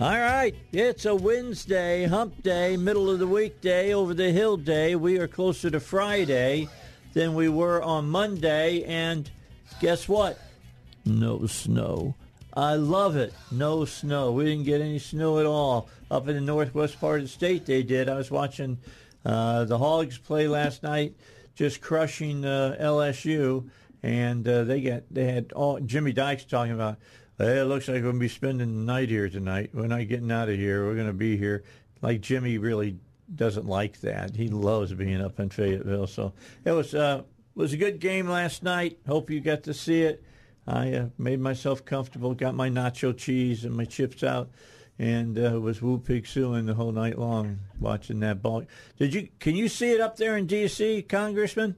All right, it's a Wednesday, hump day, middle of the weekday, over the hill day. We are closer to Friday than we were on Monday, and guess what? No snow. I love it. No snow. We didn't get any snow at all. Up in the northwest part of the state, they did. I was watching uh, the Hogs play last night, just crushing uh, LSU, and uh, they got they had all Jimmy Dykes talking about Hey, it looks like we're going to be spending the night here tonight. We're not getting out of here. We're going to be here. Like Jimmy really doesn't like that. He loves being up in Fayetteville. So it was uh, was a good game last night. Hope you got to see it. I uh, made myself comfortable, got my nacho cheese and my chips out, and uh, was woo pig suing the whole night long watching that ball. Did you? Can you see it up there in D.C., Congressman?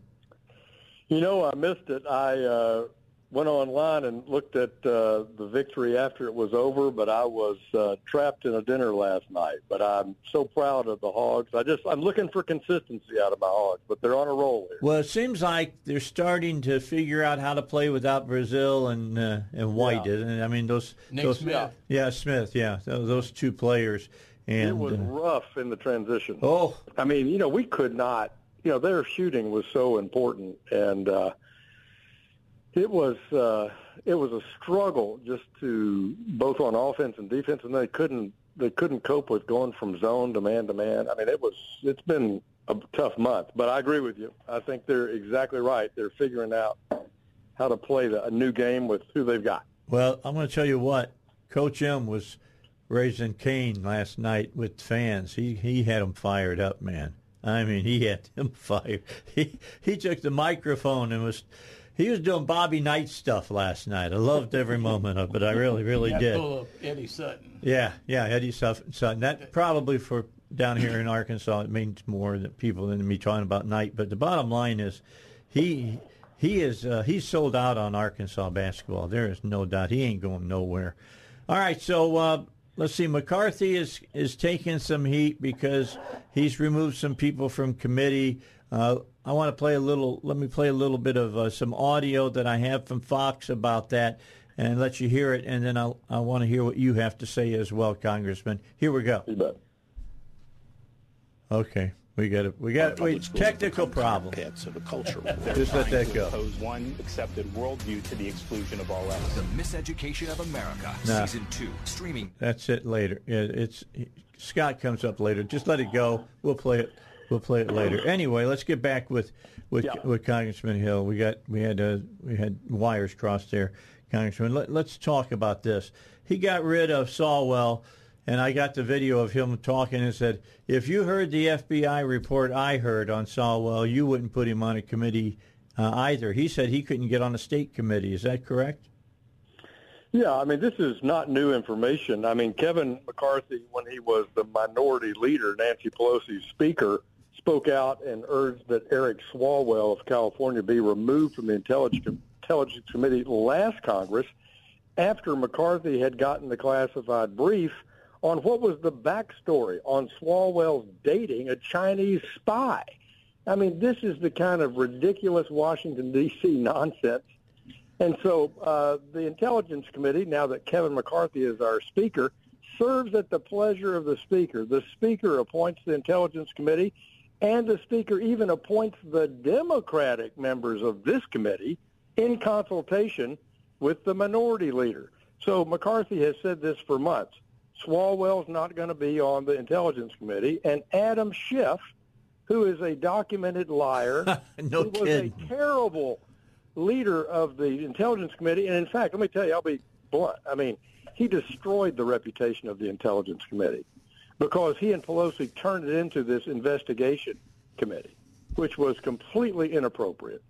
You know, I missed it. I uh, went online and looked at uh, the victory after it was over, but I was uh, trapped in a dinner last night. But I'm so proud of the Hogs. I just I'm looking for consistency out of my Hogs, but they're on a roll here. Well, it seems like they're starting to figure out how to play without Brazile and uh, and White. Yeah. And I mean those Nick those Smith. yeah Smith yeah those, those two players. And it was uh, rough in the transition. oh I mean, you know, we could not. You know, their shooting was so important, and uh, it was uh, it was a struggle just to both on offense and defense, and they couldn't they couldn't cope with going from zone to man to man. I mean, it was it's been a tough month, but I agree with you. I think they're exactly right. They're figuring out how to play the, a new game with who they've got. well, I'm going to tell you what Coach M was raising Cain last night with fans. He he had them fired up, man. I mean, he had them fired. He he took the microphone and was. He was doing Bobby Knight stuff last night. I loved every moment of it. I really, really did. Full of Eddie Sutton. Yeah, yeah, Eddie Sutton. That probably for down here in Arkansas, it means more than people than me talking about Knight. But the bottom line is, he he is uh, he's sold out on Arkansas basketball. There is no doubt. He ain't going nowhere. All right, so uh, let's see. McCarthy is is taking some heat because he's removed some people from committee. Uh, I want to play a little. Let me play a little bit of uh, some audio that I have from Fox about that, and let you hear it, and then I'll, I want to hear what you have to say as well, Congressman. Here we go. You bet. Okay, we got it. we got wait, technical problem. Pits of a cultural Just let that go. Impose one accepted worldview to the exclusion of all else. The Miseducation of America, Nah. Season 2, streaming That's it later. Yeah, it's Scott comes up later. Just let it go. We'll play it. We'll play it later. Anyway, let's get back with with, Yeah. with Congressman Hill. We got we had uh, we had wires crossed there, Congressman. Let, let's talk about this. He got rid of Swalwell, and I got the video of him talking and said, if you heard the FBI report I heard on Swalwell, you wouldn't put him on a committee uh, either. He said he couldn't get on a state committee. Is that correct? Yeah, I mean, this is not new information. I mean, Kevin McCarthy, when he was the minority leader, Nancy Pelosi's speaker, spoke out and urged that Eric Swalwell of California be removed from the Intelligence, Intelligence Committee last Congress after McCarthy had gotten the classified brief on what was the backstory on Swalwell's dating a Chinese spy. I mean, this is the kind of ridiculous Washington, D.C. nonsense and so uh, the Intelligence Committee, now that Kevin McCarthy is our Speaker, serves at the pleasure of the Speaker. The Speaker appoints the Intelligence Committee, and the Speaker even appoints the Democratic members of this committee in consultation with the minority leader. So McCarthy has said this for months. Swalwell's not going to be on the Intelligence Committee, and Adam Schiff, who is a documented liar, no who was kidding. a terrible leader of the Intelligence Committee, and in fact, let me tell you, I'll be blunt. I mean, he destroyed the reputation of the Intelligence Committee because he and Pelosi turned it into this investigation committee, which was completely inappropriate.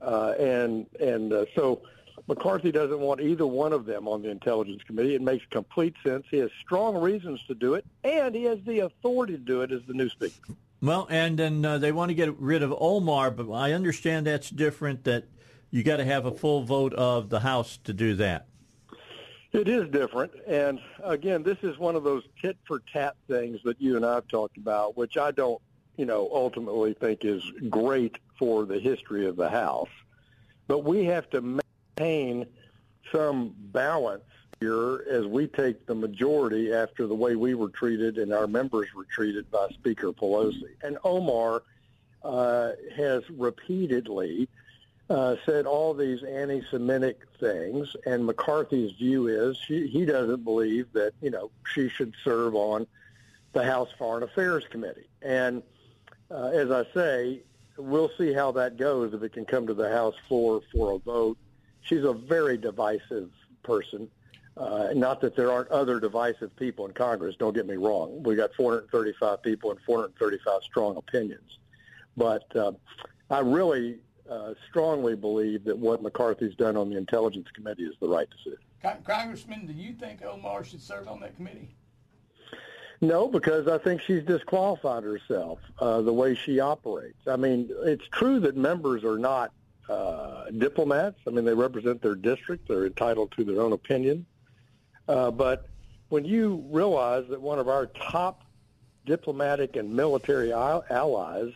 Uh, and and uh, so McCarthy doesn't want either one of them on the Intelligence Committee. It makes complete sense. He has strong reasons to do it, and he has the authority to do it as the new speaker. Well, and then uh, they want to get rid of Omar, but I understand that's different. That you got to have a full vote of the House to do that. It is different, and again, this is one of those tit for tat things that you and I have talked about, which I don't, you know, ultimately think is great for the history of the House. But we have to maintain some balance here as we take the majority after the way we were treated and our members were treated by Speaker Pelosi. And Omar uh, has repeatedly uh, said all these anti-Semitic things, and McCarthy's view is she, he doesn't believe that you know she should serve on the House Foreign Affairs Committee. And uh, as I say, we'll see how that goes if it can come to the House floor for a vote. She's a very divisive person. Uh, not that there aren't other divisive people in Congress. Don't get me wrong. We got 435 people and 435 strong opinions. But uh, I really uh, strongly believe that what McCarthy's done on the Intelligence Committee is the right decision. Congressman, do you think Omar should serve on that committee? No, because I think she's disqualified herself uh, the way she operates. I mean, it's true that members are not uh, diplomats. I mean, they represent their district. They're entitled to their own opinion. Uh, but when you realize that one of our top diplomatic and military allies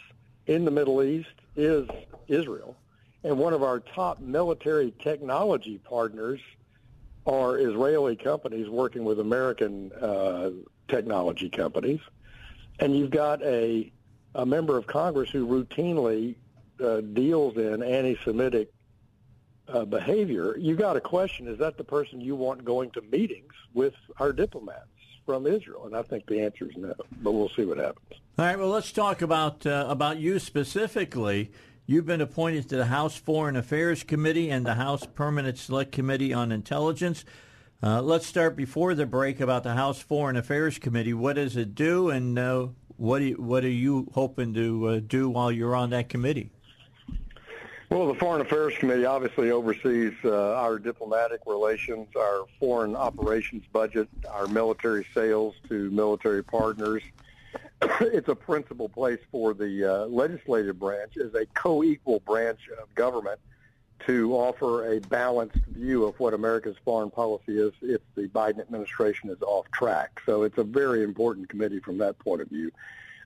in the Middle East is Israel, and one of our top military technology partners are Israeli companies working with American uh, technology companies, and you've got a a member of Congress who routinely uh, deals in anti-Semitic uh, behavior, You've got a question: Is that the person you want going to meetings with our diplomats from Israel? And I think the answer is no. But we'll see what happens. All right. Well, let's talk about uh, about you specifically. You've been appointed to the House Foreign Affairs Committee and the House Permanent Select Committee on Intelligence. Uh, let's start before the break about the House Foreign Affairs Committee. What does it do, and uh, what do you, what are you hoping to uh, do while you're on that committee? Well, the Foreign Affairs Committee obviously oversees uh, our diplomatic relations, our foreign operations budget, our military sales to military partners. it's a principal place for the uh, legislative branch as a co-equal branch of government to offer a balanced view of what America's foreign policy is if the Biden administration is off track. So it's a very important committee from that point of view.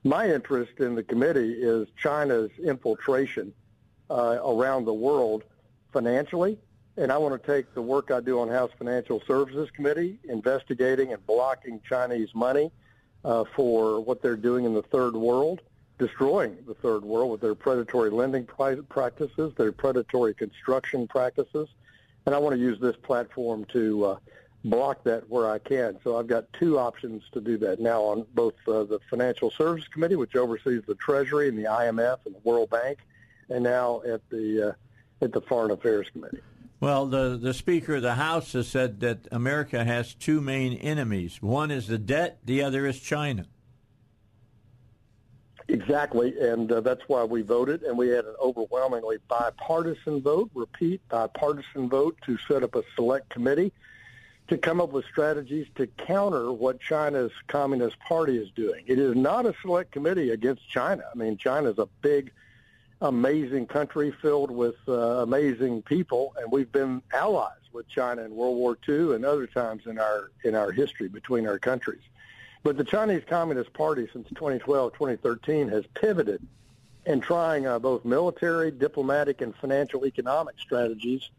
My interest in the committee is China's infiltration uh, around the world financially. And I want to take the work I do on House Financial Services Committee, investigating and blocking Chinese money uh, for what they're doing in the third world, destroying the third world with their predatory lending practices, their predatory construction practices. And I want to use this platform to uh, block that where I can. So I've got two options to do that now on both uh, the Financial Services Committee, which oversees the Treasury and the IMF and the World Bank, and now at the uh, at the Foreign Affairs Committee. Well, the the Speaker of the House has said that America has two main enemies. One is the debt. The other is China. Exactly, and uh, that's why we voted, and we had an overwhelmingly bipartisan vote. Repeat, bipartisan vote to set up a select committee to come up with strategies to counter what China's Communist Party is doing. It is not a select committee against China. I mean, China is a big amazing country filled with uh, amazing people, and we've been allies with China in World War II and other times in our in our history between our countries. But the Chinese Communist Party since 2012, 2013 has pivoted in trying uh, both military, diplomatic, and financial economic strategies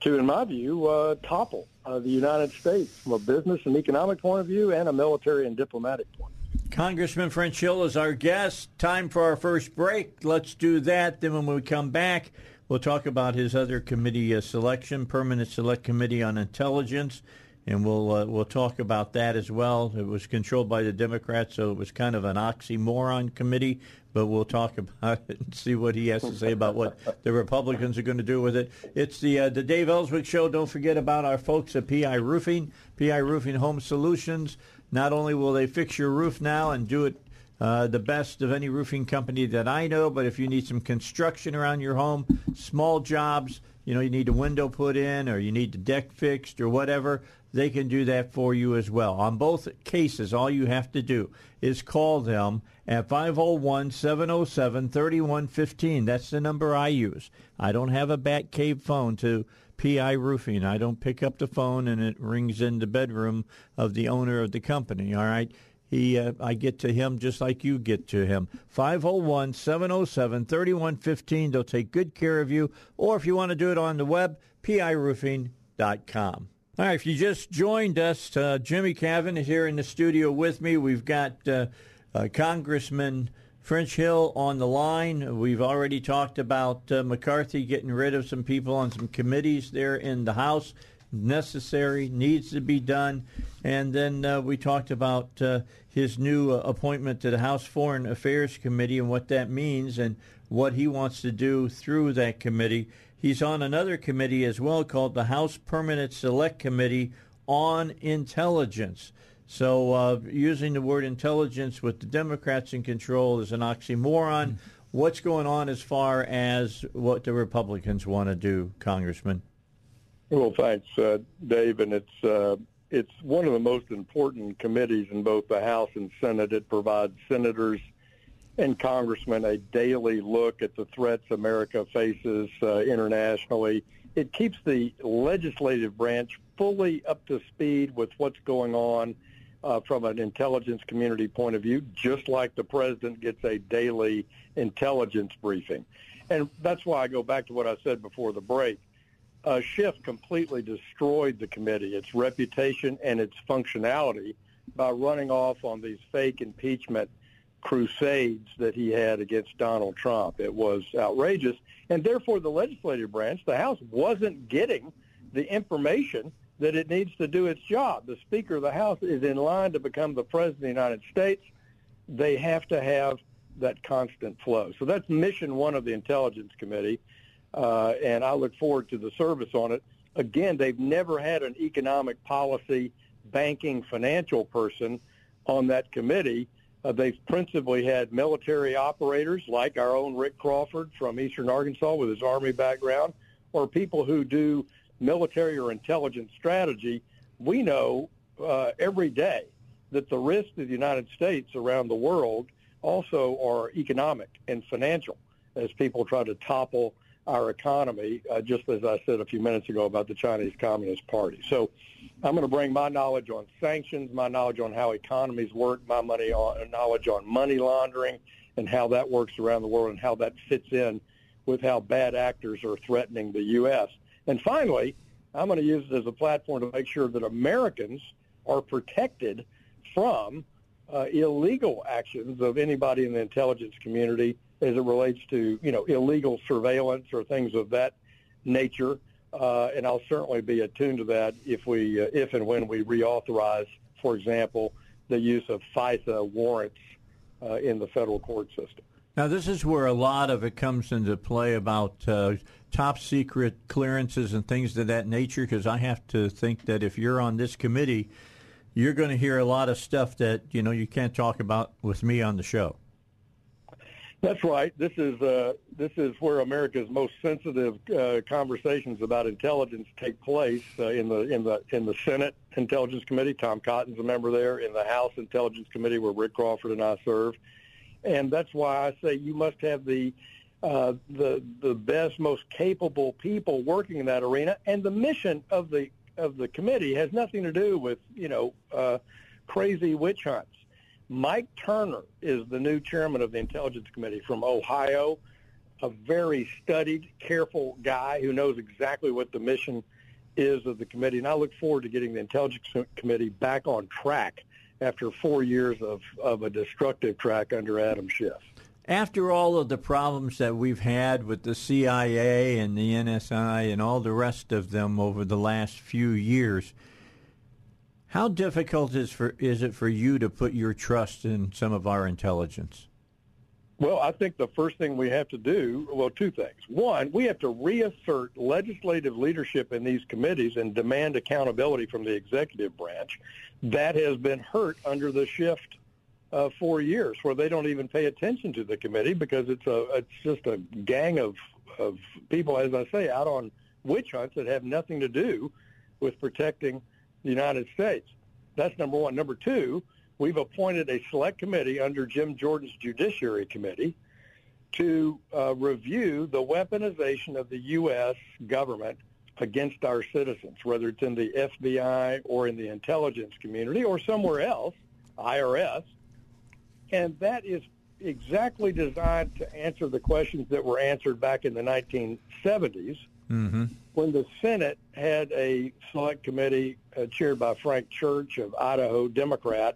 to, in my view, uh, topple uh, the United States from a business and economic point of view and a military and diplomatic point. Congressman French Hill is our guest. Time for our first break. Let's do that. Then when we come back, we'll talk about his other committee uh, selection, Permanent Select Committee on Intelligence, and we'll uh, we'll talk about that as well. It was controlled by the Democrats, so it was kind of an oxymoron committee. But we'll talk about it and see what he has to say about what the Republicans are going to do with it. It's the uh, the Dave Elswick Show. Don't forget about our folks at PI Roofing, PI Roofing Home Solutions. Not only will they fix your roof now and do it uh, the best of any roofing company that I know. But if you need some construction around your home, small jobs, you know, you need a window put in or you need the deck fixed or whatever, they can do that for you as well. On both cases, all you have to do is call them at 501 707 3115. That's the number I use. I don't have a Batcave phone to PI Roofing. I don't pick up the phone and it rings in the bedroom of the owner of the company. All right. He, uh, I get to him just like you get to him. 501 707 3115. They'll take good care of you. Or if you want to do it on the web, piroofing.com. All right, if you just joined us, uh, Jimmy Cavitt is here in the studio with me. We've got uh, uh, Congressman French Hill on the line. We've already talked about uh, McCarthy getting rid of some people on some committees there in the House. Necessary, needs to be done. And then uh, we talked about uh, his new appointment to the House Foreign Affairs Committee and what that means and what he wants to do through that committee. He's on another committee as well called the House Permanent Select Committee on Intelligence. So uh, using the word intelligence with the Democrats in control is an oxymoron. Mm-hmm. What's going on as far as what the Republicans want to do, Congressman? Well, thanks, uh, Dave. And it's uh, it's one of the most important committees in both the House and Senate. It provides senators and congressmen a daily look at the threats America faces uh, internationally. It keeps the legislative branch fully up to speed with what's going on uh, from an intelligence community point of view, just like the president gets a daily intelligence briefing. And that's why I go back to what I said before the break. Uh, Schiff completely destroyed the committee, its reputation and its functionality by running off on these fake impeachment crusades that he had against Donald Trump. It was outrageous. And therefore, the legislative branch, the House, wasn't getting the information that it needs to do its job. The Speaker of the House is in line to become the President of the United States. They have to have that constant flow. So that's mission one of the Intelligence Committee, uh, and I look forward to the service on it. Again, they've never had an economic policy, banking, financial person on that committee. Uh, they've principally had military operators like our own Rick Crawford from Eastern Arkansas with his Army background, or people who do military or intelligence strategy. We know uh, every day that the risks of the United States around the world also are economic and financial as people try to topple our economy, uh, just as I said a few minutes ago about the Chinese Communist Party. So I'm going to bring my knowledge on sanctions, my knowledge on how economies work, my money on, knowledge on money laundering and how that works around the world and how that fits in with how bad actors are threatening the U.S. And finally, I'm going to use it as a platform to make sure that Americans are protected from uh, illegal actions of anybody in the intelligence community as it relates to, you know, illegal surveillance or things of that nature uh, and I'll certainly be attuned to that if we, uh, if and when we reauthorize, for example, the use of FISA warrants uh, in the federal court system. Now, this is where a lot of it comes into play about uh, top secret clearances and things of that nature. Because I have to think that if you're on this committee, you're going to hear a lot of stuff that you know you can't talk about with me on the show. That's right. This is uh, this is where America's most sensitive uh, conversations about intelligence take place uh, in the in the in the Senate Intelligence Committee. Tom Cotton's a member there. In the House Intelligence Committee, where Rick Crawford and I serve, and that's why I say you must have the uh, the the best, most capable people working in that arena. And the mission of the of the committee has nothing to do with you know uh, crazy witch hunts. Mike Turner is the new chairman of the Intelligence Committee from Ohio, a very studied, careful guy who knows exactly what the mission is of the committee. And I look forward to getting the Intelligence Committee back on track after four years of, of a destructive track under Adam Schiff. After all of the problems that we've had with the CIA and the NSA and all the rest of them over the last few years, How difficult is for is it for you to put your trust in some of our intelligence? Well, I think the first thing we have to do, well, two things. One, we have to reassert legislative leadership in these committees and demand accountability from the executive branch. That has been hurt under the Schiff uh, for years, where they don't even pay attention to the committee because it's a it's just a gang of of people, as I say, out on witch hunts that have nothing to do with protecting the United States. That's number one. Number two, we've appointed a select committee under Jim Jordan's Judiciary Committee to uh, review the weaponization of the U.S. government against our citizens, whether it's in the FBI or in the intelligence community or somewhere else, IRS. And that is exactly designed to answer the questions that were answered back in the 1970s Mm-hmm. when the Senate had a select committee uh, chaired by Frank Church of Idaho, Democrat.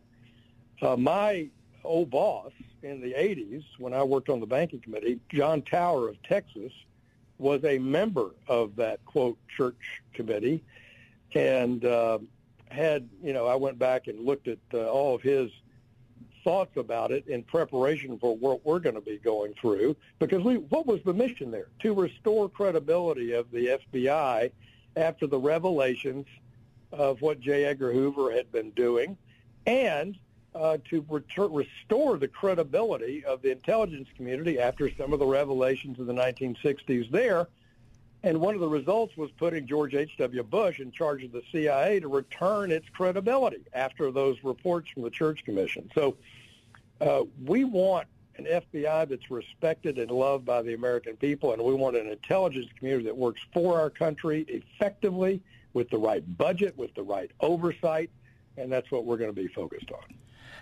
Uh, my old boss in the 80s, when I worked on the banking committee, John Tower of Texas, was a member of that, quote, church committee and uh, had, you know, I went back and looked at uh, all of his thoughts about it in preparation for what we're going to be going through. Because we, what was the mission there? To restore credibility of the FBI after the revelations of what J. Edgar Hoover had been doing, and uh, to retur- restore the credibility of the intelligence community after some of the revelations of the 1960s there. And one of the results was putting George H.W. Bush in charge of the CIA to return its credibility after those reports from the Church Commission. So uh, we want an FBI that's respected and loved by the American people, and we want an intelligence community that works for our country effectively with the right budget, with the right oversight, and that's what we're going to be focused on.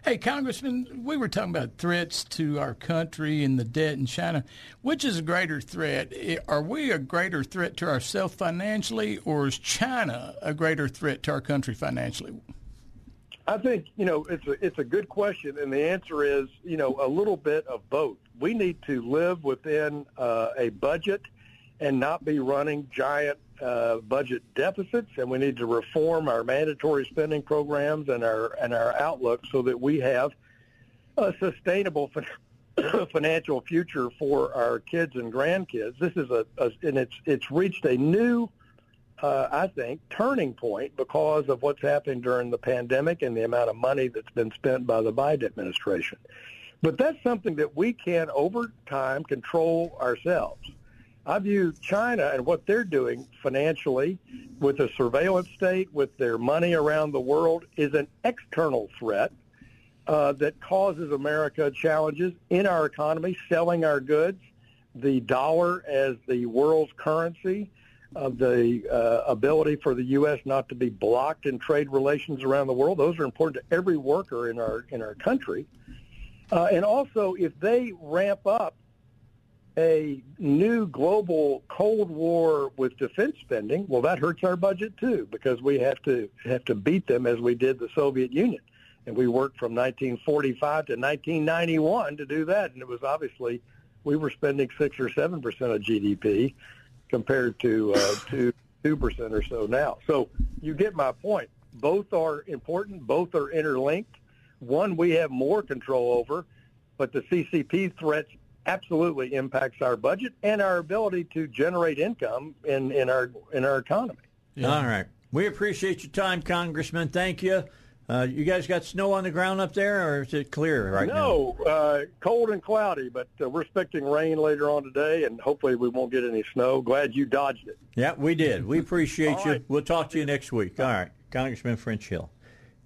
Hey, Congressman, we were talking about threats to our country and the debt in China. Which is a greater threat? Are we a greater threat to ourselves financially, or is China a greater threat to our country financially? I think you know it's a it's a good question, and the answer is you know a little bit of both. We need to live within uh, a budget and not be running giant uh, budget deficits, and we need to reform our mandatory spending programs and our and our outlook so that we have a sustainable financial future for our kids and grandkids. This is a, a and it's it's reached a new, uh, I think, turning point because of what's happening during the pandemic and the amount of money that's been spent by the Biden administration. But that's something that we can, over time, control ourselves. I view China and what they're doing financially with a surveillance state, with their money around the world, is an external threat uh, that causes America challenges in our economy, selling our goods, the dollar as the world's currency, uh, the uh, ability for the U.S. not to be blocked in trade relations around the world. Those are important to every worker in our in our country. Uh, and also, if they ramp up a new global Cold War with defense spending, well, that hurts our budget too because we have to have to beat them as we did the Soviet Union, and we worked from 1945 to 1991 to do that, and it was obviously we were spending six or seven percent of GDP compared to uh, two percent or so now. So you get my point. Both are important. Both are interlinked. One we have more control over, but the CCP threats absolutely impacts our budget and our ability to generate income in, in our in our economy. Yeah. All right. We appreciate your time, Congressman. Thank you. Uh, you guys got snow on the ground up there, or is it clear right no, now? No, uh, cold and cloudy, but uh, we're expecting rain later on today, and hopefully we won't get any snow. Glad you dodged it. Yeah, we did. We appreciate you. Right. We'll talk to you next week. All right. Congressman French Hill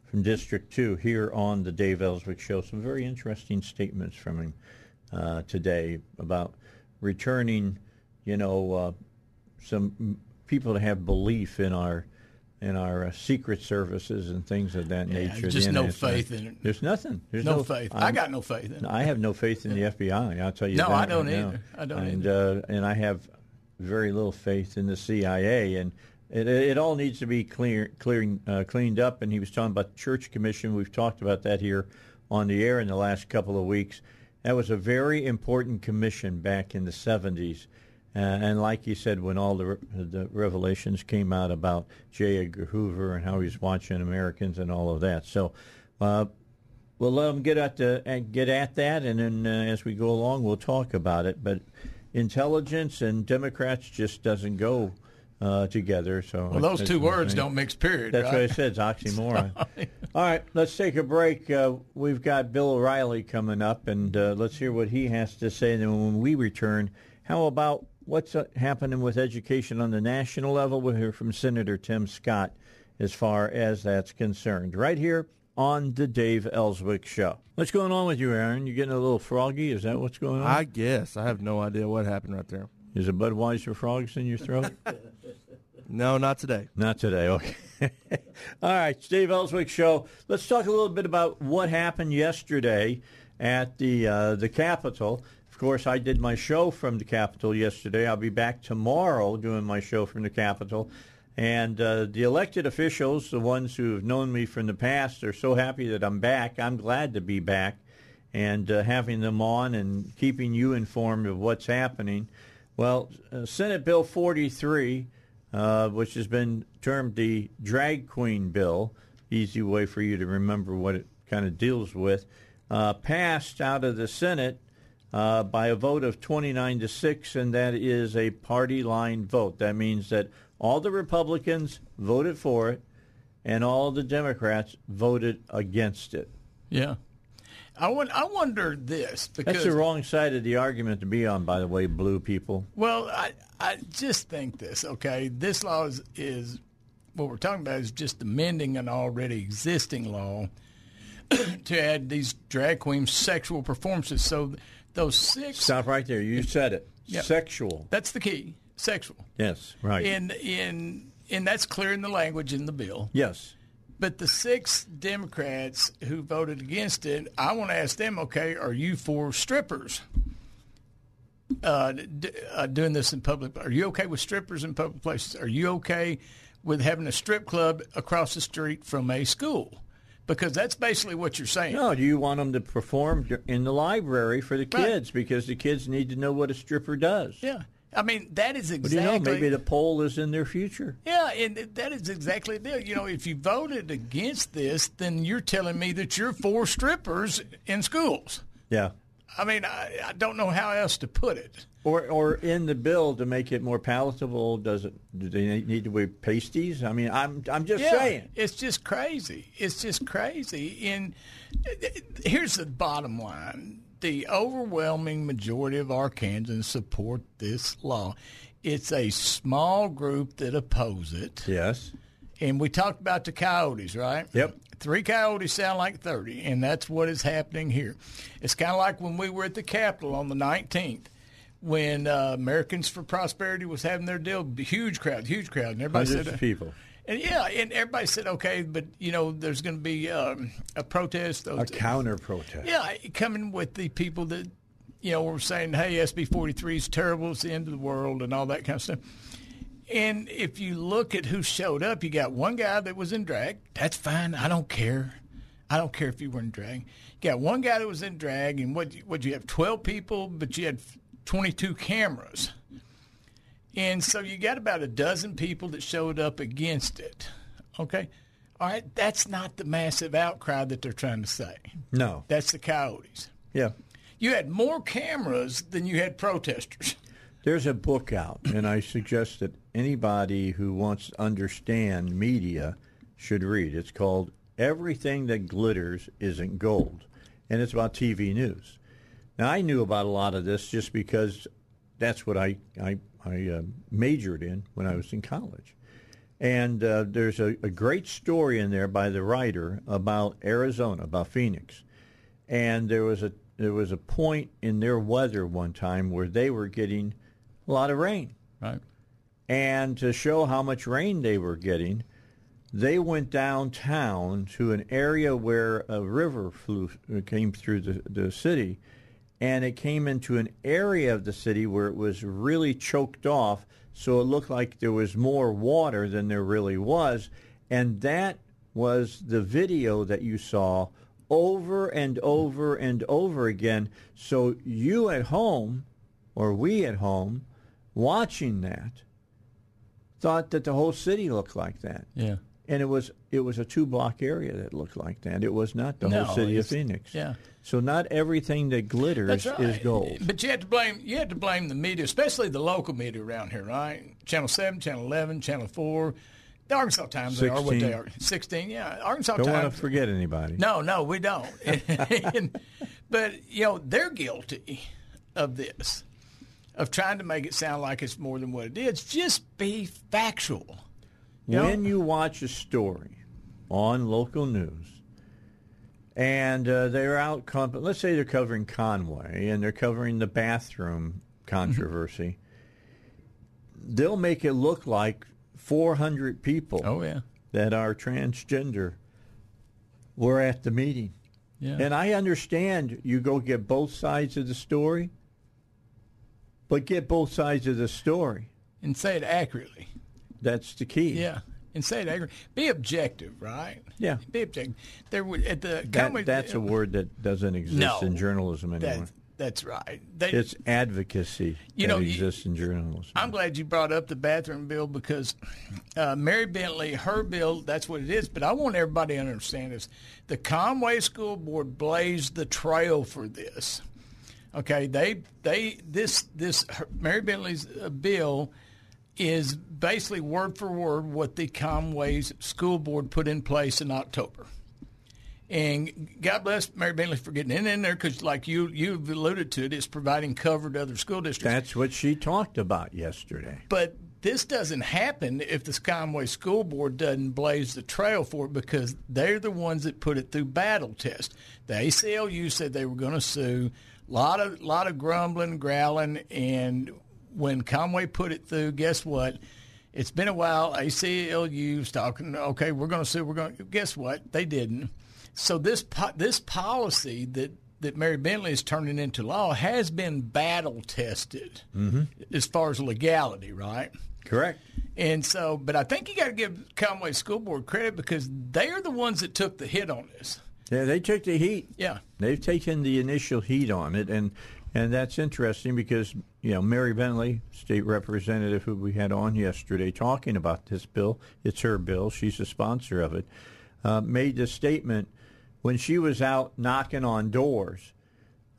from District 2 here on the Dave Elswick Show. Some very interesting statements from him uh, today about returning, you know, uh, some people to have belief in our in our uh, secret services and things of that Yeah, nature. just no faith in it. There's nothing. There's No no, faith. I'm- I got no faith in it. I have no faith in the FBI. I'll tell you. No, that I don't right now. either. I don't and, Uh, and I have very little faith in the CIA, and it, it all needs to be clear, clearing, uh, cleaned up. And he was talking about the Church Commission. We've talked about that here on the air in the last couple of weeks. That was a very important commission back in the 70s, Uh, and like you said, when all the the revelations came out about J. Edgar Hoover and how he's watching Americans and all of that, so uh, we'll let him get at the get at that, and then uh, as we go along, we'll talk about it. But intelligence and Democrats just doesn't go uh, together. So Well, those that's two what I'm words don't mix. Period. That's right? what I said. It's oxymoron. All right, let's take a break. Uh, we've got Bill O'Reilly coming up, and uh, let's hear what he has to say. And then when we return, how about what's uh, happening with education on the national level? We'll hear from Senator Tim Scott as far as that's concerned. Right here on the Dave Elswick Show. What's going on with you, Aaron? You getting a little froggy? Is that what's going on? I guess. I have no idea what happened right there. Is it Budweiser frogs in your throat? No, not today. Not today. Okay. All right, Steve Elswick show. Let's talk a little bit about what happened yesterday at the uh, the Capitol. Of course, I did my show from the Capitol yesterday. I'll be back tomorrow doing my show from the Capitol. And uh, the elected officials, the ones who have known me from the past, are so happy that I'm back. I'm glad to be back and uh, having them on and keeping you informed of what's happening. Well, uh, Senate Bill 43, uh, which has been termed the drag queen bill, easy way for you to remember what it kind of deals with, uh, passed out of the Senate uh, by a vote of 29 to 6, and that is a party line vote. That means that all the Republicans voted for it, and all the Democrats voted against it. Yeah. I, won- I wonder this because That's the wrong side of the argument to be on, by the way, blue people. Well, I, I just think this, okay? This law is, is what we're talking about is just amending an already existing law to add these drag queen sexual performances. So those six, Stop right there. You said it. Yep. Sexual. that's the key, sexual. Yes, right. And, in, and that's clear in the language in the bill. yes. But the six Democrats who voted against it, I want to ask them, okay, are you for strippers uh, d- uh, doing this in public? Are you okay with strippers in public places? Are you okay with having a strip club across the street from a school? Because that's basically what you're saying. No, do you want them to perform in the library for the Right. kids because the kids need to know what a stripper does? Yeah. I mean, that is But you exactly. know, maybe the poll is in their future. Yeah, and that is exactly it. You know, if you voted against this, then you're telling me that you're for strippers in schools. Yeah. I mean, I, I don't know how else to put it. Or, or in the bill to make it more palatable, does it? Do they need to wear pasties? I mean, I'm, I'm just yeah, saying. It's just crazy. It's just crazy. And here's the bottom line. The overwhelming majority of Arkansans support this law. It's a small group that oppose it. Yes. And we talked about the coyotes, right? Yep. Three coyotes sound like 30, and that's what is happening here. It's kind of like when we were at the Capitol on the 19th when uh, Americans for Prosperity was having their deal. Huge crowd, huge crowd. And everybody Hundreds said, of people. And yeah, and everybody said, okay, but you know, there's going to be um, a protest. A counter protest. Yeah, coming with the people that you know were saying, hey, SB 43 is terrible, it's the end of the world, and all that kind of stuff. And if you look at who showed up, you got one guy that was in drag. That's fine. I don't care. I don't care if you were in drag. You got one guy that was in drag, and what what you have twelve people, but you had twenty two cameras. And so you got about a dozen people that showed up against it. Okay? All right, that's not the massive outcry that they're trying to say. No. That's the coyotes. Yeah. You had more cameras than you had protesters. There's a book out, and I suggest that anybody who wants to understand media should read. It's called Everything That Glitters Isn't Gold, and it's about TV news. Now, I knew about a lot of this just because that's what I, I, I uh, majored in when I was in college. And uh, there's a, a great story in there by the writer about Arizona, about Phoenix. And there was a there was a point in their weather one time where they were getting a lot of rain. Right. And to show how much rain they were getting, they went downtown to an area where a river flew came through the, the city, and it came into an area of the city where it was really choked off, so it looked like there was more water than there really was, and that was the video that you saw over and over and over again. So you at home, or we at home, watching that, thought that the whole city looked like that. Yeah. And it was it was a two block area that looked like that. It was not the No, whole city of Phoenix. yeah. So not everything that glitters right. is gold. But you have to blame you have to blame the media, especially the local media around here, right? Channel seven, Channel eleven, Channel four. The Arkansas Times they are what they are. Sixteen, yeah. Arkansas Times. Don't want to forget anybody. No, no, we don't. And- but you know they're guilty of this, of trying to make it sound like it's more than what it is. Just be factual. You know? when you watch a story on local news and uh, they're out, comp- let's say they're covering Conway and they're covering the bathroom controversy, they'll make it look like 400 people Oh yeah, that are transgender were at the meeting. yeah. And I understand you go get both sides of the story, but get both sides of the story. and say it accurately. That's the key. Yeah, and say it accurately. Be objective, right? Yeah. Be objective. There would at the That, Conway- that's a word that doesn't exist No. in journalism anymore. That's, that's right. They, It's advocacy You that know, exists in journalism. I'm glad you brought up the bathroom bill because uh, Mary Bentley, her bill, that's what it is. But I want everybody to understand this. The Conway School Board blazed the trail for this. Okay, they they this this Mary Bentley's uh, bill is basically word for word what the Conway's School Board put in place in October. And God bless Mary Bentley for getting it in there because, like you you've alluded to it, it's providing cover to other school districts. That's what she talked about yesterday. But this doesn't happen if the Conway School Board doesn't blaze the trail for it because they're the ones that put it through battle test. The ACLU said they were going to sue. A lot of lot of grumbling, growling, and when Conway put it through, guess what? It's been a while. ACLU's talking. Okay, we're going to sue. We're going. Guess what? They didn't. So this po- this policy that that Mary Bentley is turning into law has been battle tested mm-hmm. as far as legality, right? Correct. And so, but I think you got to give Conway School Board credit because they are the ones that took the hit on this. Yeah, they took the heat. Yeah. They've taken the initial heat on it, and and that's interesting because you know Mary Bentley, state representative who we had on yesterday, talking about this bill. It's her bill. She's a sponsor of it. Uh, made the statement when she was out knocking on doors.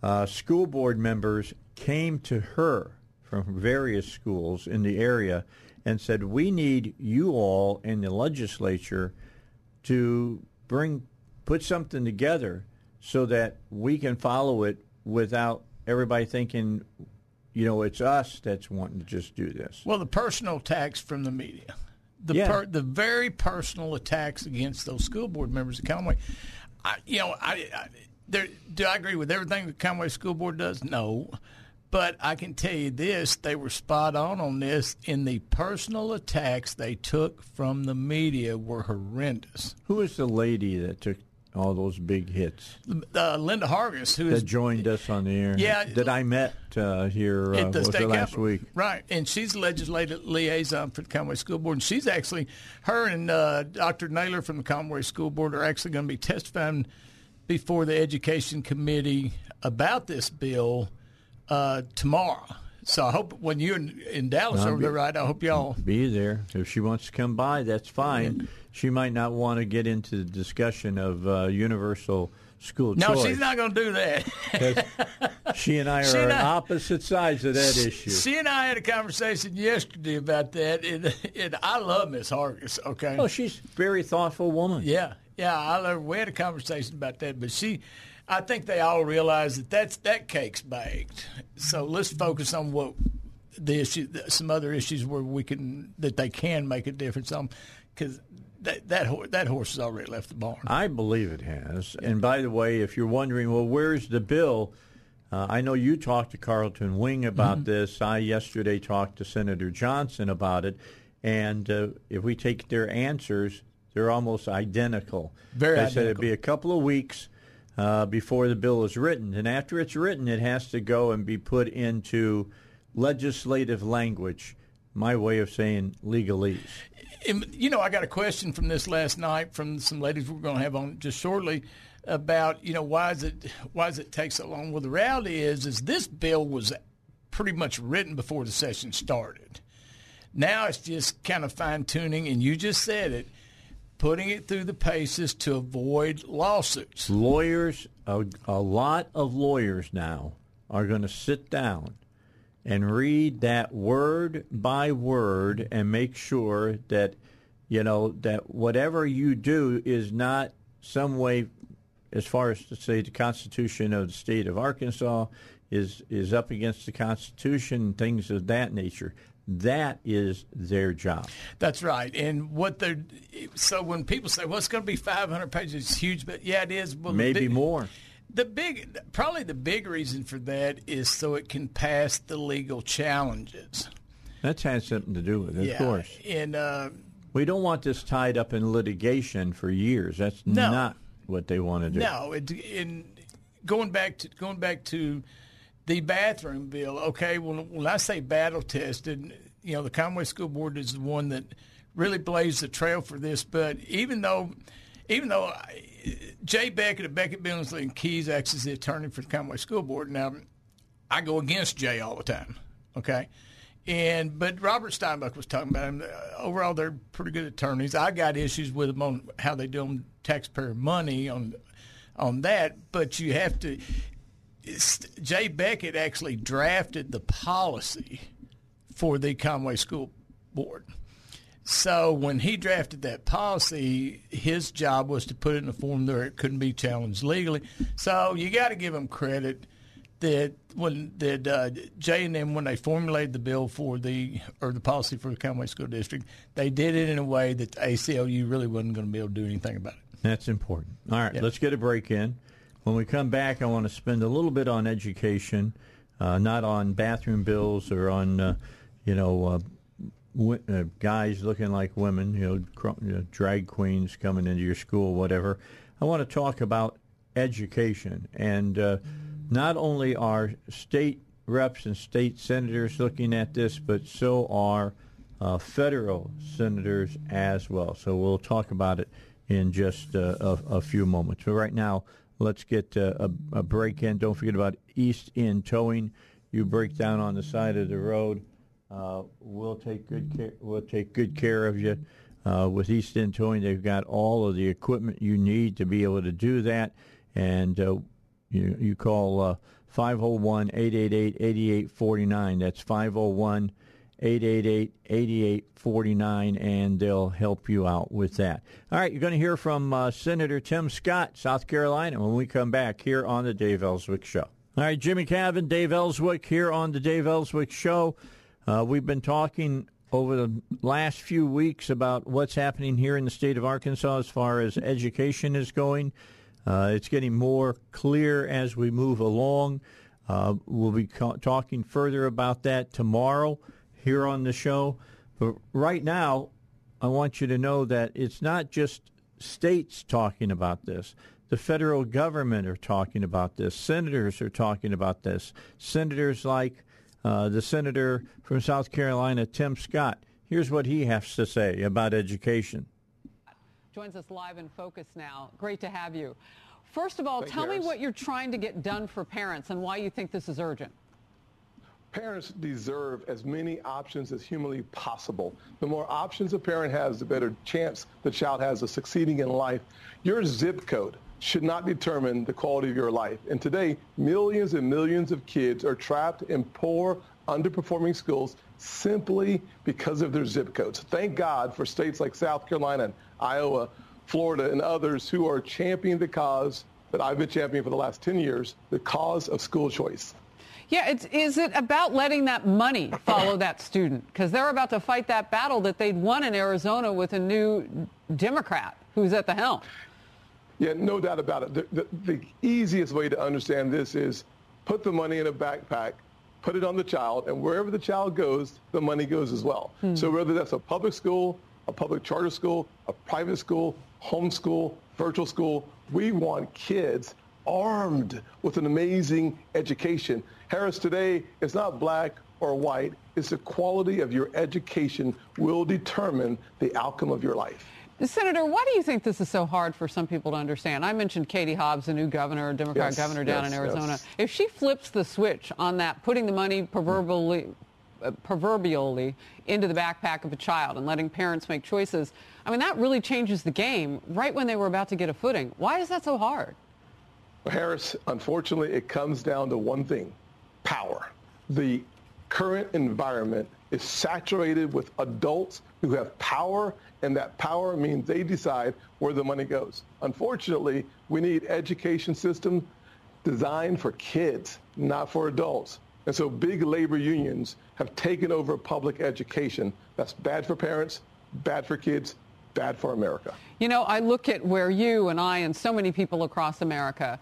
Uh, school board members came to her from various schools in the area and said, "We need you all in the legislature to bring put something together so that we can follow it without everybody thinking, you know, it's us that's wanting to just do this." Well, the personal attacks from the media, the Yeah. per, the very personal attacks against those school board members of Conway. I, you know, I, I there, do I agree with everything the Conway School Board does? No. But I can tell you this: they were spot on on this. In the personal attacks they took from the media were horrendous. Who was the lady that took all those big hits Uh, Linda Hargis, who that joined us on the air? Yeah. that I met uh, here uh, at the was it last capitol. week. right? And she's legislative liaison for the Conway School Board. And she's actually, her and uh, Dr. Naylor from the Conway School Board are actually going to be testifying before the Education Committee about this bill uh, tomorrow. So I hope when you're in, in Dallas I'll over be- there, right? I hope y'all. Be there if she wants to come by. That's fine. She might not want to get into the discussion of uh, universal school No, choice. she's not going to do that. she and I are on and I- opposite sides of that issue. She and I had a conversation yesterday about that, and, and I love Miss Hargis. Okay. Oh, she's a very thoughtful woman. Yeah, yeah. I love, we had a conversation about that, but she, I think they all realize that that's that cake's baked. So let's focus on what the issue, some other issues where we can that they can make a difference on, because that that that horse has already left the barn. I believe it has. And by the way, if you're wondering, well, where's the bill? Uh, I know you talked to Carlton Wing about Mm-hmm. this. I yesterday talked to Senator Johnson about it. And uh, if we take their answers, they're almost identical. Very they said it'd be a couple of weeks uh, before the bill is written. And after it's written, it has to go and be put into legislative language. My way of saying legalese. You know, I got a question from this last night from some ladies we're going to have on just shortly about you know why is it why does it take so long? Well, the reality is is this bill was pretty much written before the session started. Now it's just kind of fine tuning, and you just said it, putting it through the paces to avoid lawsuits. Lawyers, a, a lot of lawyers now are going to sit down and read that word by word and make sure that you know that whatever you do is not some way as far as to say the constitution of the state of Arkansas is is up against the constitution things of that nature that is their job. That's right. And what they're so when people say, "Well, it's going to be 500 pages," it's huge, but yeah, it is. Well, Maybe big, more. The big, probably the big reason for that is so it can pass the legal challenges. That has something to do with it, yeah. of course. And uh, we don't want this tied up in litigation for years. That's no, not what they want to do. No, it, in going back to going back to the bathroom bill. Okay, well, when I say battle tested, you know, the Conway School Board is the one that really blazed the trail for this. But even though, even though I, Jay Bequette of Bequette Billingsley and Kees acts as the attorney for the Conway School Board, now I go against Jay all the time. Okay. And but Robert Steinbuch was talking about him. Uh, overall, they're pretty good attorneys. I got issues with them on how they do on taxpayer money on on that. But you have to. Jay Bequette actually drafted the policy for the Conway School Board. So when he drafted that policy, his job was to put it in a form where it couldn't be challenged legally. So you got to give him credit that when that uh, Jay and M when they formulated the bill for the or the policy for the Conway School District, they did it in a way that the ACLU really wasn't going to be able to do anything about it. That's important. All right, let's get a break in. When we come back, I want to spend a little bit on education, uh, not on bathroom bills or on, uh, you know, uh, guys looking like women, you know, drag queens coming into your school, whatever. I want to talk about education. And uh, not only are state reps and state senators looking at this, but so are uh, federal senators as well. So we'll talk about it in just uh, a, a, few moments. But right now, let's get uh, a, a, break in. Don't forget about East End Towing. You break down on the side of the road, uh, we'll take good care. We'll take good care of you. Uh, with East End Towing, they've got all of the equipment you need to be able to do that, and uh, you you call 501-888-8849. That's 501 888-8849 and they'll help you out with that. All right, you're going to hear from uh, Senator Tim Scott, South Carolina, when we come back here on the Dave Elswick Show. All right, Jimmy Cavitt, Dave Elswick here on the Dave Elswick Show. Uh, we've been talking over the last few weeks about what's happening here in the state of Arkansas as far as education is going. Uh, it's getting more clear as we move along. Uh, we'll be talking further about that tomorrow here on the show. But right now, I want you to know that it's not just states talking about this. The federal government are talking about this. Senators are talking about this. Senators like uh, the senator from South Carolina, Tim Scott. Here's what he has to say about education. Joins us live in focus now. Great to have you. First of all, Thank tell you, me what you're trying to get done for parents and why you think this is urgent. Parents deserve as many options as humanly possible. The more options a parent has, the better chance the child has of succeeding in life. Your zip code should not determine the quality of your life. And today, millions and millions of kids are trapped in poor, underperforming schools simply because of their zip codes. Thank God for states like South Carolina, and Iowa, Florida, and others who are championing the cause that I've been championing for the last 10 years, the cause of school choice. Yeah, is it about letting that money follow that student? Because they're about to fight that battle that they'd won in Arizona with a new Democrat who's at the helm. Yeah, no doubt about it. The, the, the easiest way to understand this is put the money in a backpack, put it on the child, and wherever the child goes, the money goes as well. Hmm. So whether that's a public school, a public charter school, a private school, homeschool, virtual school, we want kids armed with an amazing education. Harris, today, it's not black or white. It's the quality of your education will determine the outcome of your life. Senator, why do you think this is so hard for some people to understand? I mentioned Katie Hobbs, the new governor, Democrat Yes, governor down yes, in Arizona. yes. If she flips the switch on that, putting the money proverbially, uh, proverbially into the backpack of a child and letting parents make choices, I mean, that really changes the game right when they were about to get a footing. Why is that so hard? Harris, unfortunately, it comes down to one thing power. The current environment is saturated with adults who have power, and that power means they decide where the money goes. Unfortunately, we need education system designed for kids, not for adults. And so big labor unions have taken over public education. That's bad for parents, bad for kids, bad for America. You know, I look at where you and I and so many people across America,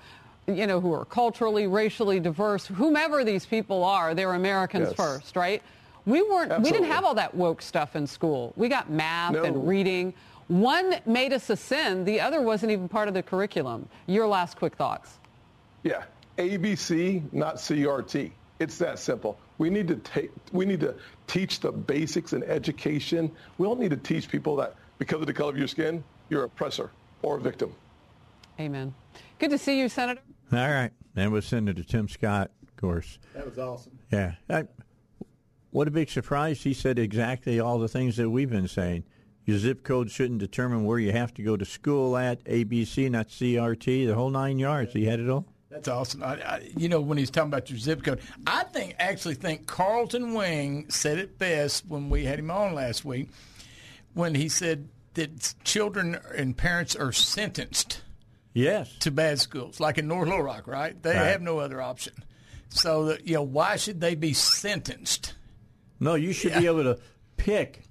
you know, who are culturally, racially diverse, whomever these people are, they're Americans Yes. first, right? We weren't, we didn't have all that woke stuff in school. We got math No. and reading. One made us ascend, the other wasn't even part of the curriculum. Your last quick thoughts. Yeah, ABC, not CRT. It's that simple. We need to take, we need to teach the basics in education. We don't need to teach people that because of the color of your skin, you're an oppressor or a victim. Amen. Good to see you, Senator. All right. And with Senator Tim Scott, of course. That was awesome. Yeah. I, what a big surprise. He said exactly all the things that we've been saying. Your zip code shouldn't determine where you have to go to school at, ABC, not CRT, the whole nine yards. He had it all. That's awesome. I, I, you know, when he's talking about your zip code, I think actually think Carlton Wing said it best when we had him on last week, when he said that children and parents are sentenced Yes. to bad schools, like in North Little Rock, right? They Right. have no other option. So that you know, why should they be sentenced? No, you should Yeah. be able to pick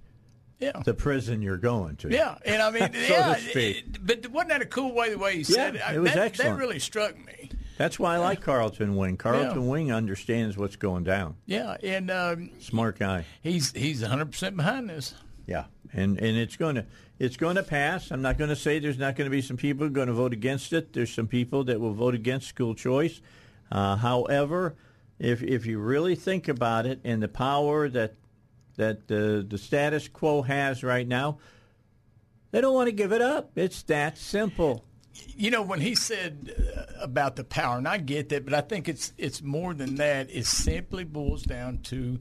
Yeah. the prison you're going to. Yeah, and I mean, So yeah, to speak. it- but wasn't that a cool way the way he said Yeah, it? it was that, excellent. That really struck me. That's why I like Carlton Wing. Carlton Yeah. Wing understands what's going down. Yeah, and um, Smart guy. he's he's 100 percent behind this. Yeah, and and it's going to it's going to pass. I'm not going to say there's not going to be some people going to vote against it. There's some people that will vote against school choice. Uh, however, if if you really think about it and the power that that the the status quo has right now, they don't want to give it up. It's that simple. You know, when he said uh, about the power, and I get that, but I think it's it's more than that. It simply boils down to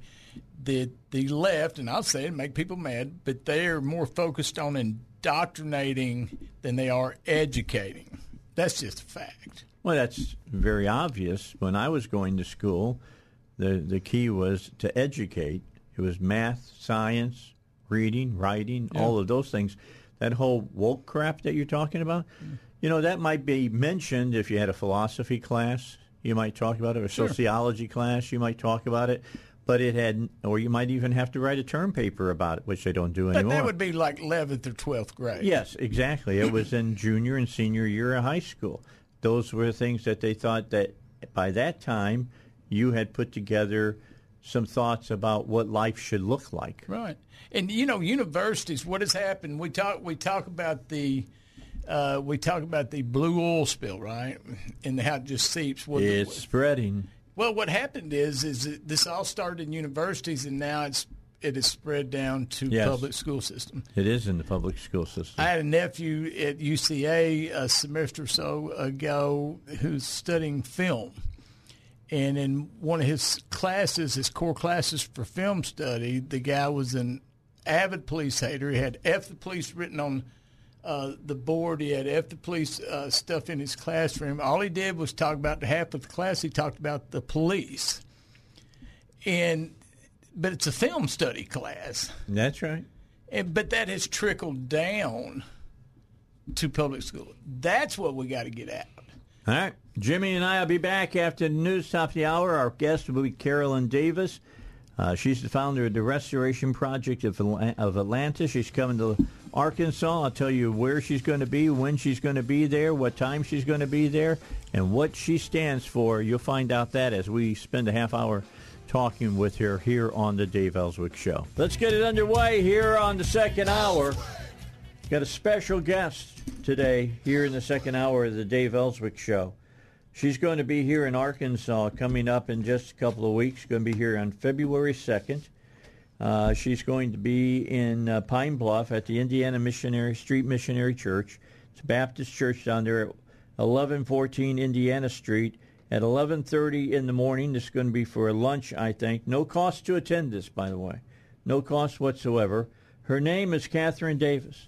the the left, and I'll say it, make people mad, but they are more focused on indoctrinating than they are educating. That's just a fact. Well, that's very obvious. When I was going to school, the the key was to educate. It was math, science, reading, writing, all of those things. That whole woke crap that you're talking about, mm. you know, that might be mentioned if you had a philosophy class. You might talk about it, or a sociology class. You might talk about it, but it had, or you might even have to write a term paper about it, which they don't do anymore. But that would be like 11th or 12th grade. Yes, exactly. It was in junior and senior year of high school. Those were things that they thought that by that time you had put together some thoughts about what life should look like. Right. And you know, universities. What has happened? We talk. We talk about the. Uh, we talk about the blue oil spill, right? And how it just seeps. The- It's spreading. well, what happened is, is this all started in universities, and now it's it has spread down to Yes. public school system. It is in the public school system. I had a nephew at UCA a semester or so ago who's studying film. And in one of his classes, his core classes for film study, the guy was an avid police hater. He had F the police written on uh, the board. He had F the police uh, stuff in his classroom. All he did was talk about half of the class. He talked about the police. And but it's a film study class. That's right. And, but that has trickled down to public school. That's what we got to get at. All right. Jimmy and I will be back after the news top of the hour. Our guest will be Carolyn Davis. Uh, she's the founder of the Restoration Project of, of Atlanta. She's coming to Arkansas. I'll tell you where she's going to be, when she's going to be there, what time she's going to be there, and what she stands for. You'll find out that as we spend a half hour talking with her here on the Dave Elswick Show. Let's get it underway here on the second hour. Got a special guest today here in the second hour of the Dave Elswick Show. She's going to be here in Arkansas coming up in just a couple of weeks. Going to be here on February 2nd. Uh, she's going to be in uh, Pine Bluff at the Indiana Missionary Street Missionary Church. It's a Baptist church down there at 1114 Indiana Street at 11:30 in the morning. This is going to be for lunch, I think. No cost to attend this, by the way. No cost whatsoever. Her name is Catherine Davis.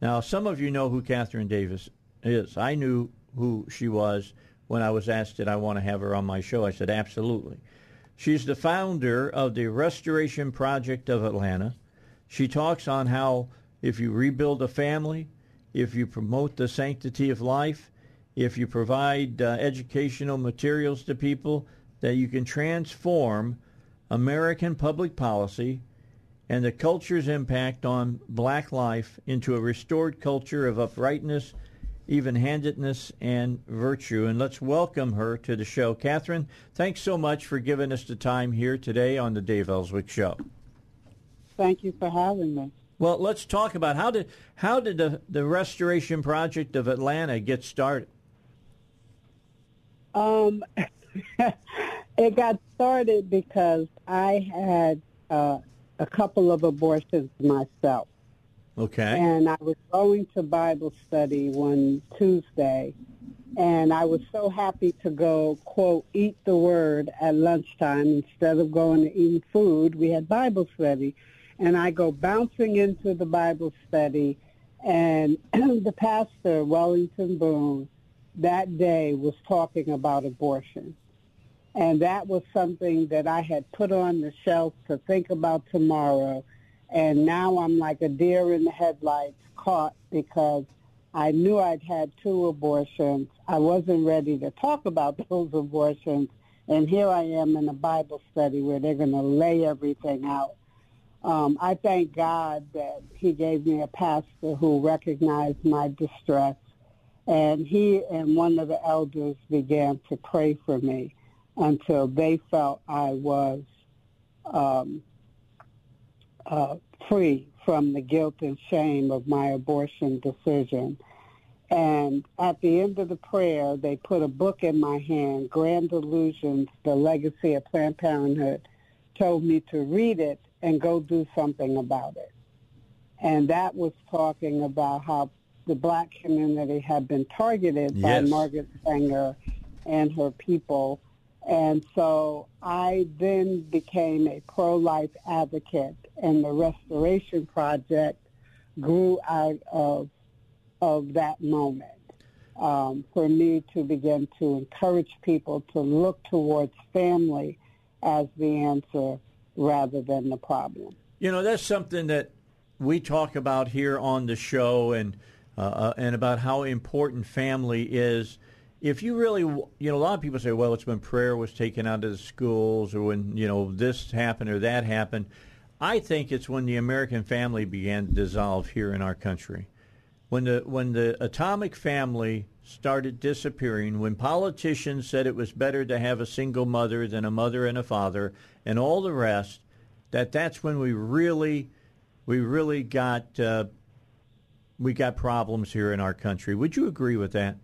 Now, some of you know who Catherine Davis is. I knew who she was when I was asked, did I want to have her on my show? I said, absolutely. She's the founder of the Restoration Project of Atlanta. She talks on how if you rebuild a family, if you promote the sanctity of life, if you provide uh, educational materials to people, that you can transform American public policy and the culture's impact on black life into a restored culture of uprightness, even-handedness, and virtue. And let's welcome her to the show. Catherine, thanks so much for giving us the time here today on the Dave Elswick Show. Thank you for having me. Well, let's talk about how did how did the, the Restoration Project of Atlanta get started? Um, it got started because I had uh, a couple of abortions myself. Okay. And I was going to Bible study one Tuesday, and I was so happy to go, quote, eat the word at lunchtime instead of going to eat food. We had Bible study. And I go bouncing into the Bible study, and the pastor, Wellington Boone, that day was talking about abortion. And that was something that I had put on the shelf to think about tomorrow. And now I'm like a deer in the headlights caught because I knew I'd had two abortions. I wasn't ready to talk about those abortions. And here I am in a Bible study where they're going to lay everything out. Um, I thank God that he gave me a pastor who recognized my distress. And he and one of the elders began to pray for me until they felt I was um, uh, free from the guilt and shame of my abortion decision. And at the end of the prayer, they put a book in my hand, Grand Illusions, The Legacy of Planned Parenthood, told me to read it and go do something about it. And that was talking about how the black community had been targeted by Yes. Margaret Sanger and her people. And so I then became a pro-life advocate, and the Restoration Project grew out of of that moment um, for me to begin to encourage people to look towards family as the answer rather than the problem. You know, that's something that we talk about here on the show, and uh, and about how important family is. If you really, you know, a lot of people say, well, it's when prayer was taken out of the schools, or when you know this happened or that happened. I think it's when the American family began to dissolve here in our country, when the when the atomic family started disappearing, when politicians said it was better to have a single mother than a mother and a father, and all the rest, that that's when we really we really got uh, we got problems here in our country. Would you agree with that?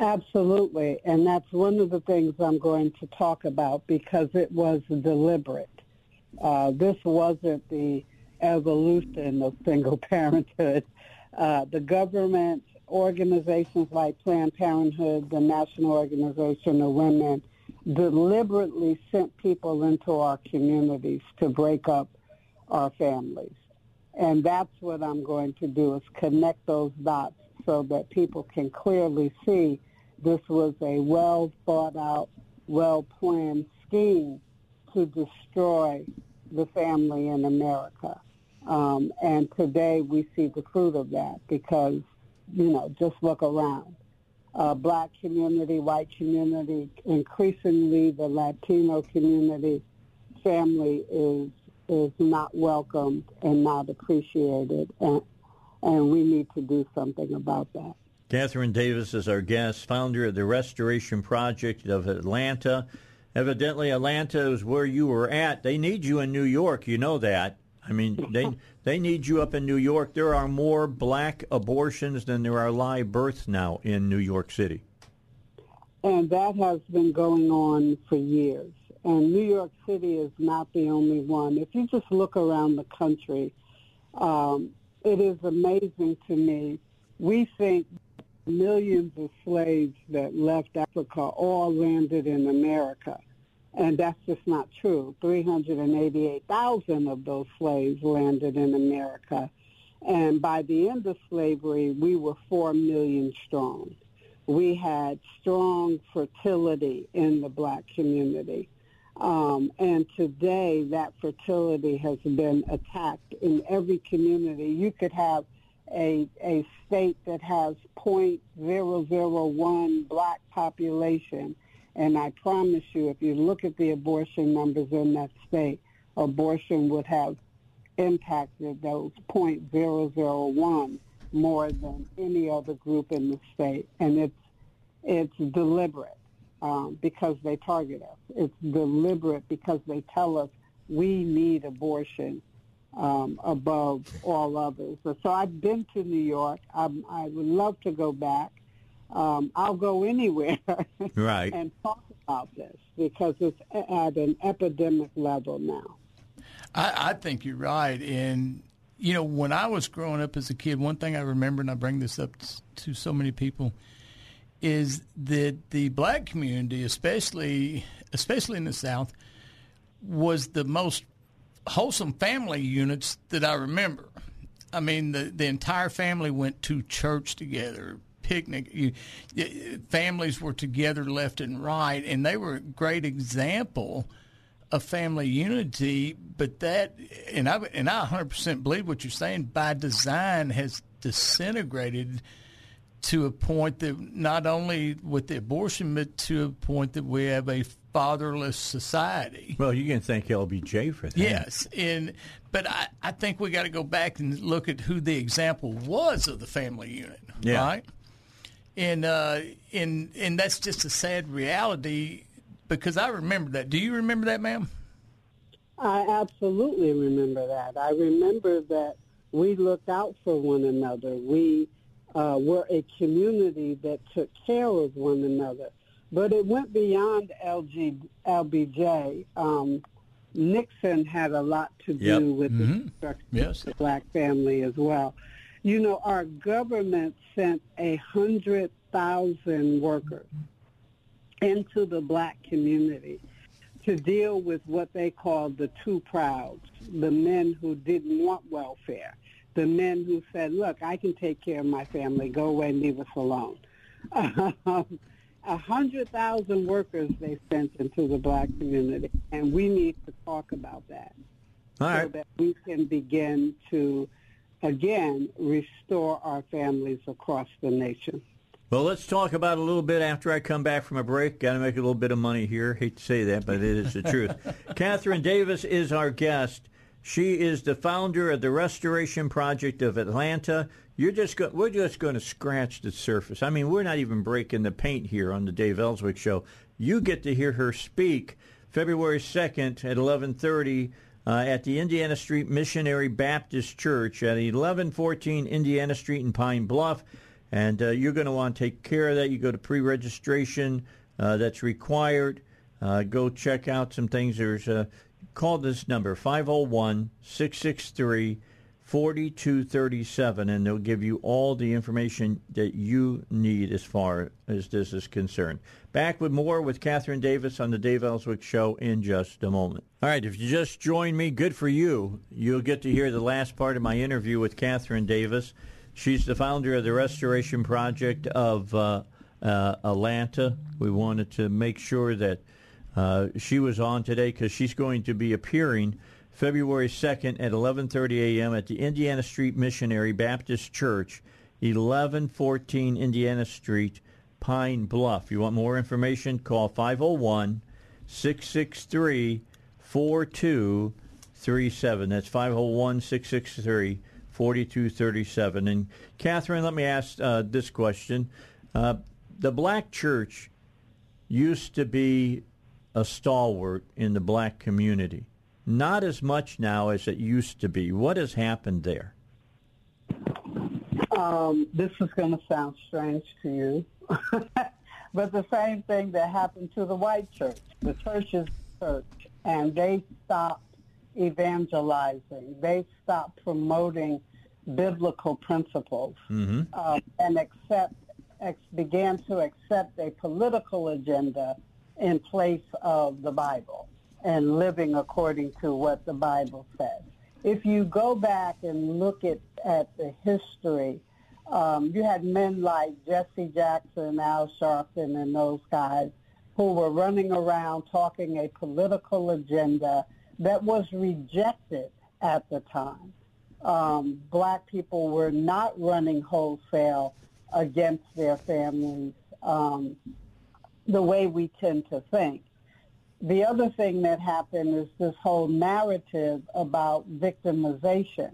Absolutely, and that's one of the things I'm going to talk about because it was deliberate. Uh, this wasn't the evolution of single parenthood. Uh, the government, organizations like Planned Parenthood, the National Organization of Women, deliberately sent people into our communities to break up our families. And that's what I'm going to do is connect those dots so that people can clearly see this was a well thought out, well planned scheme to destroy the family in America. Um, and today we see the fruit of that because, you know, just look around. Uh, black community, white community, increasingly the Latino community, family is is not welcomed and not appreciated, and, and we need to do something about that. Catherine Davis is our guest, founder of the Restoration Project of Atlanta. Evidently, Atlanta is where you were at. They need you in New York. You know that. I mean, they they need you up in New York. There are more black abortions than there are live births now in New York City. And that has been going on for years. And New York City is not the only one. If you just look around the country, um, it is amazing to me. We think millions of slaves that left Africa all landed in America. And that's just not true. 388,000 of those slaves landed in America. And by the end of slavery, we were 4 million strong. We had strong fertility in the black community. Um, and today, that fertility has been attacked in every community. You could have a, a state that has 0.001 black population, and I promise you, if you look at the abortion numbers in that state, abortion would have impacted those 0.001 more than any other group in the state, and it's it's deliberate um, because they target us. It's deliberate because they tell us we need abortion um, above all others. So I've been to New York. I'm, I would love to go back. Um, I'll go anywhere right. and talk about this because it's at an epidemic level now. I, I think you're right. And, you know, when I was growing up as a kid, one thing I remember, and I bring this up to so many people, is that the black community, especially especially in the South, was the most wholesome family units that I remember. I mean, the the entire family went to church together, picnic. You, families were together left and right, and they were a great example of family unity. But that, and I and I 100% believe what you're saying. By design, has disintegrated to a point that not only with the abortion, but to a point that we have a fatherless society. Well, you can thank LBJ for that. Yes, and but I, I think we got to go back and look at who the example was of the family unit, yeah. right? And uh, and and that's just a sad reality because I remember that. Do you remember that, ma'am? I absolutely remember that. I remember that we looked out for one another. We uh, were a community that took care of one another. But it went beyond LG, LBJ. Um, Nixon had a lot to do yep. with mm-hmm. the structure yes. of the black family as well. You know, our government sent a hundred thousand workers into the black community to deal with what they called the two prouds, the men who didn't want welfare, the men who said, look, I can take care of my family, go away and leave us alone. Um, a hundred thousand workers they sent into the black community, and we need to talk about that All so right. that we can begin to, again, restore our families across the nation. Well, let's talk about it a little bit after I come back from a break. Got to make a little bit of money here. Hate to say that, but it is the truth. Catherine Davis is our guest. She is the founder of the Restoration Project of Atlanta. You're just go- we're just going to scratch the surface. I mean, we're not even breaking the paint here on the Dave Elswick Show. You get to hear her speak February 2nd at 11:30 uh, at the Indiana Street Missionary Baptist Church at 1114 Indiana Street in Pine Bluff. And uh, you're going to want to take care of that. You go to pre-registration uh, that's required. Uh, go check out some things. There's uh, call this number 501-663-4237 and they'll give you all the information that you need as far as this is concerned. Back with more with Catherine Davis on the Dave Elswick Show in just a moment. All right, if you just joined me, good for you. You'll get to hear the last part of my interview with Catherine Davis. She's the founder of the Restoration Project of uh, uh, Atlanta. We wanted to make sure that uh, she was on today because she's going to be appearing February 2nd at 11:30 a.m. at the Indiana Street Missionary Baptist Church, 1114 Indiana Street, Pine Bluff. You want more information? Call 501 663 4237. That's 501 663 4237. And Catherine, let me ask uh, this question. Uh, the black church used to be a stalwart in the black community. Not as much now as it used to be. What has happened there? Um, this is going to sound strange to you, but the same thing that happened to the white church. The churches church, and they stopped evangelizing. They stopped promoting biblical principles Mm-hmm. uh, and accept ex- began to accept a political agenda in place of the Bible and living according to what the Bible says. If you go back and look at, at the history, um, you had men like Jesse Jackson, Al Sharpton, and those guys who were running around talking a political agenda that was rejected at the time. Um, black people were not running wholesale against their families um, the way we tend to think. The other thing that happened is this whole narrative about victimization.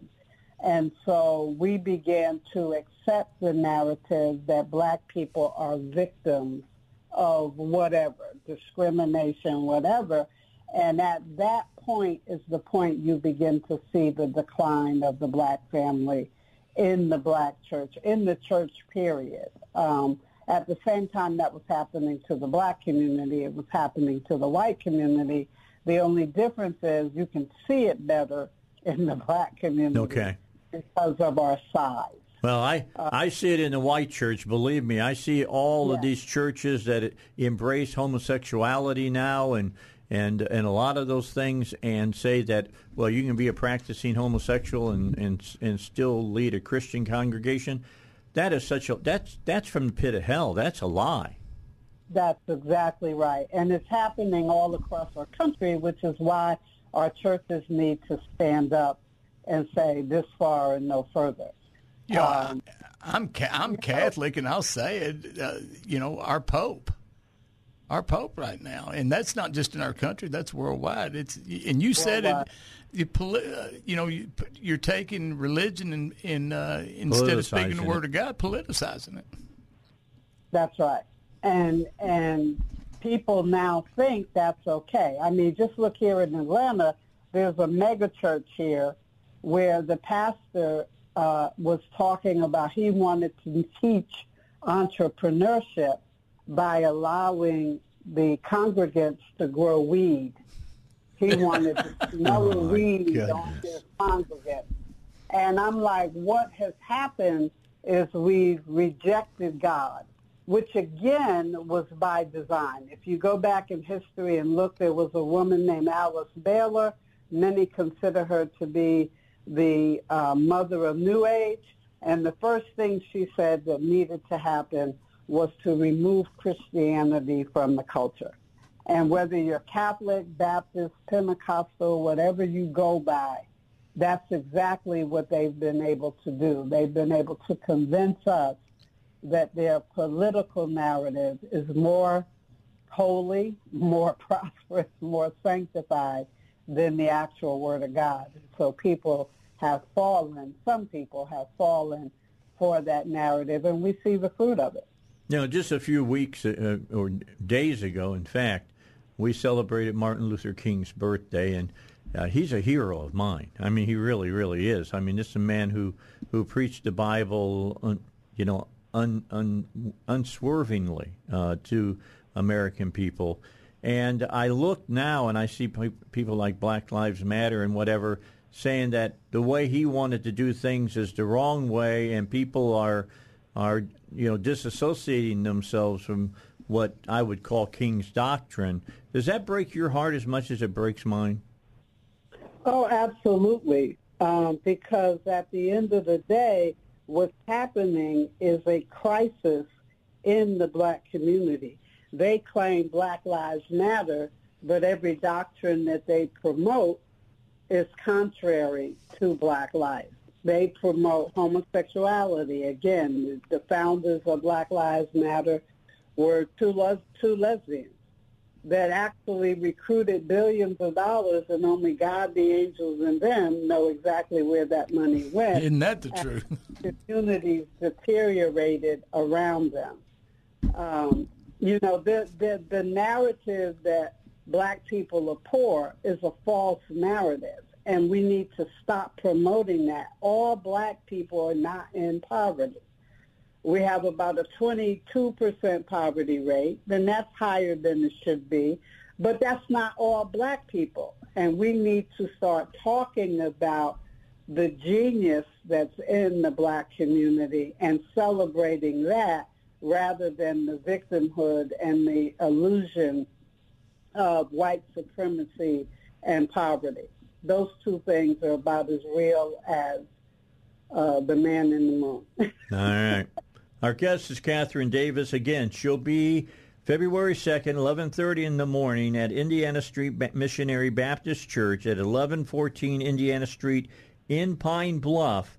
And so we began to accept the narrative that black people are victims of whatever, discrimination, whatever. And at that point is the point you begin to see the decline of the black family in the black church, in the church period. Um, at the same time that was happening to the black community, it was happening to the white community. The only difference is you can see it better in the black community Okay. because of our size. Well, I uh, I see it in the white church. Believe me, I see all of these churches that embrace homosexuality now, and and and a lot of those things, and say that well, you can be a practicing homosexual and and and still lead a Christian congregation. That is such a that's that's from the pit of hell. That's a lie. That's exactly right. And it's happening all across our country, which is why our churches need to stand up and say this far and no further. Yeah, Um, I'm I'm Catholic, and I'll say it. Uh, you know, our Pope, our Pope right now, and that's not just in our country; that's worldwide. It's and you said it. You, poli- uh, you know, you, you're taking religion and in, uh, instead of speaking the word of God, politicizing it. That's right. And and people now think that's okay. I mean, just look here in Atlanta. There's a mega church here where the pastor uh, was talking about he wanted to teach entrepreneurship by allowing the congregants to grow weed. He wanted to grow Oh, weed goodness. on his congregants. And I'm like, what has happened is we've rejected God, which again was by design. If you go back in history and look, there was a woman named Alice Bailey. Many consider her to be the uh, mother of New Age. And the first thing she said that needed to happen was to remove Christianity from the culture. And whether you're Catholic, Baptist, Pentecostal, whatever you go by, that's exactly what they've been able to do. They've been able to convince us that their political narrative is more holy, more prosperous, more sanctified than the actual Word of God. So people have fallen, some people have fallen for that narrative, and we see the fruit of it. Know, just a few weeks uh, or days ago, in fact, we celebrated Martin Luther King's birthday, and uh, he's a hero of mine. I mean, he really, really is. I mean, this is a man who who preached the Bible, un, you know, un, un, unswervingly uh, to American people. And I look now, and I see pe- people like Black Lives Matter and whatever saying that the way he wanted to do things is the wrong way, and people are are you know disassociating themselves from what I would call King's doctrine. Does that break your heart as much as it breaks mine? Oh, absolutely. Um, because at the end of the day, what's happening is a crisis in the black community. They claim Black Lives Matter, but every doctrine that they promote is contrary to black life. They promote homosexuality. Again, the founders of Black Lives Matter were two, les- two lesbians that actually recruited billions of dollars and only God, the angels, and them know exactly where that money went. Isn't that the truth? Communities deteriorated around them. Um, you know, the, the, the narrative that black people are poor is a false narrative, and we need to stop promoting that. All black people are not in poverty. We have about a 22% poverty rate. Then that's higher than it should be. But that's not all black people. And we need to start talking about the genius that's in the black community and celebrating that rather than the victimhood and the illusion of white supremacy and poverty. Those two things are about as real as uh, the man in the moon. All right. Our guest is Catherine Davis. Again, she'll be February 2nd, 11:30 in the morning at Indiana Street Missionary Baptist Church at 1114 Indiana Street in Pine Bluff.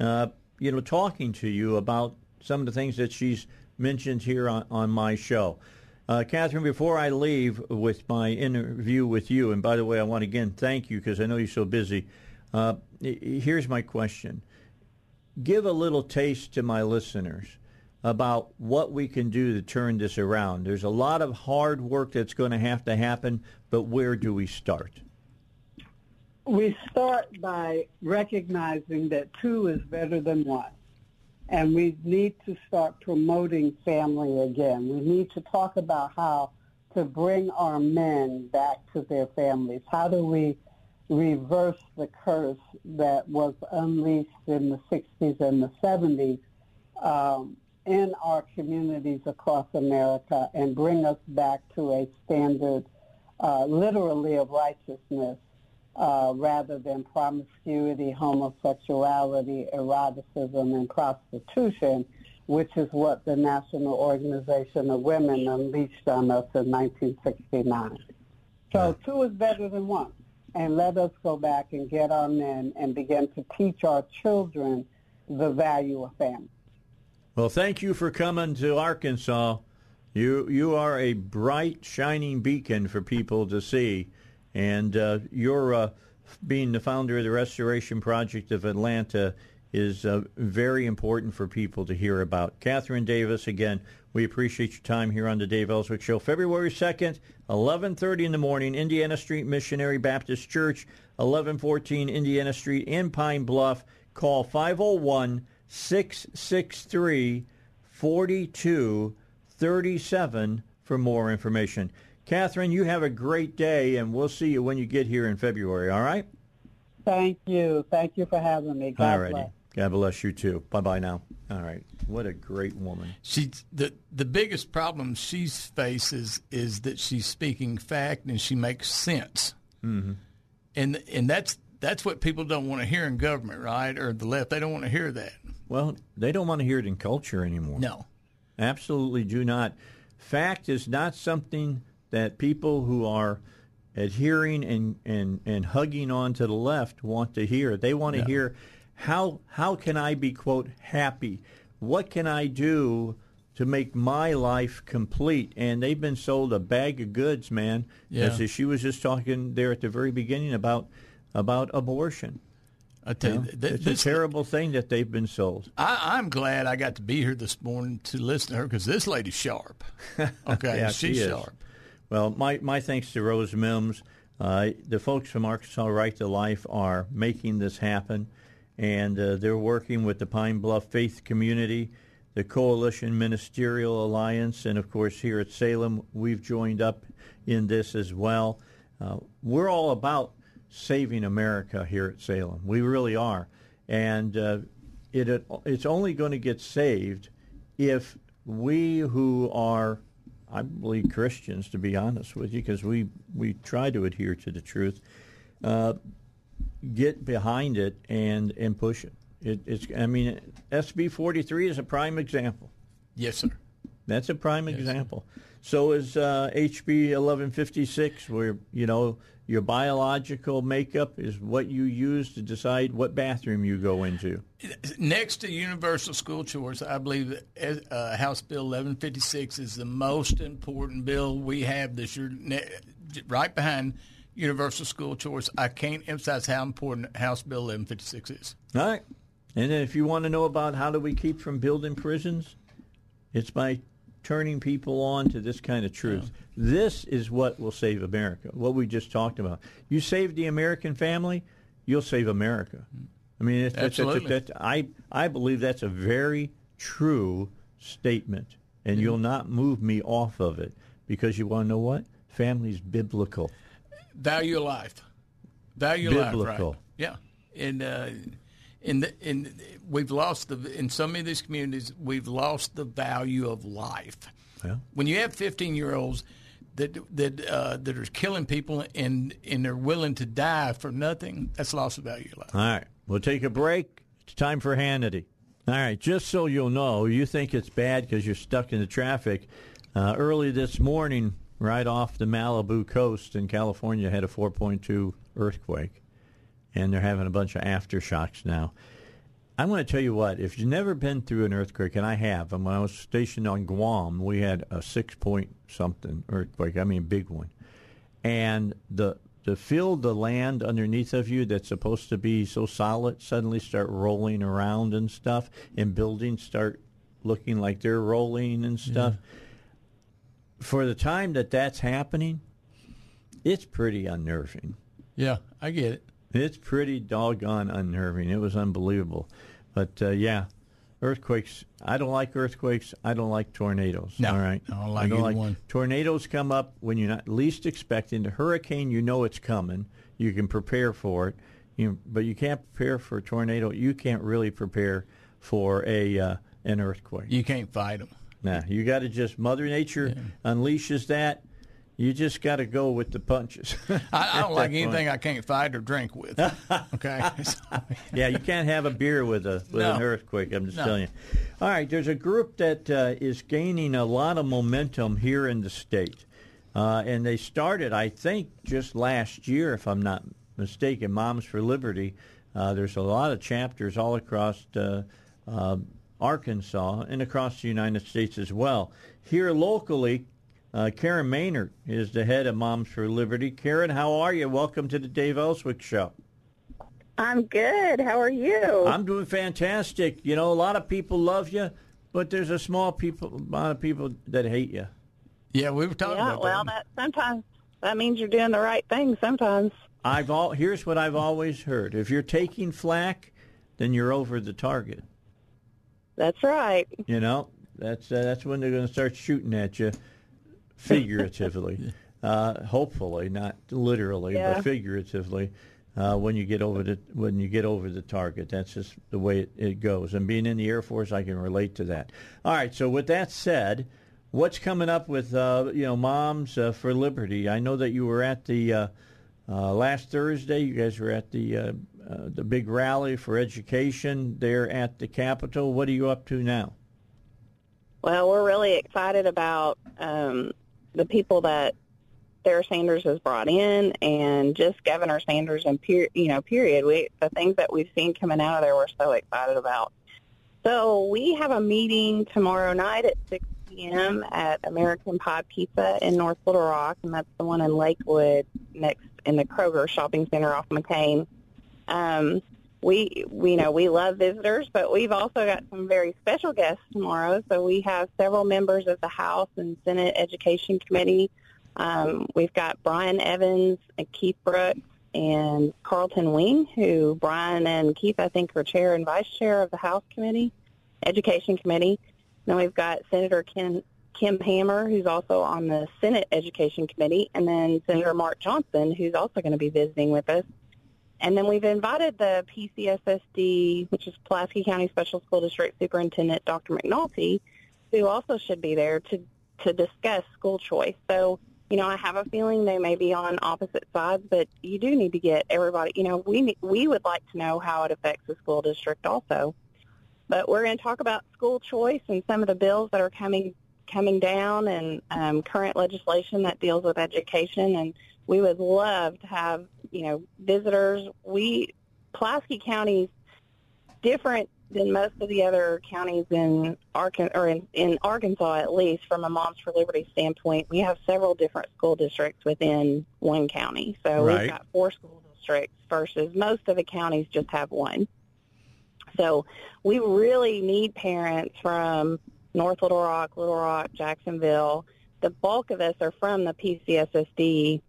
Uh, you know, talking to you about some of the things that she's mentioned here on, on my show. Uh, Catherine, before I leave with my interview with you, and by the way, I want to again thank you because I know you're so busy. Uh, here's my question Give a little taste to my listeners about what we can do to turn this around. There's a lot of hard work that's going to have to happen, but where do we start? We start by recognizing that two is better than one. And we need to start promoting family again. We need to talk about how to bring our men back to their families. How do we reverse the curse that was unleashed in the 60s and the 70s um, in our communities across America and bring us back to a standard uh, literally of righteousness uh, rather than promiscuity, homosexuality, eroticism, and prostitution, which is what the National Organization of Women unleashed on us in 1969. So two is better than one. And let us go back and get our men and begin to teach our children the value of family. Well, thank you for coming to Arkansas. You you are a bright, shining beacon for people to see and uh, your uh, being the founder of the Restoration Project of Atlanta is uh, very important for people to hear about. Catherine Davis, again, we appreciate your time here on the Dave Elswick Show. February 2nd, 11.30 in the morning, Indiana Street Missionary Baptist Church, 1114 Indiana Street in Pine Bluff. Call 501-663-4237 for more information. Catherine, you have a great day, and we'll see you when you get here in February, all right? Thank you. Thank you for having me. God all righty. bless. God bless you, too. Bye-bye now. All right. What a great woman. She's the the biggest problem she faces is that she's speaking fact and she makes sense. Mm-hmm. And and that's that's what people don't want to hear in government, right? Or the left. They don't want to hear that. Well, they don't want to hear it in culture anymore. No. Absolutely do not. Fact is not something that people who are adhering and, and, and hugging on to the left want to hear. They want to No. hear how how can I be quote happy? What can I do to make my life complete? And they've been sold a bag of goods, man. Yeah. As she was just talking there at the very beginning about about abortion. I tell you, know, th- it's this- a terrible thing that they've been sold. I, I'm glad I got to be here this morning to listen to her because this lady's sharp. Okay, yeah, she's she sharp. Well, my, my thanks to Rose Mimms. Uh, the folks from Arkansas Right to Life are making this happen, and uh, they're working with the Pine Bluff Faith Community, the Coalition Ministerial Alliance, and of course here at Salem, we've joined up in this as well. Uh, we're all about saving America here at Salem. We really are, and uh, it, it it's only going to get saved if we who are I believe Christians, to be honest with you, because we, we try to adhere to the truth, uh, get behind it and, and push it. it. It's I mean, SB 43 is a prime example. Yes, sir. That's a prime example. So is uh, HB 1156, where you know your biological makeup is what you use to decide what bathroom you go into. Next to universal school choice, I believe that uh, House Bill 1156 is the most important bill we have this year, ne- right behind universal school choice. I can't emphasize how important House Bill 1156 is. All right. And then if you want to know about how do we keep from building prisons, it's by turning people on to this kind of truth. This is what will save America, what we just talked about. You save the American family, you'll save America. I mean, it's, Absolutely. that's, I, I believe that's a very true statement, and you'll not move me off of it because you want to know what? Family's biblical. Value life. Value biblical. life, right? Yeah, and uh, in the in we've lost the in some of these communities we've lost the value of life. Yeah. When you have 15 year olds that that uh, that are killing people and and they're willing to die for nothing, that's loss of value of life. All right, we'll take a break. It's time for Hannity. All right, just so you'll know, you think it's bad because you're stuck in the traffic. Uh, early this morning, right off the Malibu coast in California, had a 4.2 earthquake, and they're having a bunch of aftershocks now. I'm going to tell you what, if you've never been through an earthquake, and I have, and when I was stationed on Guam, we had a six point something earthquake, I mean, big one. And the to feel the land underneath of you that's supposed to be so solid suddenly start rolling around and stuff, and buildings start looking like they're rolling and stuff. For the time that that's happening, it's pretty unnerving. Yeah, I get it. It's pretty doggone unnerving. It was unbelievable. But uh, yeah, earthquakes. I don't like earthquakes. I don't like tornadoes. No, all right. I don't like either one. Tornadoes come up when you're not least expecting. The hurricane, you know it's coming. You can prepare for it. You, but you can't prepare for a tornado. You can't really prepare for a uh, an earthquake. You can't fight them. Nah, you got to just Mother Nature unleashes that. You just got to go with the punches. I, I don't like that anything point. I can't fight or drink with. Okay. yeah, you can't have a beer with a with an earthquake. I'm just No. telling you. All right, there's a group that uh, is gaining a lot of momentum here in the state, uh, and they started, I think, just last year, if I'm not mistaken. Moms for Liberty. Uh, there's a lot of chapters all across uh, uh, Arkansas and across the United States as well. Here locally, uh, Karen Maynard is the head of Moms for Liberty. Karen, how are you? Welcome to the Dave Elswick Show. I'm good. How are you? I'm doing fantastic. You know, a lot of people love you, but there's a small people amount of people that hate you. Yeah, we were talking yeah, well, that sometimes that means you're doing the right thing. Sometimes. I've all here's what I've always heard: if you're taking flack, then you're over the target. That's right. You know, that's uh, that's when they're going to start shooting at you, figuratively. uh, hopefully, not literally, Yeah. but figuratively. Uh, when you get over the when you get over the target, that's just the way it, it goes. And being in the Air Force, I can relate to that. All right. So with that said, what's coming up with uh, you know Moms uh, for Liberty? I know that you were at the uh, uh, last Thursday. You guys were at the uh, uh, the big rally for education there at the Capitol. What are you up to now? Well, we're really excited about um, the people that Sarah Sanders has brought in, and just Governor Sanders and per- you know, period. We the things that we've seen coming out of there, we're so excited about. So we have a meeting tomorrow night at 6 p.m. at American Pie Pizza in North Little Rock, and that's the one in Lakewood next in the Kroger Shopping Center off McCain. Um, we, we you know we love visitors, but we've also got some very special guests tomorrow. So we have several members of the House and Senate Education Committee. Um, we've got Brian Evans and Keith Brooks and Carlton Wing, who Brian and Keith I think are chair and vice chair of the House Committee, Education Committee. Then we've got Senator Ken, Kim Hammer, who's also on the Senate Education Committee, and then Senator Mark Johnson, who's also going to be visiting with us. And then we've invited the PCSSD, which is Pulaski County Special School District Superintendent Dr. McNulty, who also should be there to, to discuss school choice. So, you know, I have a feeling they may be on opposite sides, but you do need to get everybody, you know, we, we would like to know how it affects the school district also. But we're going to talk about school choice and some of the bills that are coming coming down and um, current legislation that deals with education. And we would love to have you know visitors. We Pulaski County's different than most of the other counties in Arkansas, or in, in Arkansas at least, from a Moms for Liberty standpoint. We have several different school districts within one county. So Right. we've got four school districts versus most of the counties just have one. So we really need parents from North Little Rock, Little Rock, Jacksonville. The bulk of us are from the PCSSD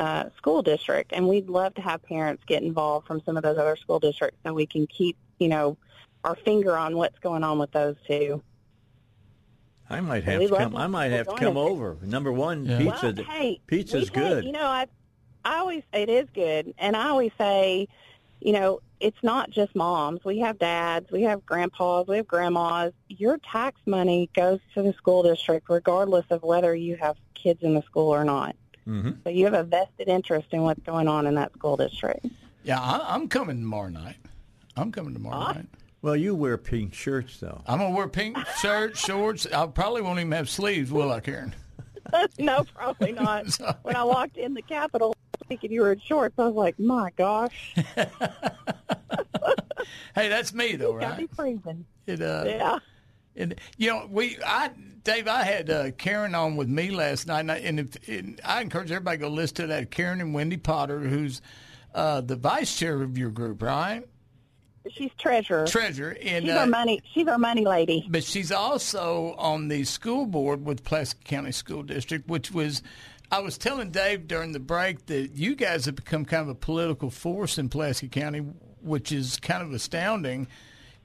uh, school district, and we'd love to have parents get involved from some of those other school districts so we can keep, you know, our finger on what's going on with those two. I might have We to come. I might have to come to- over. Number one, Yeah. pizza. Well, hey, pizza's we take- good. You know, I I always it is good, and I always say, you know, it's not just moms. We have dads, we have grandpas, we have grandmas. Your tax money goes to the school district, regardless of whether you have kids in the school or not. Hmm So you have a vested interest in what's going on in that school district. Yeah, I, I'm coming tomorrow night. I'm coming tomorrow night. Well, you wear pink shirts though. I'm gonna wear pink shirts, shorts. I probably won't even have sleeves, will I, Karen? no, probably not. when I walked in the Capitol thinking you were in shorts, I was like, my gosh, Hey, that's me though, got me freezing. It, uh, Yeah. And you know, we, I, Dave, I had uh, Karen on with me last night, and I, and if, and I encourage everybody to go listen to that. Karen and Wendy Potter, who's uh, the vice chair of your group, right? She's treasurer. Treasurer, and She's uh, our money. She's our money lady. but she's also on the school board with Pulaski County School District, which was. I was telling Dave during the break that you guys have become kind of a political force in Pulaski County, which is kind of astounding,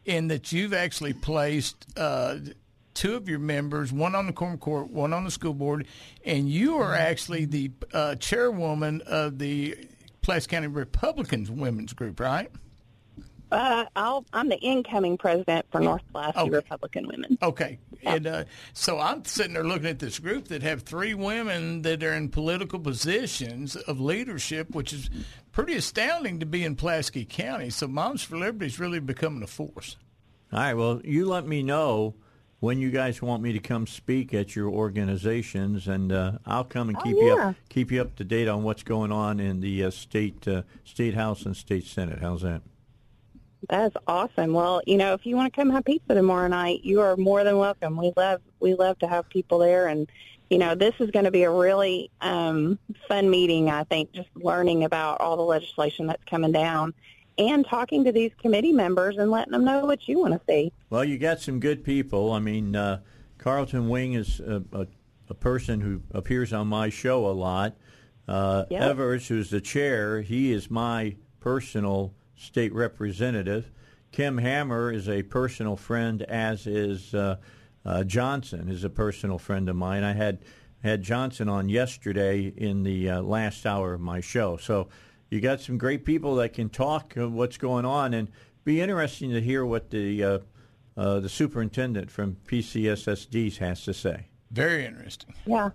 in that you've actually placed uh, two of your members, one on the Quorum Court, one on the school board, and you are actually the uh, chairwoman of the Pulaski County Republicans Women's Group, right? Uh, I'll, I'm the incoming president for North Pulaski Okay. Republican Women. Okay. And uh, so I'm sitting there looking at this group that have three women that are in political positions of leadership, which is pretty astounding to be in Pulaski County. So Moms for Liberty is really becoming a force. All right. Well, you let me know when you guys want me to come speak at your organizations, and uh, I'll come and Oh, keep you up keep you up to date on what's going on in the uh, state uh, state house and state senate. How's that? That's awesome. Well, you know, if you want to come have pizza tomorrow night, you are more than welcome. We love we love to have people there, and you know, this is going to be a really um, fun meeting. I think just learning about all the legislation that's coming down, and talking to these committee members and letting them know what you want to see. Well, you got some good people. I mean, uh, Carlton Wing is a, a, a person who appears on my show a lot. Uh, Yep. Evans, who's the chair, he is my personal state representative. Kim Hammer is a personal friend, as is uh, uh, Johnson is a personal friend of mine. I had had Johnson on yesterday in the uh, last hour of my show. So you got some great people that can talk of what's going on, and be interesting to hear what the uh, uh, the superintendent from PCSSD has to say. Very interesting. Yeah.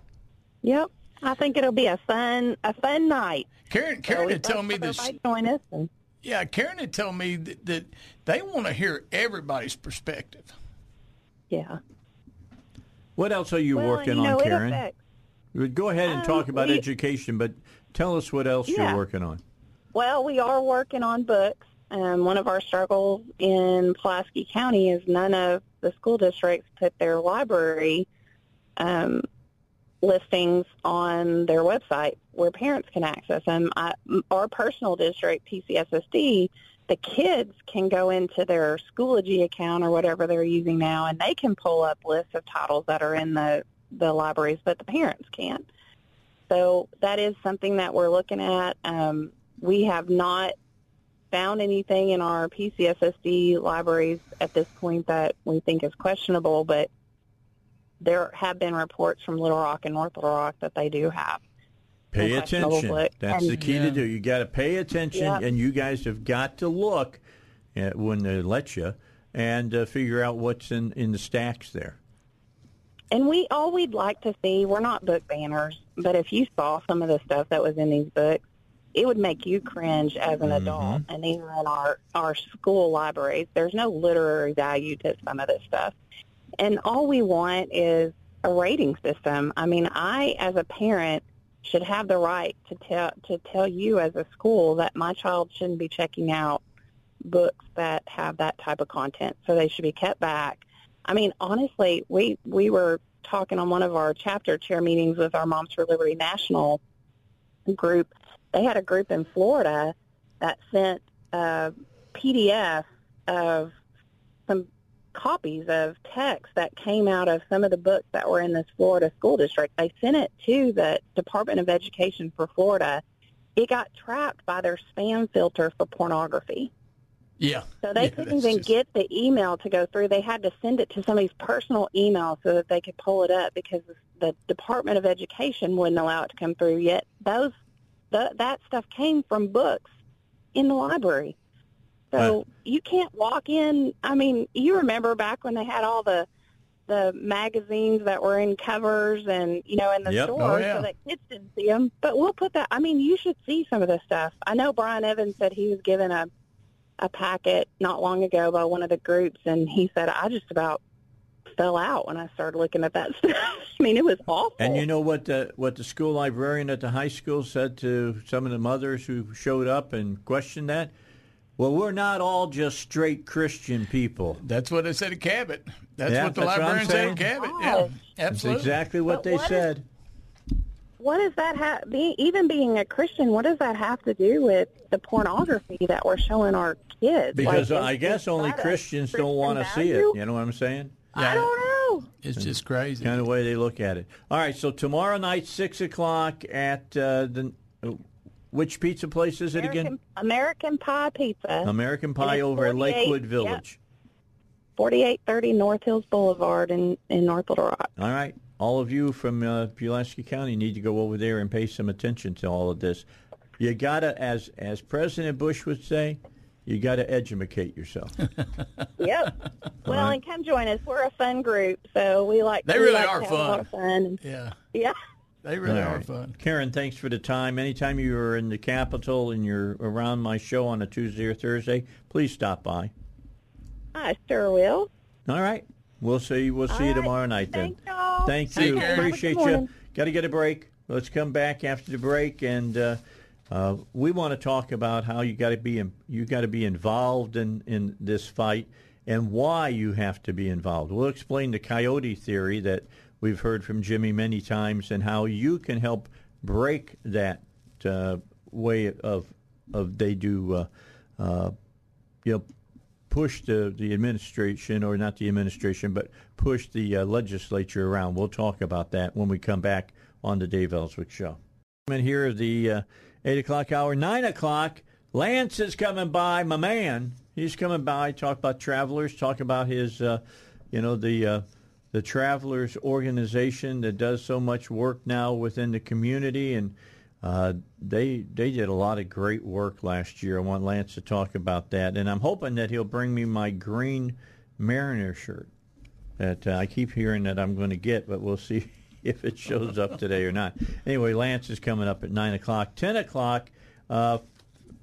Yep. I think it'll be a fun a fun night. Karen, Karen we'd had told me this. everybody Join us. And, Yeah, Karen had told me that, that they want to hear everybody's perspective. yeah. What else are you Well, working you know, on, it Karen? affects- Go ahead and Um, talk about we- education, but tell us what else Yeah. you're working on. Well, we are working on books. Um, one of our struggles in Pulaski County is none of the school districts put their library um, listings on their website where parents can access them. I, our personal district, PCSSD, the kids can go into their Schoology account or whatever they're using now, and they can pull up lists of titles that are in the, the libraries, but the parents can't. So that is something that we're looking at. Um, we have not found anything in our PCSSD libraries at this point that we think is questionable, but there have been reports from Little Rock and North Little Rock that they do have. Pay attention. books. That's And- the key to do. You got to pay attention, Yep. and you guys have got to look at when they let you and uh, figure out what's in, in the stacks there. And we all we'd like to see, we're not book banners, but if you saw some of the stuff that was in these books, it would make you cringe as an adult. And even in our, our school libraries, there's no literary value to some of this stuff. And all we want is a rating system. I mean, I, as a parent, should have the right to tell to tell you as a school that my child shouldn't be checking out books that have that type of content. So they should be kept back. I mean, honestly, we we were talking on one of our chapter chair meetings with our Moms for Liberty National group. They had a group in Florida that sent a PDF of some copies of text that came out of some of the books that were in this Florida school district. They sent it to the Department of Education for Florida. It got trapped by their spam filter for pornography. Yeah. So they Yeah, couldn't even just- get the email to go through. They had to send it to somebody's personal email so that they could pull it up because the Department of Education wouldn't allow it to come through. Yet those th- that stuff came from books in the library. So you can't walk in. I mean, you remember back when they had all the the magazines that were in covers and you know in the Yep. stores Oh, yeah. so that kids didn't see them. But we'll put that. I mean, you should see some of this stuff. I know Brian Evans said he was given a a packet not long ago by one of the groups, and he said I just about fell out when I started looking at that stuff. I mean, it was awful. And you know what the what the school librarian at the high school said to some of the mothers who showed up and questioned that? Well, we're not all just straight Christian people. That's what they said at Cabot. That's Yeah, what the that's what librarian said saying. at Cabot. Gosh. Yeah, That's exactly what But they what is- said. what does that have? Be, even being a Christian, what does that have to do with the pornography that we're showing our kids? Because Like, I guess only that a Christians don't want to see it. You know what I'm saying? I don't know. It's just crazy. Kind of way they look at it. All right, so tomorrow night, six o'clock at uh, the uh, which pizza place is it again? American, American Pie Pizza. American Pie over at 48 Lakewood yep, Village. 4830 North Hills Boulevard in, in North Little Rock. All right, all of you from uh, Pulaski County need to go over there and pay some attention to all of this. You gotta, as as President Bush would say, you gotta educate yourself. Yep. well, right. and come join us. We're a fun group, so we like. They we really like are to have A lot fun. of fun. Yeah, Yeah. They really All are fun. Karen, thanks for the time. Anytime you are in the Capitol and you're around my show on a Tuesday or Thursday, please stop by. I sure will. All right. We'll see. We'll see you right. tomorrow night then. Thank y'all. Thank See you, you. Karen. Have a good Appreciate you. Got to get a break. Let's come back after the break, and uh, uh, we want to talk about how you got to be in, you got to be involved in in this fight and why you have to be involved. We'll explain the coyote theory that we've heard from Jimmy many times, and how you can help break that uh, way of of they do. Uh, uh, you know, push the, the administration, or not the administration, but push the uh, legislature around. We'll talk about that when we come back on the Dave Elswick Show. And here, the uh, 8 o'clock hour, 9 o'clock, Lance is coming by, my man. He's coming by, talk about travelers, talk about his, uh, you know, the uh, the travelers organization that does so much work now within the community and uh, they they did a lot of great work last year. I want Lance to talk about that, and I'm hoping that he'll bring me my green Mariner shirt that uh, I keep hearing that I'm going to get, but we'll see if it shows up today or not. Anyway, Lance is coming up at nine o'clock, ten o'clock. Uh,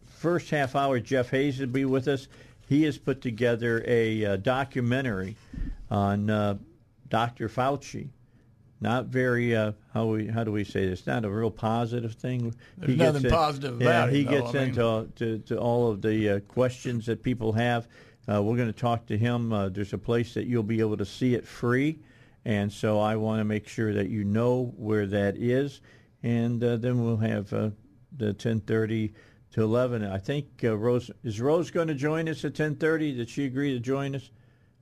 first half hour, Jeff Hayes will be with us. He has put together a uh, documentary on uh, Dr. Fauci not very uh, how we how do we say this? Not a real positive thing. There's nothing in- positive yeah, about it, he though, gets I mean. into to, to all of the uh, questions that people have. Uh, we're going to talk to him. Uh, there's a place that you'll be able to see it free, and so I want to make sure that you know where that is. And uh, then we'll have uh, the 10:30 to 11. I think uh, Rose is Rose going to join us at 10:30. Did she agree to join us?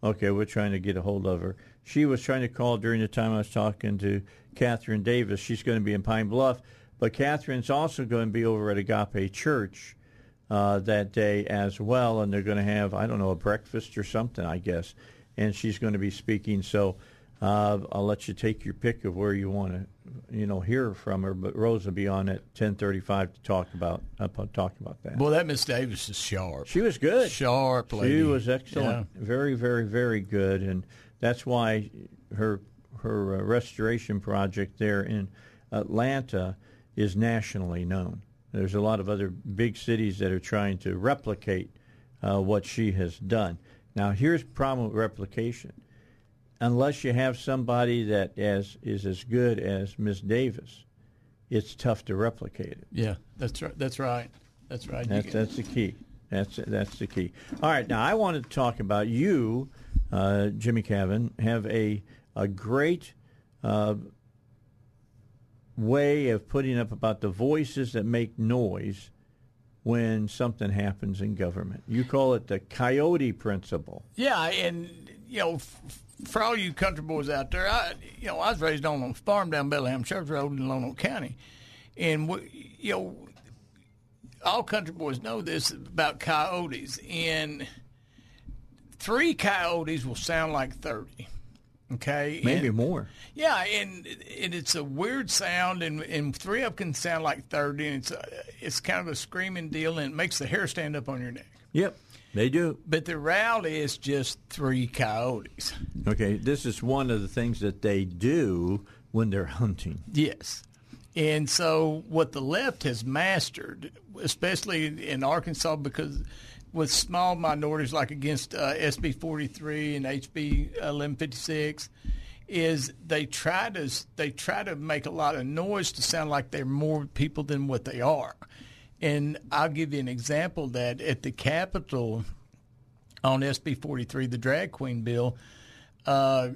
Okay, we're trying to get a hold of her. She was trying to call during the time I was talking to Catherine Davis. She's going to be in Pine Bluff, but Catherine's also going to be over at Agape Church uh, that day as well, and they're going to have I don't know a breakfast or something, I guess, and she's going to be speaking. So uh, I'll let you take your pick of where you want to, you know, hear from her. But Rose will be on at ten thirty-five to talk about uh, talk about that. Well, that Miss Davis is sharp. She was good. Sharp lady. She was excellent. Very, very, very good, and that's why her her uh, restoration project there in Atlanta is nationally known. There's a lot of other big cities that are trying to replicate uh, what she has done. Now, here's the problem with replication. Unless you have somebody that as, is as good as Miss Davis, it's tough to replicate it. Yeah, that's right. That's right. That's right. That's that's the key. That's that's the key. All right, now I wanted to talk about you, uh, Jimmy Cavitt, have a a great uh, way of putting up about the voices that make noise when something happens in government. You call it the coyote principle. Yeah, and you know, f- for all you country boys out there, I you know I was raised on a farm down Bellingham Church Road in Lonoke County, and we, you know, all country boys know this about coyotes. And three coyotes will sound like thirty. Okay, Maybe And- more. Yeah, and, and it's a weird sound, and, and three of them can sound like thirty, and it's a, it's kind of a screaming deal, and it makes the hair stand up on your neck. Yep, they do. But the reality is just three coyotes. Okay, this is one of the things that they do when they're hunting. Yes. And so what the left has mastered, especially in Arkansas, because with small minorities like against uh, SB 43 and HB 1156, is they try to they try to make a lot of noise to sound like they're more people than what they are. And I'll give you an example that at the Capitol on SB 43, the drag queen bill, uh,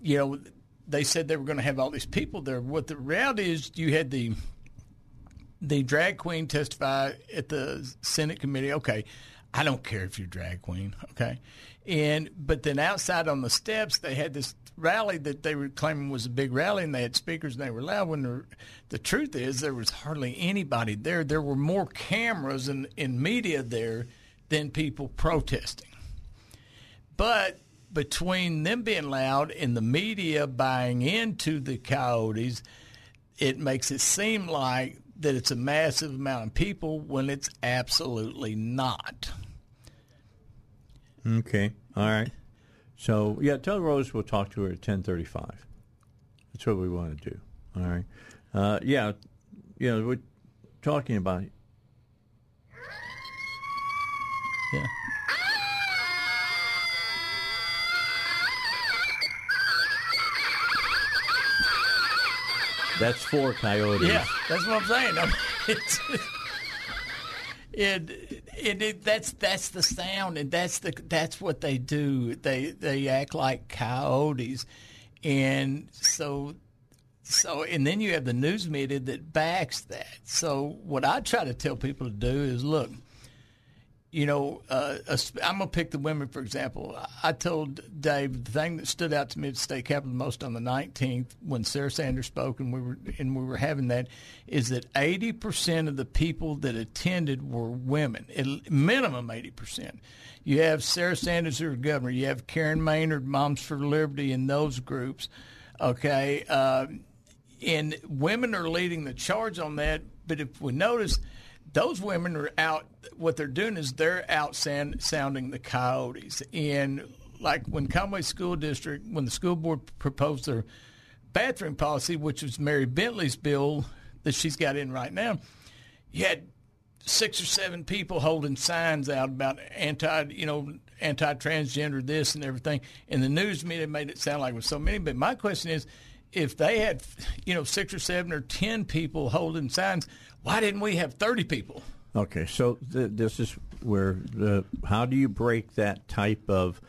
you know, they said they were going to have all these people there. What the reality is, you had the the drag queen testify at the Senate committee. Okay, I don't care if you're drag queen. Okay, and but then outside on the steps, they had this rally that they were claiming was a big rally, and they had speakers and they were loud. When the, truth is, there was hardly anybody there. There were more cameras and, and media there than people protesting. But between them being loud and the media buying into the coyotes, it makes it seem like that it's a massive amount of people when it's absolutely not. Okay, all right. So yeah, tell Rose we'll talk to her at ten thirty-five. That's what we want to do. All right. Uh, yeah, yeah. We're talking about. Yeah. That's four coyotes. Yeah, that's what I'm saying. I it, it, it, that's that's the sound, and that's the that's what they do. They they act like coyotes, and so so and then you have the news media that backs that. So what I try to tell people to do is look. You know, uh, I'm gonna pick the women for example. I told Dave the thing that stood out to me at the state capitol most on the 19th when Sarah Sanders spoke, and we were and we were having that, is that 80 percent of the people that attended were women, at minimum 80 percent. You have Sarah Sanders, who's governor. You have Karen Maynard, Moms for Liberty, in those groups. Okay, uh, and women are leading the charge on that. But if we notice, those women are out. What they're doing is they're out sound, sounding the coyotes. And like when Conway School District, when the school board proposed their bathroom policy, which was Mary Bentley's bill that she's got in right now, you had six or seven people holding signs out about anti, you know, anti-transgender this and everything. And the news media made it sound like it was so many. But my question is, if they had, you know, six or seven or ten people holding signs, why didn't we have thirty people? Okay, so th- this is where the how do you break that type of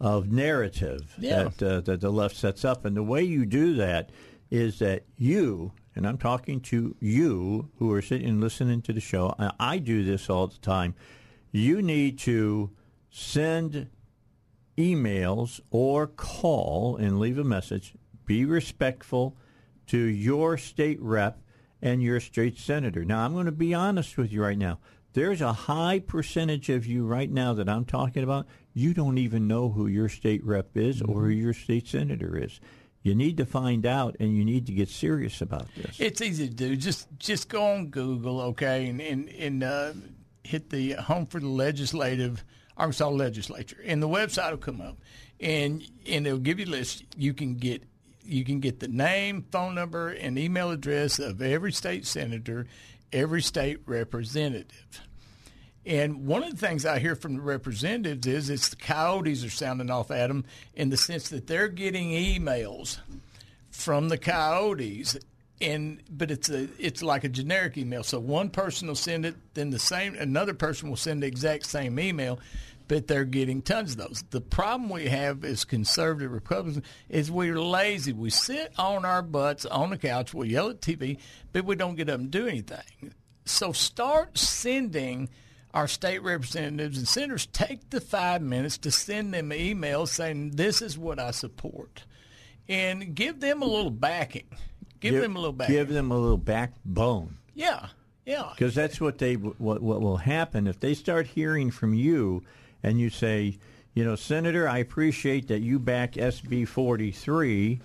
of narrative Yeah. that uh, that the left sets up, and the way you do that is that you and I'm talking to you who are sitting and listening to the show. I, I do this all the time. You need to send emails or call and leave a message. Be respectful to your state rep and you're a state senator. Now, I'm going to be honest with you right now. There's a high percentage of you right now that I'm talking about. You don't even know who your state rep is or who your state senator is. You need to find out, and you need to get serious about this. It's easy to do. Just just go on Google, okay, and and, and uh, hit the Home for the Legislative Arkansas Legislature, and the website will come up, and and it'll give you a list. You can get you can get the name, phone number, and email address of every state senator, every state representative. And one of the things I hear from the representatives is it's the coyotes are sounding off at them in the sense that they're getting emails from the coyotes and but it's a it's like a generic email. So one person will send it, then the same another person will send the exact same email, but they're getting tons of those. The problem we have as conservative Republicans is we're lazy. We sit on our butts on the couch, we yell at TV, but we don't get up and do anything. So start sending our state representatives and senators take the five minutes to send them emails saying this is what I support, and give them a little backing. Give, them a little backing. Give them a little backbone. Yeah. Yeah. Because that's what they what what will happen if they start hearing from you, and you say, you know, Senator, I appreciate that you back SB 43,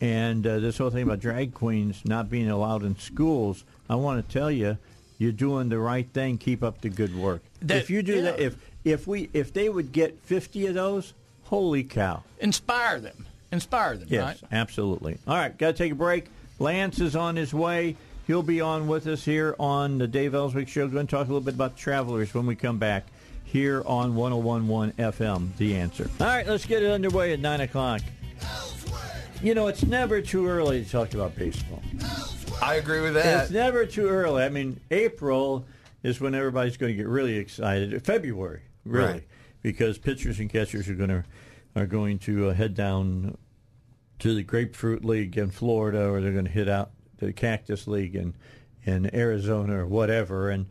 and uh, this whole thing about drag queens not being allowed in schools. I want to tell you, you're doing the right thing. Keep up the good work. That- if you do yeah. that, if if we if they would get 50 of those, holy cow! Inspire them. Inspire them, Yes, right? absolutely. All right, got to take a break. Lance is on his way. He'll be on with us here on the Dave Elswick Show. Going to talk a little bit about travelers when we come back here on 1011 FM, The Answer. All right, let's get it underway at 9 o'clock. You know, it's never too early to talk about baseball. I agree with that. It's never too early. I mean, April is when everybody's going to get really excited. February, really, Right. because pitchers and catchers are going to are going to uh, head down to the Grapefruit League in Florida, or they're going to hit out the Cactus League in in Arizona or whatever, and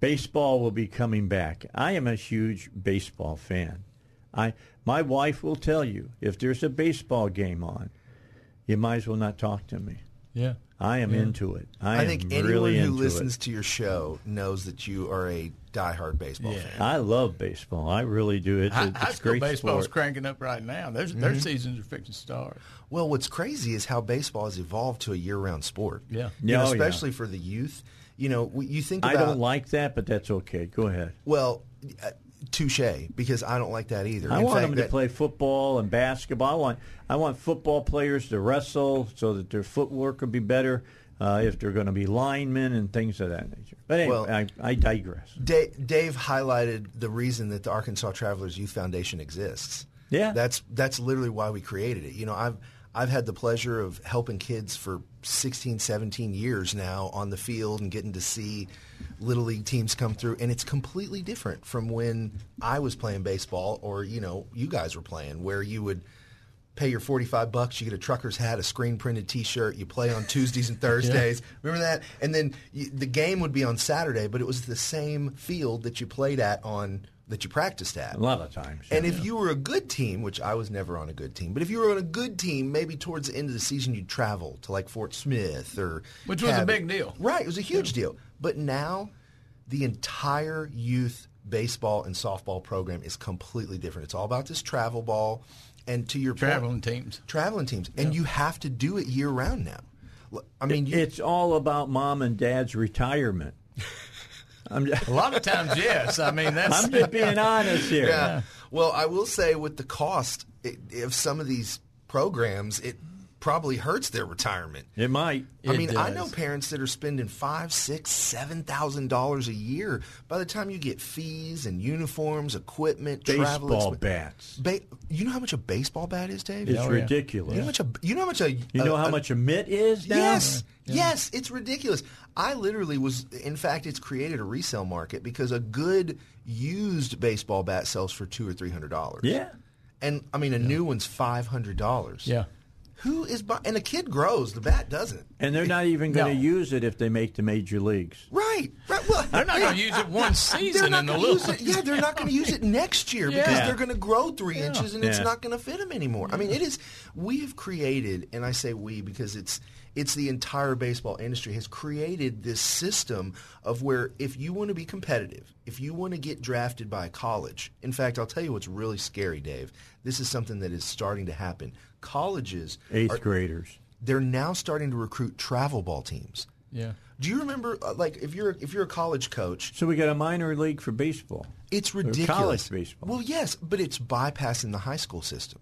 baseball will be coming back. I am a huge baseball fan. I my wife will tell you if there's a baseball game on, you might as well not talk to me. Yeah. I am Yeah. into it. I, I, am think anyone really who into listens it. to your show knows that you are a diehard baseball fan. I love baseball. I really do. It's, High, it's high school great baseball's sport. cranking up right now. Their, their Mhm. seasons are fixing to start. Well, what's crazy is how baseball has evolved to a year-round sport. Yeah. You know, Oh, yeah. especially for the youth. You know, you think I don't like that, but that's okay. Go ahead. well, uh, touche, because I don't like that either. I In want fact, them to that- play football and basketball. I want I want football players to wrestle so that their footwork will be better. Uh, if they're going to be linemen and things of that nature. But anyway, Well- I, I digress. Da- Dave highlighted the reason that the Arkansas Travelers Youth Foundation exists. Yeah. that's that's literally why we created it. You know, I've I've had the pleasure of helping kids for 16, 17 years now on the field and getting to see little league teams come through, and it's completely different from when I was playing baseball or you know you guys were playing, where you would pay your 45 bucks, you get a trucker's hat, a screen printed t-shirt, you play on Tuesdays and Thursdays. Remember that? And then you, the game would be on Saturday, but it was the same field that you played at on that you practiced at. A lot of times. And if you were a good team, which I was never on a good team, but if you were on a good team, maybe towards the end of the season you'd travel to like Fort Smith or Which was a big deal. Right, it was a huge deal. But now the entire youth baseball and softball program is completely different. It's all about this travel ball and to your point- Traveling teams. traveling teams, and you have to do it year round now. I mean, you, it's all about mom and dad's retirement. I'm just, A lot of times, yes. I mean, that's. I'm just being honest here. Yeah. Well, I will say with the cost it, of some of these programs, it probably hurts their retirement. It might. I It mean, I know parents that are spending five, six, seven thousand dollars a year. By the time you get fees and uniforms, equipment, travel, Baseball expen- bats. Ba- you know how much a baseball bat is, Dave? It's Oh, yeah. ridiculous. You know how much a you know how much a You know a- how a- much a mitt is now? Yes, yes, it's ridiculous. I literally was. In fact, it's created a resale market because a good used baseball bat sells for two or three hundred dollars. Yeah. and I mean a new one's five hundred dollars. Yeah. Who is buy- and a kid grows, the bat doesn't. And they're not even going to No. use it if they make the major leagues. Right, right. Well, They're not going to use it one They're season not in the going to use little. it. Yeah, they're not going to use it next year because they're going to grow three inches and it's not going to fit them anymore. I mean, it is. We have created, and I say we because it's it's the entire baseball industry has created this system of where if you want to be competitive, if you want to get drafted by a college. In fact, I'll tell you what's really scary, Dave. This is something that is starting to happen. Colleges Eighth are- graders. they're now starting to recruit travel ball teams. Yeah. Do you remember, uh, like, if you're if you're a college coach, So we got a minor league for baseball. it's Or ridiculous. college baseball. Well, yes, but it's bypassing the high school system.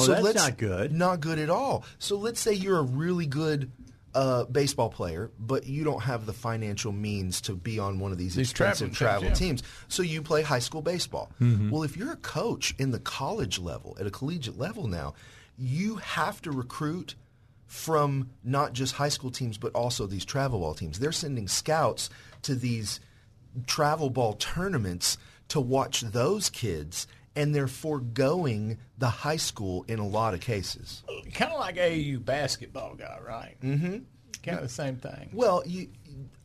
Oh, that's let's- not good. Not good at all. So let's say you're a really good uh, baseball player, but you don't have the financial means to be on one of these, These expensive traveling travel teams, teams. So you play high school baseball. Mm-hmm. Well, if you're a coach in the college level, at a collegiate level now, you have to recruit from not just high school teams, but also these travel ball teams. They're sending scouts to these travel ball tournaments to watch those kids, and they're foregoing the high school in a lot of cases. Kind of like AAU basketball guy, right? Mm-hmm. Kind of the same thing. Well, you,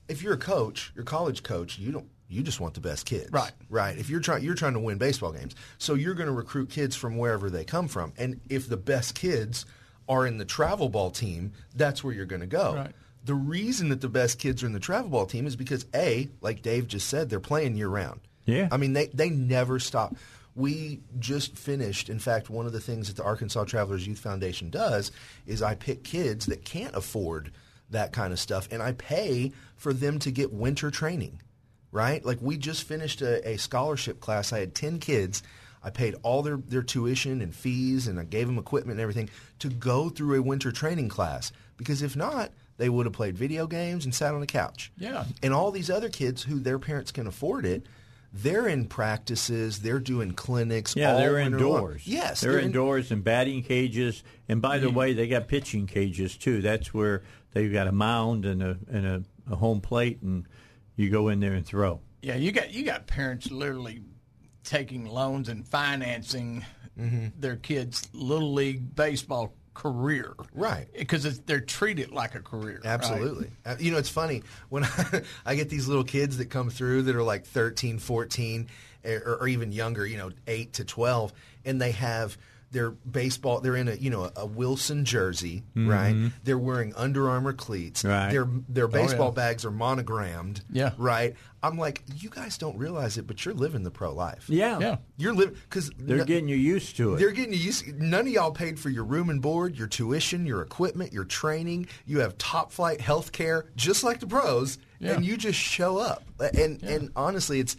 if you're a coach, you're a college coach, you don't. You just want the best kids, Right. Right. If you're trying, you're trying to win baseball games, so you're going to recruit kids from wherever they come from, and if the best kids are in the travel ball team, that's where you're going to go. Right. The reason that the best kids are in the travel ball team is because A, like Dave just said, they're playing year round. Yeah. I mean, they, they never stop. We just finished, in fact, one of the things that the Arkansas Travelers Youth Foundation does is I pick kids that can't afford that kind of stuff, and I pay for them to get winter training, right? Like we just finished a, a scholarship class. I had 10 kids. I paid all their, their tuition and fees, and I gave them equipment and everything to go through a winter training class. Because if not, they would have played video games and sat on a couch. Yeah. And all these other kids who their parents can afford it, they're in practices, they're doing clinics. Yeah, all they're winter long. indoors. Yes, they're, they're indoors in batting cages. And by the way, they got pitching cages too. That's where they've got a mound and a and a, a home plate, and you go in there and throw. Yeah, you got you got parents literally taking loans and financing Mm-hmm. their kids' little league baseball career, Right. Because they're treated like a career. Absolutely. Uh, You know, it's funny when I, I get these little kids that come through that are like 13, 14, or, or even younger, you know, 8 to 12, and they have their baseball, they're in a, you know, a Wilson jersey, mm-hmm. right? They're wearing Under Armour cleats. Right. Their, their Oh, baseball yeah. bags are monogrammed. Yeah. Right? I'm like, you guys don't realize it, but you're living the pro life. Yeah, Yeah. You're living, because They're getting you used to it. they're getting you used. None of y'all paid for your room and board, your tuition, your equipment, your training. You have top flight health care, just like the pros, Yeah. and you just show up. And and honestly, it's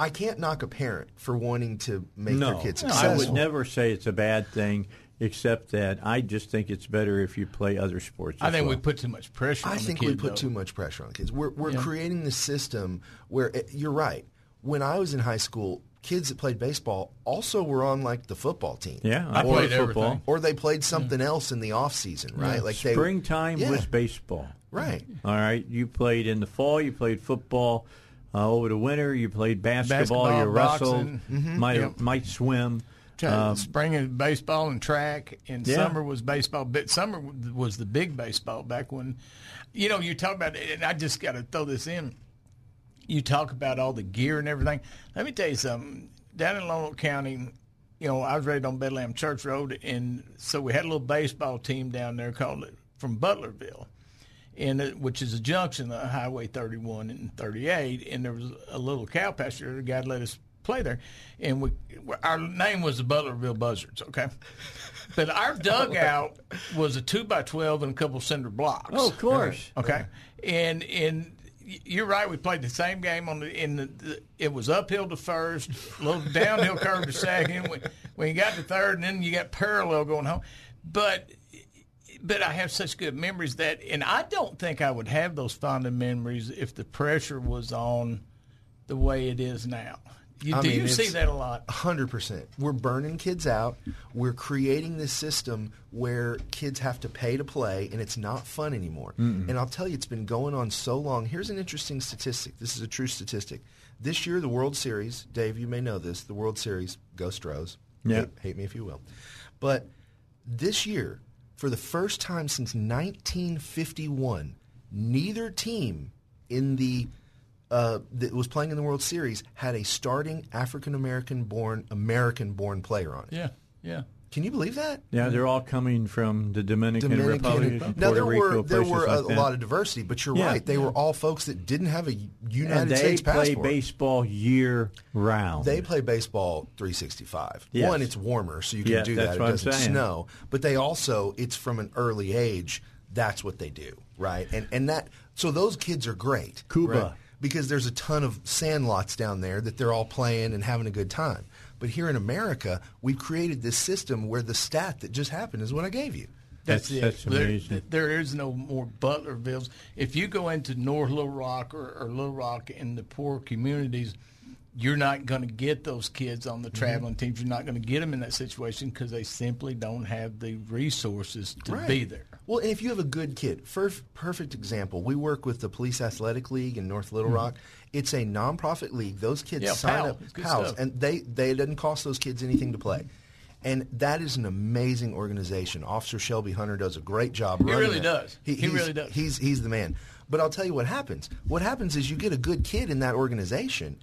I can't knock a parent for wanting to make no, their kids I would never say it's a bad thing, except that I just think it's better if you play other sports. I as think we put too much pressure. On kids. I on think the we put though. too much pressure on the kids. We're we're Yeah. creating the system where it, you're right. When I was in high school, kids that played baseball also were on like the football team. Yeah, I I played played football. everything. Or they played something else in the off season, right? Like they Springtime Yeah. was baseball. right. All right, you played in the fall. You played football uh, over the winter. You played basketball. Basketball, you wrestled. Mm-hmm. Might Yep. might swim. Uh, spring is baseball and track, and Yeah. summer was baseball. But summer was the big baseball back when, you know, you talk about it, and I just got to throw this in. You talk about all the gear and everything. Let me tell you something. Down in Lonoke County, you know, I was raised on Bedlam Church Road, and so we had a little baseball team down there called it from Butlerville, and it, which is a junction of Highway 31 and 38, and there was a little cow pasture. The guy let us play there, and we our name was the Butlerville Buzzards. Okay, but our oh. dugout was a two by twelve and a couple cinder blocks. Oh, of course. Uh-huh. Okay, and and you're right. We played the same game on the in the, the it was uphill to first, a little downhill curve to second. When, when you got to third, and then you got parallel going home. But but I have such good memories that, and I don't think I would have those fond memories if the pressure was on the way it is now. You, I do mean, you see that a lot? hundred percent. We're burning kids out. We're creating this system where kids have to pay to play, and it's not fun anymore. And I'll tell you, it's been going on so long. Here's an interesting statistic. This is a true statistic. This year, the World Series, Dave, you may know this. The World Series, go Stros. Yeah. Hate, hate me if you will. But this year, for the first time since 1951, neither team in the uh, that was playing in the World Series had a starting African American born American born player on it. Yeah, yeah. Can you believe that? Yeah, they're all coming from the Dominican, Republic, Now there Rico, were there were a, like lot of diversity, but you're Yeah. right. They were all folks that didn't have a United and they States play passport. baseball year round. They play baseball 365. Yes. One, it's warmer, so you can Yeah, do that. It doesn't snow. But they also, it's from an early age. That's what they do, right? And and that so those kids are great. Cuba. right? Because there's a ton of sand lots down there that they're all playing and having a good time. But here in America, we've created this system where the stat that just happened is what I gave you. That's, That's- it. that's There- There is no more Butlervilles. If you go into North Little Rock or, or Little Rock in the poor communities, you're not going to get those kids on Mm-hmm. the traveling teams. You're not going to get them in that situation because they simply don't have the resources to Right. be there. Well, and if you have a good kid, first, perfect example. We work with the Police Athletic League in North Little Rock. It's a nonprofit league. Those kids. Yeah, sign PAL. up, It's pals, stuff. and they they it doesn't cost those kids anything to play. And that is an amazing organization. Officer Shelby Hunter does a great job. He running really it. does. He he's- really does. He's he's the man. But I'll tell you what happens. What happens is you get a good kid in that organization.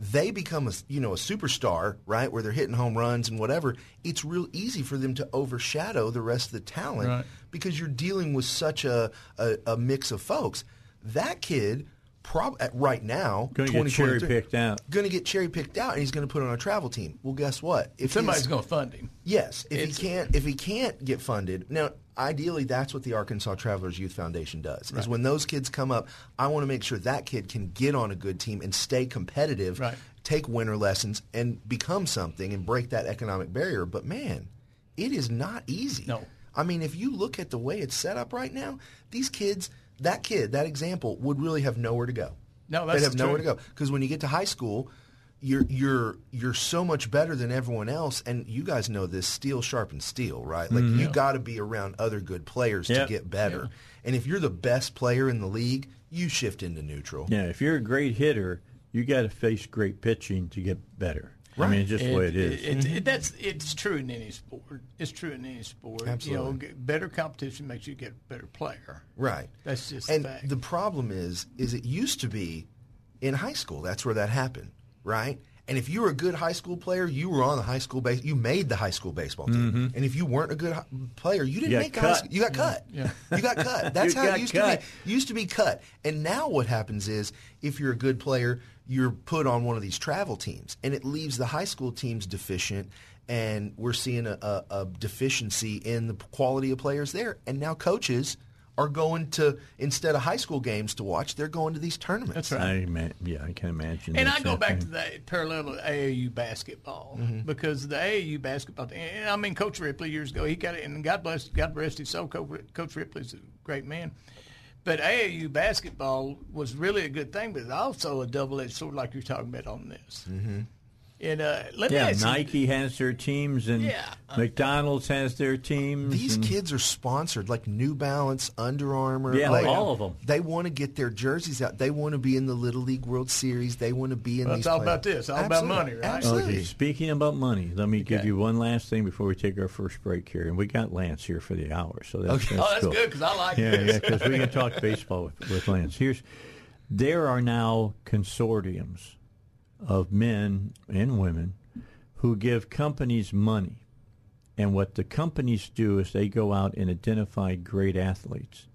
they become a you know a superstar, right? Where they're hitting home runs and whatever. It's real easy for them to overshadow the rest of the talent Right. because you're dealing with such a, a, a mix of folks. That kid, prob- at right now, Gonna get 2023 cherry-picked out. Going to get cherry picked out, and he's going to put on a travel team. Well, guess what? If Somebody's going to fund him. Yes, if It's- he can't if he can't get funded now. Ideally, that's what the Arkansas Travelers Youth Foundation does. Is when those kids come up, I want to make sure that kid can get on a good team and stay competitive, right. take winter lessons, and become something and break that economic barrier. But man, it is not easy. No, I mean, if you look at the way it's set up right now, these kids, that kid, that example, would really have nowhere to go. No, that's They'd that's have nowhere to go because when you get to high school, you're you're you're so much better than everyone else, and you guys know this: steel sharpens steel, right? Like Mhm. you got to be around other good players Yep. to get better. And if you're the best player in the league, you shift into neutral. Yeah, if you're a great hitter, you got to face great pitching to get better. I mean, it's just the way it is. It, it, that's it's true in any sport. It's true in any sport. Absolutely. You know, better competition makes you get a better player. Right. That's just and a fact. the problem is, is it used to be in high school. That's where that happened, right? And if you were a good high school player, you were on the high school base. You made the high school baseball team. Mhm. And if you weren't a good hi- player, you didn't You make the high cut. school. You got cut. Yeah. You got cut. That's how it used cut. to be. Used to be cut. And now what happens is, if you're a good player, you're put on one of these travel teams, and it leaves the high school teams deficient. And we're seeing a, a, a deficiency in the quality of players there. And now coaches are going to instead of high school games to watch, they're going to these tournaments. That's right. I ima- yeah, I can imagine. And that's I go back happening. to that parallel of AAU basketball Mm-hmm. because the AAU basketball. And I mean, Coach Ripley years ago, he got it, and God bless, God rest his soul. Co- Coach Ripley's a great man. But AAU basketball was really a good thing, but it's also a double-edged sword, like you're talking about on this. Mm-hmm. And uh, let me yeah, ask you- Nike has their teams, and Yeah. McDonald's has their teams. These and- kids are sponsored, like New Balance, Under Armour. Yeah, like, all of 'em. They want to get their jerseys out. They want to be in the Little League World Series. They want to be in Well, these. it's all play- about this, all about money, right? Absolutely. Okay, speaking about money, let me give you one last thing before we take our first break here, and we got Lance here for the hour, so that's, Okay. that's Oh, that's cool. good, 'cause I like yeah, this. yeah, because we can talk baseball with, with Lance. Here's there are now consortiums of men and women who give companies money, and what the companies do is they go out and identify great athletes,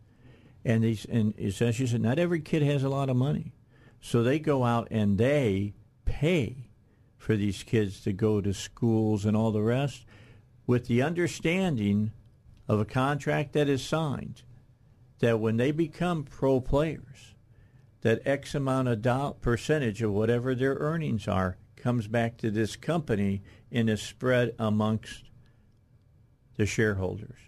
and these and as you said, not every kid has a lot of money, so they go out and they pay for these kids to go to schools and all the rest, with the understanding of a contract that is signed that when they become pro players, that X amount of do- percentage of whatever their earnings are comes back to this company and is spread amongst the shareholders.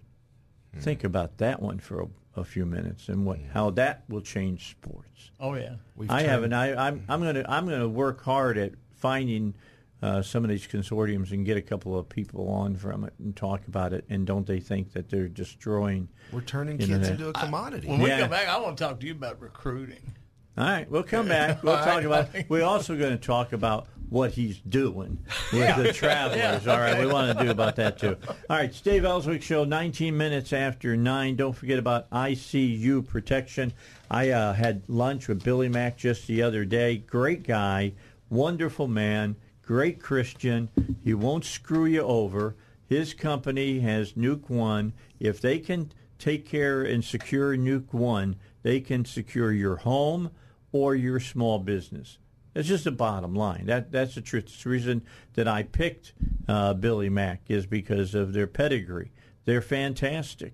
Think about that one for a, a few minutes and what how that will change sports. Oh yeah. I haven't. I, I'm I'm gonna I'm gonna work hard at finding uh, some of these consortiums and get a couple of people on from it and talk about it. And don't they think that they're destroying? We're turning internet? kids into a commodity. When we come back, I want to talk to you about recruiting. All right, we'll come back. We'll talk about. We're also going to talk about what he's doing with the travelers. Yeah, All right, we want to do about that too. All right, Steve Elswick Show, 19 minutes after nine. Don't forget about ICU protection. I uh, had lunch with Billy Mack just the other day. Great guy, wonderful man, great Christian. He won't screw you over. His company has Nuke One. If they can take care and secure Nuke One, they can secure your home or your small business. That's just the bottom line. That that's the truth. It's the reason that I picked uh, Billy Mack is because of their pedigree. They're fantastic.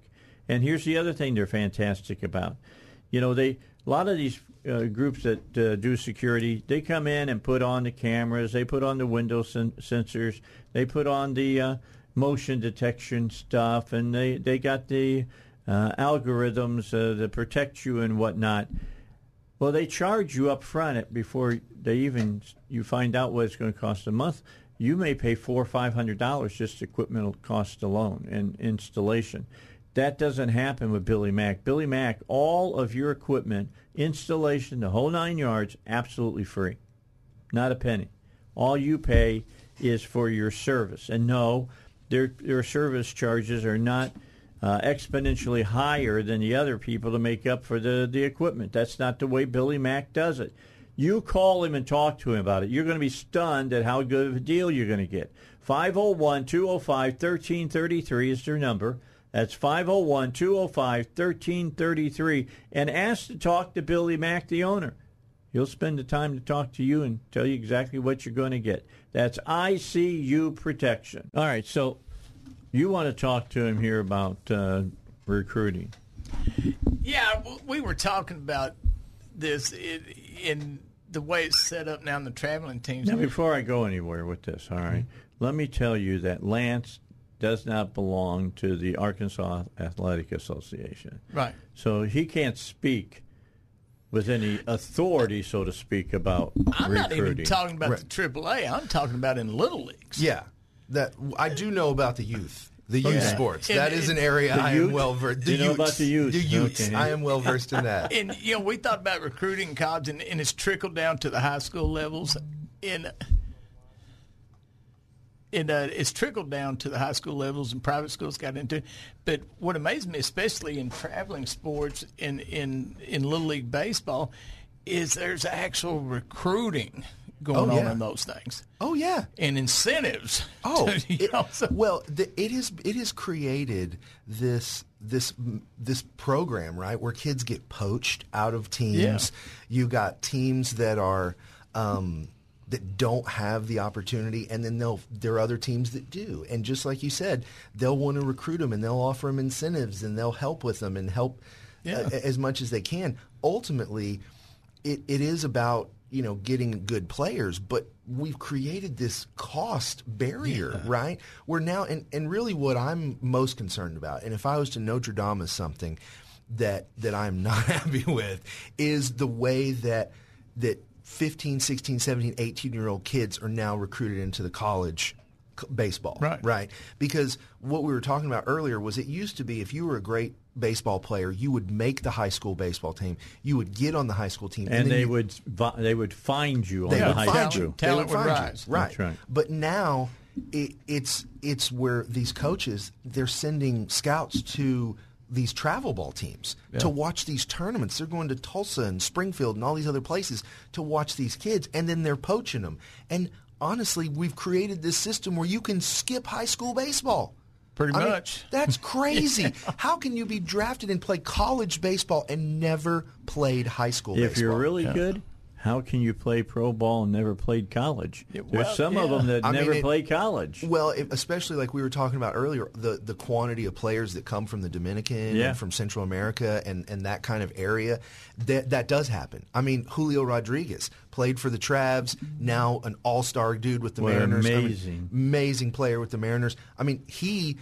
And here's the other thing they're fantastic about. You know, they a lot of these uh, groups that uh, do security, they come in and put on the cameras, they put on the window sen- sensors, they put on the uh, motion detection stuff, and they they got the uh, algorithms uh, that protect you and whatnot. Well, they charge you up front before they even you find out what it's going to cost a month. You may pay four or five hundred dollars just equipment cost alone and installation. That doesn't happen with Billy Mack. Billy Mack, all of your equipment, installation, the whole nine yards, absolutely free, not a penny. All you pay is for your service. And no, their their service charges are not uh, exponentially higher than the other people to make up for the, the equipment. That's not the way Billy Mack does it. You call him and talk to him about it. You're going to be stunned at how good of a deal you're going to get. 501 205 1333 is their number. That's 501 205 1333. And ask to talk to Billy Mack, the owner. He'll spend the time to talk to you and tell you exactly what you're going to get. That's ICU protection. All right, so you want to talk to him here about uh, recruiting. Yeah, we were talking about this in, in the way it's set up now in the traveling teams. Now, before I go anywhere with this, all right, let me tell you that Lance does not belong to the Arkansas Athletic Association. Right. So he can't speak with any authority, so to speak, about I'm not even talking about Right. the AAA. I'm talking about in little leagues. Yeah, that I do know about the youth. The youth Okay. sports. And- that is an area I am well versed. You know about the youth. The youths. Okay. I am well versed in that. And you know, we thought about recruiting in college, and, and it's trickled down to the high school levels. In and uh, it's trickled down to the high school levels, and private schools got into it. But what amazed me, especially in traveling sports, in in in little league baseball, is there's actual recruiting going Oh, on in those things. Oh yeah, and incentives. Oh, you it- know, so- well, the, it has it has created this this this program right where kids get poached out of teams. Yeah. You got teams that are um, that don't have the opportunity, and then they'll there are other teams that do. And just like you said, they'll want to recruit them, and they'll offer them incentives, and they'll help with them, and help Yeah. uh, as much as they can. Ultimately, it, it is about you know getting good players, but we've created this cost barrier, right? We're now and, and really what I'm most concerned about, and if I was to Notre Dame as something that that I'm not happy with, is the way that that 15, 16, 17, 18 year old kids are now recruited into the college baseball. Right. Right. Because what we were talking about earlier was it used to be if you were a great baseball player, you would make the high school baseball team. You would get on the high school team. and, then they you- would they would find you on they the would high find school. you. They Talent would would find rise. You. Right. Right. But now it, it's it's where these coaches they're sending scouts to these travel ball teams to watch these tournaments. They're going to Tulsa and Springfield and all these other places to watch these kids, and then they're poaching them. And honestly, we've created this system where you can skip high school baseball. Pretty I mean, much. that's crazy. How can you be drafted and play college baseball and never played high school If baseball? you're really good, how can you play pro ball and never played college? There's well, some of them that I mean, never it- played college. Well, if, especially like we were talking about earlier, the, the quantity of players that come from the Dominican Yeah. and from Central America and, and that kind of area, that that does happen. I mean, Julio Rodriguez played for the Travs, now an all-star dude with the What Mariners. I mean, amazing. amazing player with the Mariners. I mean, he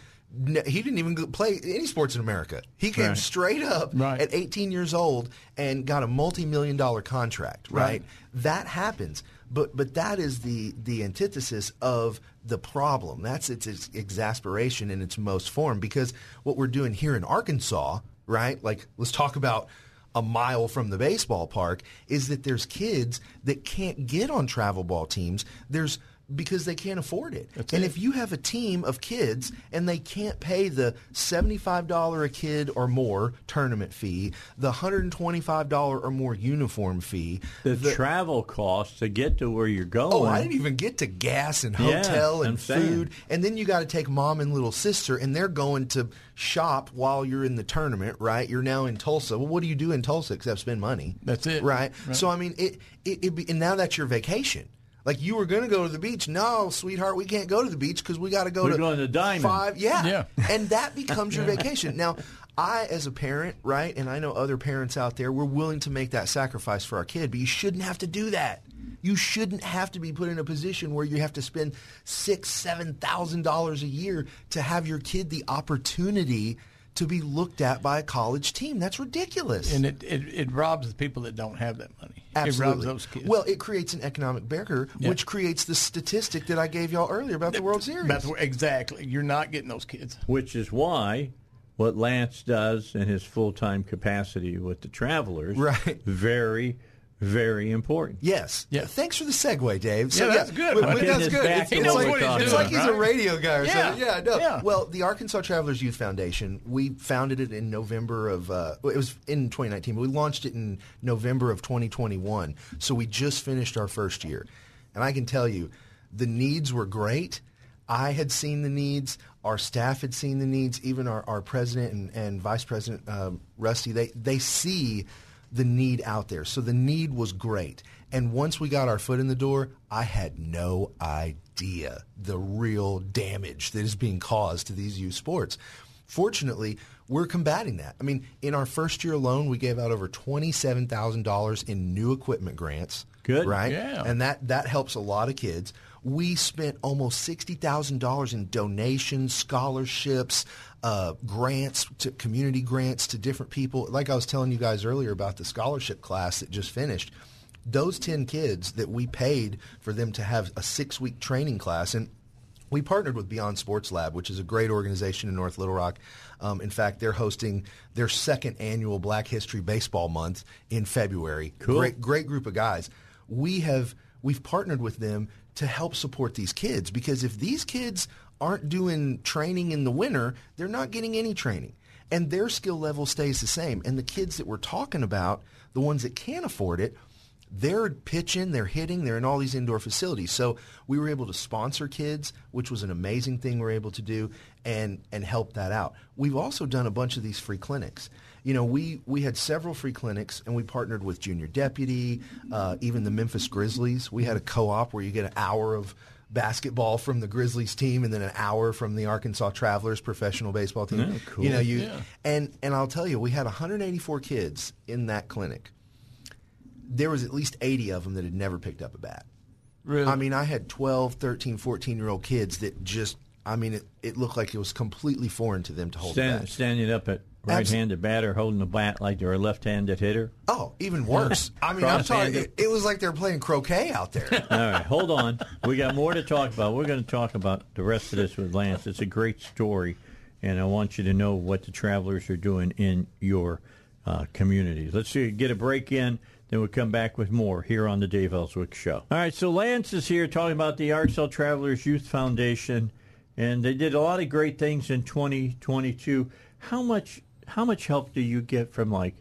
he didn't even play any sports in America. He came Right. straight up Right. at 18 years old and got a multi-million dollar contract, right? Right. That happens. But but that is the the antithesis of the problem. That's its, its exasperation in its most form because what we're doing here in Arkansas, right? Like let's talk about a mile from the baseball park is that there's kids that can't get on travel ball teams. There's because they can't afford it. and if you have a team of kids and they can't pay the $75 a kid or more tournament fee, the $125 or more uniform fee, the, travel costs to get to where you're going. Oh, I didn't even get to gas and Yeah, hotel I'm and food. And then you got to take mom and little sister, and they're going to shop while you're in the tournament, right? You're now in Tulsa. Well, what do you do in Tulsa except spend money? That's it. Right? Right. So, I mean, it, it, it be, and now that's your vacation. Like you were going to go to the beach. No, sweetheart, we can't go to the beach because we got to go We're to going to Diamond. Five, yeah. Yeah. And that becomes your vacation. Now, I, as a parent, right, and I know other parents out there, we're willing to make that sacrifice for our kid, but you shouldn't have to do that. You shouldn't have to be put in a position where you have to spend six, seven thousand dollars a year to have your kid the opportunity to be looked at by a college team. That's ridiculous. and it, it, it robs the people that don't have that money. Absolutely. It robs those kids. Well, it creates an economic barrier, Yeah. which creates the statistic that I gave y'all earlier about the World Series. About the- exactly. You're not getting those kids. which is why what Lance does in his full time capacity with the Travelers, Right. very, very important. Yes. Yeah. Thanks for the segue, Dave. So, Yeah, that's good. we- we- that's good. back It's, it's what like, we're it's talking like about, he's a radio guy. Or Yeah. something. yeah, no. Yeah. Well, the Arkansas Travelers Youth Foundation, we founded it in November of, uh, it was in 2019, but we launched it in November of 2021. So we just finished our first year. And I can tell you, the needs were great. I had seen the needs. Our staff had seen the needs. Even our, our president and, and vice president, um, Rusty, they, they see the need out there. So the need was great. And once we got our foot in the door, I had no idea the real damage that is being caused to these youth sports. Fortunately, we're combating that. I mean, in our first year alone, we gave out over $27,000 in new equipment grants. Good. Right? Yeah. And that, that helps a lot of kids. We spent almost $60,000 in donations, scholarships, uh, grants, to community grants to different people. Like I was telling you guys earlier about the scholarship class that just finished. Those 10 kids that we paid for them to have a six-week training class, and we partnered with Beyond Sports Lab, which is a great organization in North Little Rock. Um, in fact, they're hosting their second annual Black History Baseball Month in February. Cool. Great, great group of guys. We have we've partnered with them to help support these kids because if these kids aren't doing training in the winter, they're not getting any training. And their skill level stays the same. And the kids that we're talking about, the ones that can't afford it, they're pitching, they're hitting, they're in all these indoor facilities. So we were able to sponsor kids, which was an amazing thing we're able to do, and and help that out. We've also done a bunch of these free clinics. You know, we we had several free clinics, and we partnered with Junior Deputy, uh, even the Memphis Grizzlies. We had a co-op where you get an hour of basketball from the Grizzlies team, and then an hour from the Arkansas Travelers professional baseball team. Yeah, cool. You know, you Yeah. and and I'll tell you, we had 184 kids in that clinic there was at least 80 of them that had never picked up a bat. Really? I mean, I had 12, 13, 14 year old kids that just, I mean, it, it looked like it was completely foreign to them to hold a Stand, bat. standing up at right-handed batter, holding the bat like they're a left-handed hitter. Oh, even worse. I mean, I'm talking, it, it was like they were playing croquet out there. All right, hold on. We got more to talk about. We're going to talk about the rest of this with Lance. It's a great story, and I want you to know what the travelers are doing in your uh, communities. Let's see, get a break in, then we'll come back with more here on the Dave Elswick Show. All right, so Lance is here talking about the Arkansas Travelers Youth Foundation, and they did a lot of great things in 2022. How much how much help do you get from like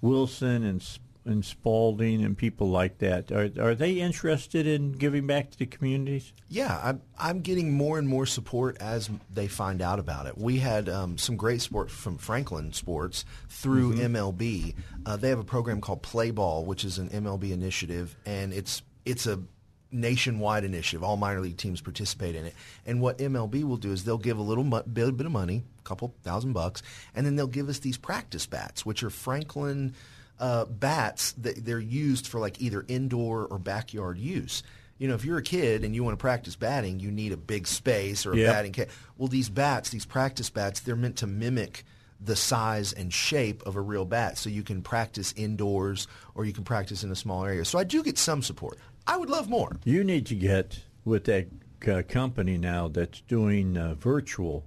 Wilson and and Spalding and people like that? Are are they interested in giving back to the communities? Yeah, I'm, I'm getting more and more support as they find out about it. We had um, some great support from Franklin Sports through MLB. Uh, they have a program called Play Ball, which is an MLB initiative, and it's it's a nationwide initiative. All minor league teams participate in it. And what MLB will do is they'll give a little mo- bit, bit of money, a couple thousand bucks, and then they'll give us these practice bats, which are Franklin uh, bats that they're used for like either indoor or backyard use. You know, if you're a kid and you want to practice batting, you need a big space or a Yep. batting cage. Well, these bats, these practice bats, they're meant to mimic the size and shape of a real bat, so you can practice indoors or you can practice in a small area. So I do get some support. I would love more. You need to get with that uh, company now that's doing uh, virtual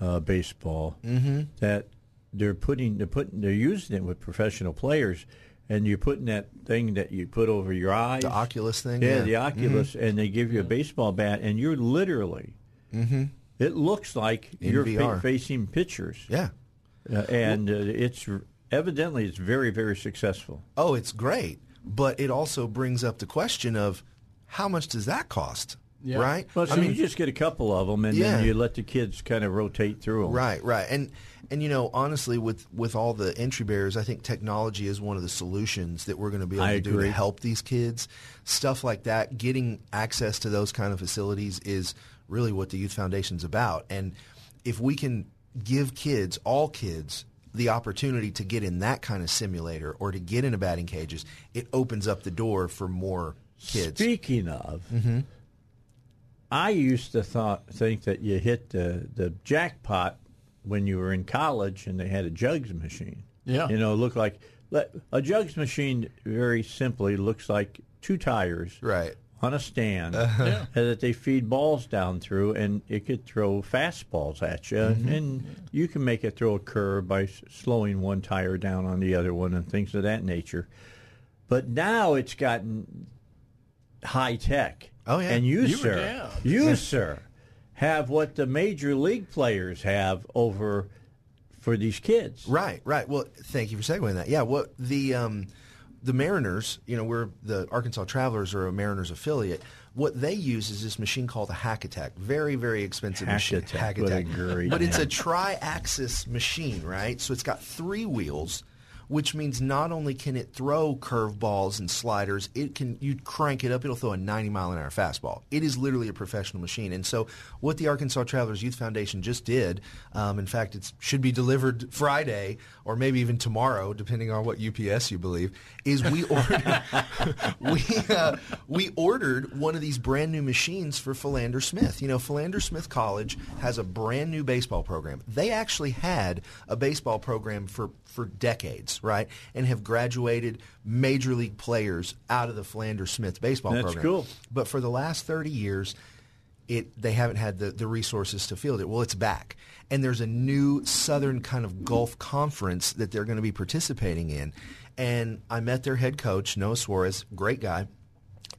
uh, baseball. Mhm. That they're putting they're putting they're using it with professional players, and you're putting that thing that you put over your eyes, The Oculus thing? yeah, Yeah. the Oculus, Mhm. and they give you a baseball bat, and you're literally. Mhm. It looks like In you're fa- facing pitchers. Yeah. uh, and uh, it's evidently it's very very successful. Oh, it's great, but it also brings up the question of how much does that cost? Right? Well, so you just get a couple of them, and Yeah. then you let the kids kind of rotate through them. Right, right, and and you know, honestly, with with all the entry barriers, I think technology is one of the solutions that we're going to be able I to do to help these kids. Stuff like that, getting access to those kind of facilities is really what the Youth Foundation's about. And if we can give kids, all kids, the opportunity to get in that kind of simulator or to get into batting cages, it opens up the door for more kids. Speaking of, Mhm. I used to thought think that you hit the the jackpot when you were in college and they had a jugs machine. Yeah. you know, look like a jugs machine. Very simply, looks like two tires, right, on a stand, Uh-huh. That they feed balls down through, and it could throw fastballs at you, Mm-hmm. and you can make it throw a curve by s- slowing one tire down on the other one and things of that nature. But now it's gotten high tech. Oh, yeah. And you, You sir, you sir, have what the major league players have over for these kids. Right, right. Well, thank you for segueing that. Yeah, what the um, the Mariners, you know, we're the Arkansas Travelers are a Mariners affiliate. What they use is this machine called a Hack Attack. Very, very expensive machine. Hack-A-Tack, Hack Attack. great But it's a tri-axis machine, right? So it's got three wheels, which means not only can it throw curveballs and sliders, it can you crank it up, it'll throw a 90 mile an hour fastball. It is literally a professional machine. And so what the Arkansas Travelers Youth Foundation just did, um, in fact, it should be delivered Friday or maybe even tomorrow, depending on what UPS you believe, is we ordered we uh, we ordered one of these brand new machines for Philander Smith. You know, Philander Smith College has a brand new baseball program. They actually had a baseball program for for decades, right, and have graduated major league players out of the Philander Smith baseball That's program. cool. But for the last thirty years, it they haven't had the, the resources to field it. Well, it's back. And there's a new Southern kind of Gulf conference that they're going to be participating in. And I met their head coach, Noah Suarez, great guy.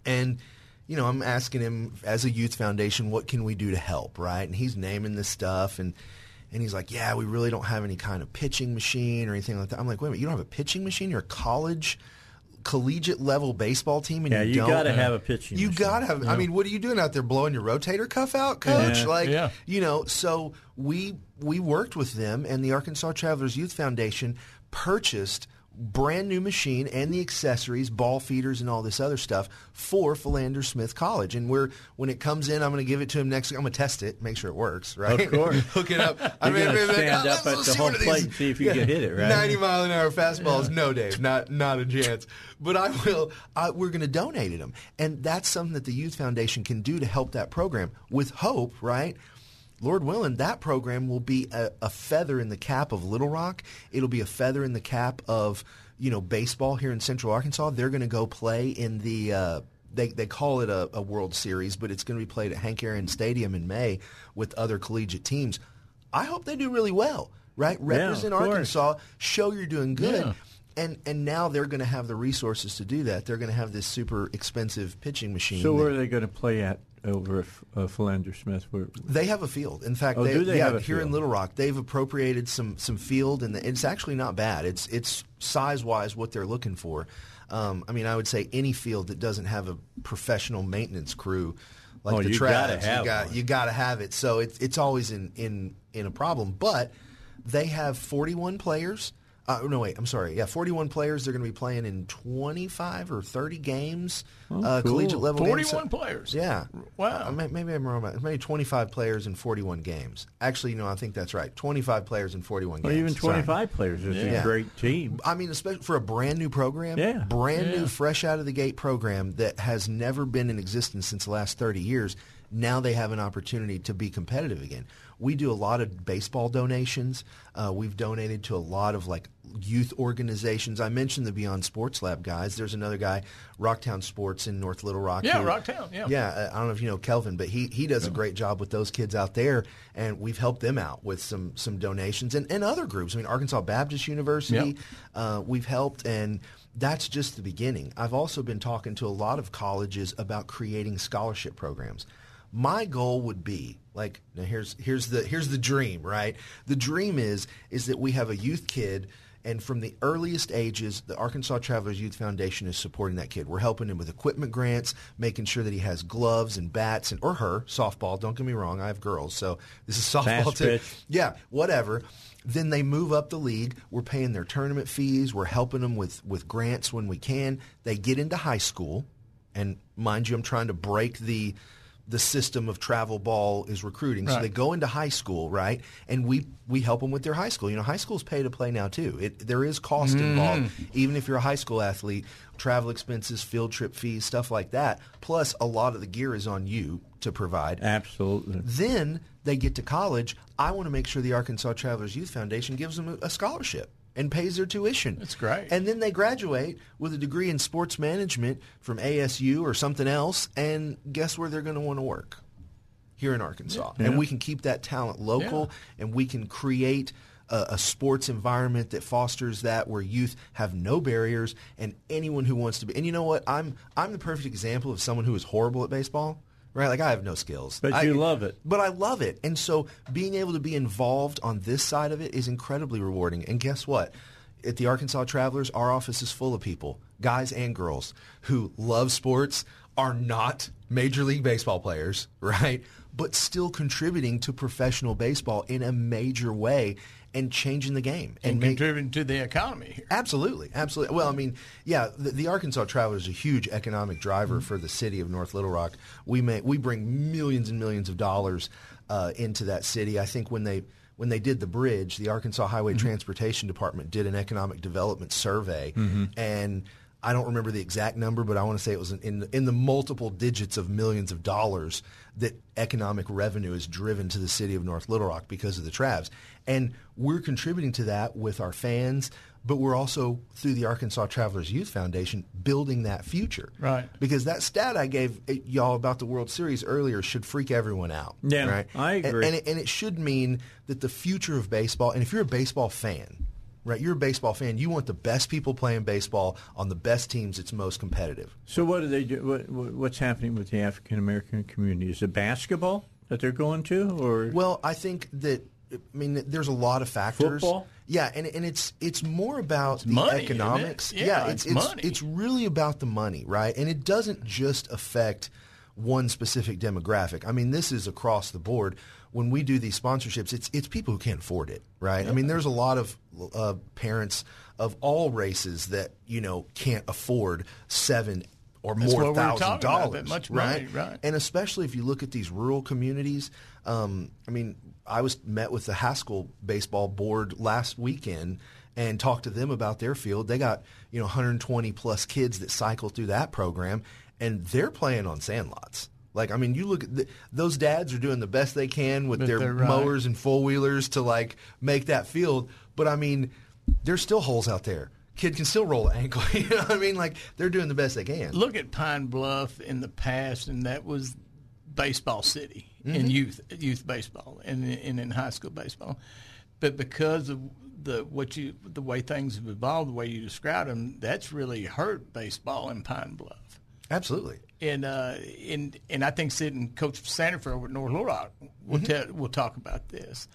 And you know, I'm asking him as a youth foundation, what can we do to help, right? And he's naming this stuff and and he's like, "Yeah, we really don't have any kind of pitching machine or anything like that." I'm like, "Wait a minute, you don't have a pitching machine? You're a college collegiate level baseball team and Yeah, you, you don't gotta have a pitching You got to have I mean, what are you doing out there blowing your rotator cuff out, coach? Yeah. Like, Yeah. you know, so we we worked with them and the Arkansas Travelers Youth Foundation purchased brand new machine and the accessories, ball feeders and all this other stuff for Philander Smith College. And we're when it comes in, I'm going to give it to him next I'm going to test it, make sure it works, right? Of course. Hook it up. Gonna maybe, stand oh, up at the home plate and see if you can hit it, right? 90 mile an hour fastballs. No, Dave, not not a chance. But I will. I, we're going to donate it them, and that's something that the Youth Foundation can do to help that program with hope, right? Lord willing, that program will be a, a feather in the cap of Little Rock. It'll be a feather in the cap of you know baseball here in Central Arkansas. They're going to go play in the. Uh, they, they call it a, a World Series, but it's going to be played at Hank Aaron Stadium in May with other collegiate teams. I hope they do really well, right? Represent course. Arkansas, show you're doing good. Yeah. And and now they're going to have the resources to do that. They're going to have this super expensive pitching machine. So that- where are they going to play at over at uh, Philander Smith? Where, they have a field. In fact, Oh, they, they yeah, here in? Little Rock, they've appropriated some some field, and it's actually not bad. It's it's size wise what they're looking for. Um, I mean, I would say any field that doesn't have a professional maintenance crew like Oh, the you gotta Travs, have you got you got to have it. So it's it's always in in in a problem, but they have 41 players. Uh, no, wait. I'm sorry. Yeah, 41 players. They're going to be playing in 25 or 30 games, Oh, uh, cool. collegiate level. games. 41 players. Yeah. Wow. Uh, maybe I'm wrong about. Maybe 25 players in 41 games. Actually, no, I think that's right. 25 players in 41 well, games. even Sorry. 25 players is Yeah. a great team. I mean, especially for a brand new program, Yeah. brand Yeah. new, fresh out of the gate program that has never been in existence since the last 30 years. Now they have an opportunity to be competitive again. We do a lot of baseball donations. Uh, we've donated to a lot of like youth organizations. I mentioned the Beyond Sports Lab guys. There's another guy, Rocktown Sports in North Little Rock. Yeah, who- Rocktown, yeah. Yeah, uh, I don't know if you know Kelvin, but he, he does a great job with those kids out there, and we've helped them out with some some donations and, and other groups. I mean, Arkansas Baptist University, Yep. uh, we've helped, and that's just the beginning. I've also been talking to a lot of colleges about creating scholarship programs. My goal would be like now here's here's the here's the dream, right? The dream is is that we have a youth kid and from the earliest ages, the Arkansas Travelers Youth Foundation is supporting that kid. We're helping him with equipment grants, making sure that he has gloves and bats and or her softball. Don't get me wrong, I have girls, so this is softball Fast too. pitch. Yeah, whatever. Then they move up the league. We're paying their tournament fees. We're helping them with, with grants when we can. They get into high school. And mind you, I'm trying to break the the system of travel ball is recruiting. So they go into high school, right? And we we help them with their high school. You know, high school's pay to play now too. It there is cost mm. involved. Even if you're a high school athlete, travel expenses, field trip fees, stuff like that. Plus a lot of the gear is on you to provide. Absolutely. Then they get to college. I want to make sure the Arkansas Travelers Youth Foundation gives them a, a scholarship and pays their tuition. That's great. And then they graduate with a degree in sports management from ASU or something else. And guess where they're going to want to work? Here in Arkansas. Yeah. And we can keep that talent local and we can create a, a sports environment that fosters that, where youth have no barriers, and anyone who wants to be. And you know what? I'm I'm the perfect example of someone who is horrible at baseball. Right, like I have no skills, But I- you love it. But I love it, and so being able to be involved on this side of it is incredibly rewarding. And guess what? At the Arkansas Travelers, our office is full of people, guys and girls, who love sports, are not Major League Baseball players, right? But still contributing to professional baseball in a major way and changing the game and, make, contributing to the economy here. Absolutely, absolutely. Well, I mean, yeah, the, the Arkansas Travelers is a huge economic driver Mm-hmm. for the city of North Little Rock. We may, we bring millions and millions of dollars uh, into that city. I think when they when they did the bridge, the Arkansas Highway Mm-hmm. Transportation Department did an economic development survey, Mhm. and I don't remember the exact number, but I want to say it was in in the multiple digits of millions of dollars that economic revenue is driven to the city of North Little Rock because of the Travs. And we're contributing to that with our fans, but we're also through the Arkansas Travelers Youth Foundation building that future. Right. Because that stat I gave uh, y'all about the World Series earlier should freak everyone out. Yeah, right? I And- agree. And, it, and it should mean that the future of baseball, and if you're a baseball fan, right, you're a baseball fan, you want the best people playing baseball on the best teams that's most competitive. So what do they do? What- what's happening with the African American community? Is it basketball that they're going to, or Well, I think that I mean there's a lot of factors. Football? Yeah, and and it's it's more about the money, isn't it? economics. Yeah, it's it's it's, money. it's really about the money, right? And it doesn't just affect one specific demographic. I mean, this is across the board. When we do these sponsorships, it's it's people who can't afford it, right? I mean, there's a lot of uh, parents of all races that you know can't afford seven or That's more what we were thousand dollars, that much right? money, right. And especially if you look at these rural communities, um, I mean, I was met with the Haskell baseball board last weekend and talked to them about their field. They got you know 120 plus kids that cycle through that program, and they're playing on sandlots. Like I mean, you look at the, those dads are doing the best they can with But their right. mowers and four wheelers to like make that field. But I mean, there's still holes out there. Kid can still roll an ankle. You know what I mean? Like they're doing the best they can. Look at Pine Bluff in the past, and that was baseball city in Mhm. youth youth baseball and, and in high school baseball. But because of the what you the way things have evolved, the way you described them, that's really hurt baseball in Pine Bluff. Absolutely. And uh, and and I think sitting Coach Sandifer over at North Little Rock will Mhm. tell will talk about this.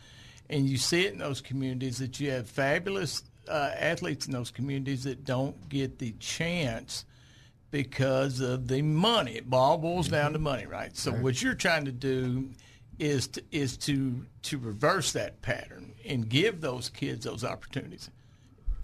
And you see it in those communities that you have fabulous uh, athletes in those communities that don't get the chance because of the money. It all boils down to mm-hmm. money, right? So Right. what you're trying to do is to, is to to reverse that pattern and give those kids those opportunities.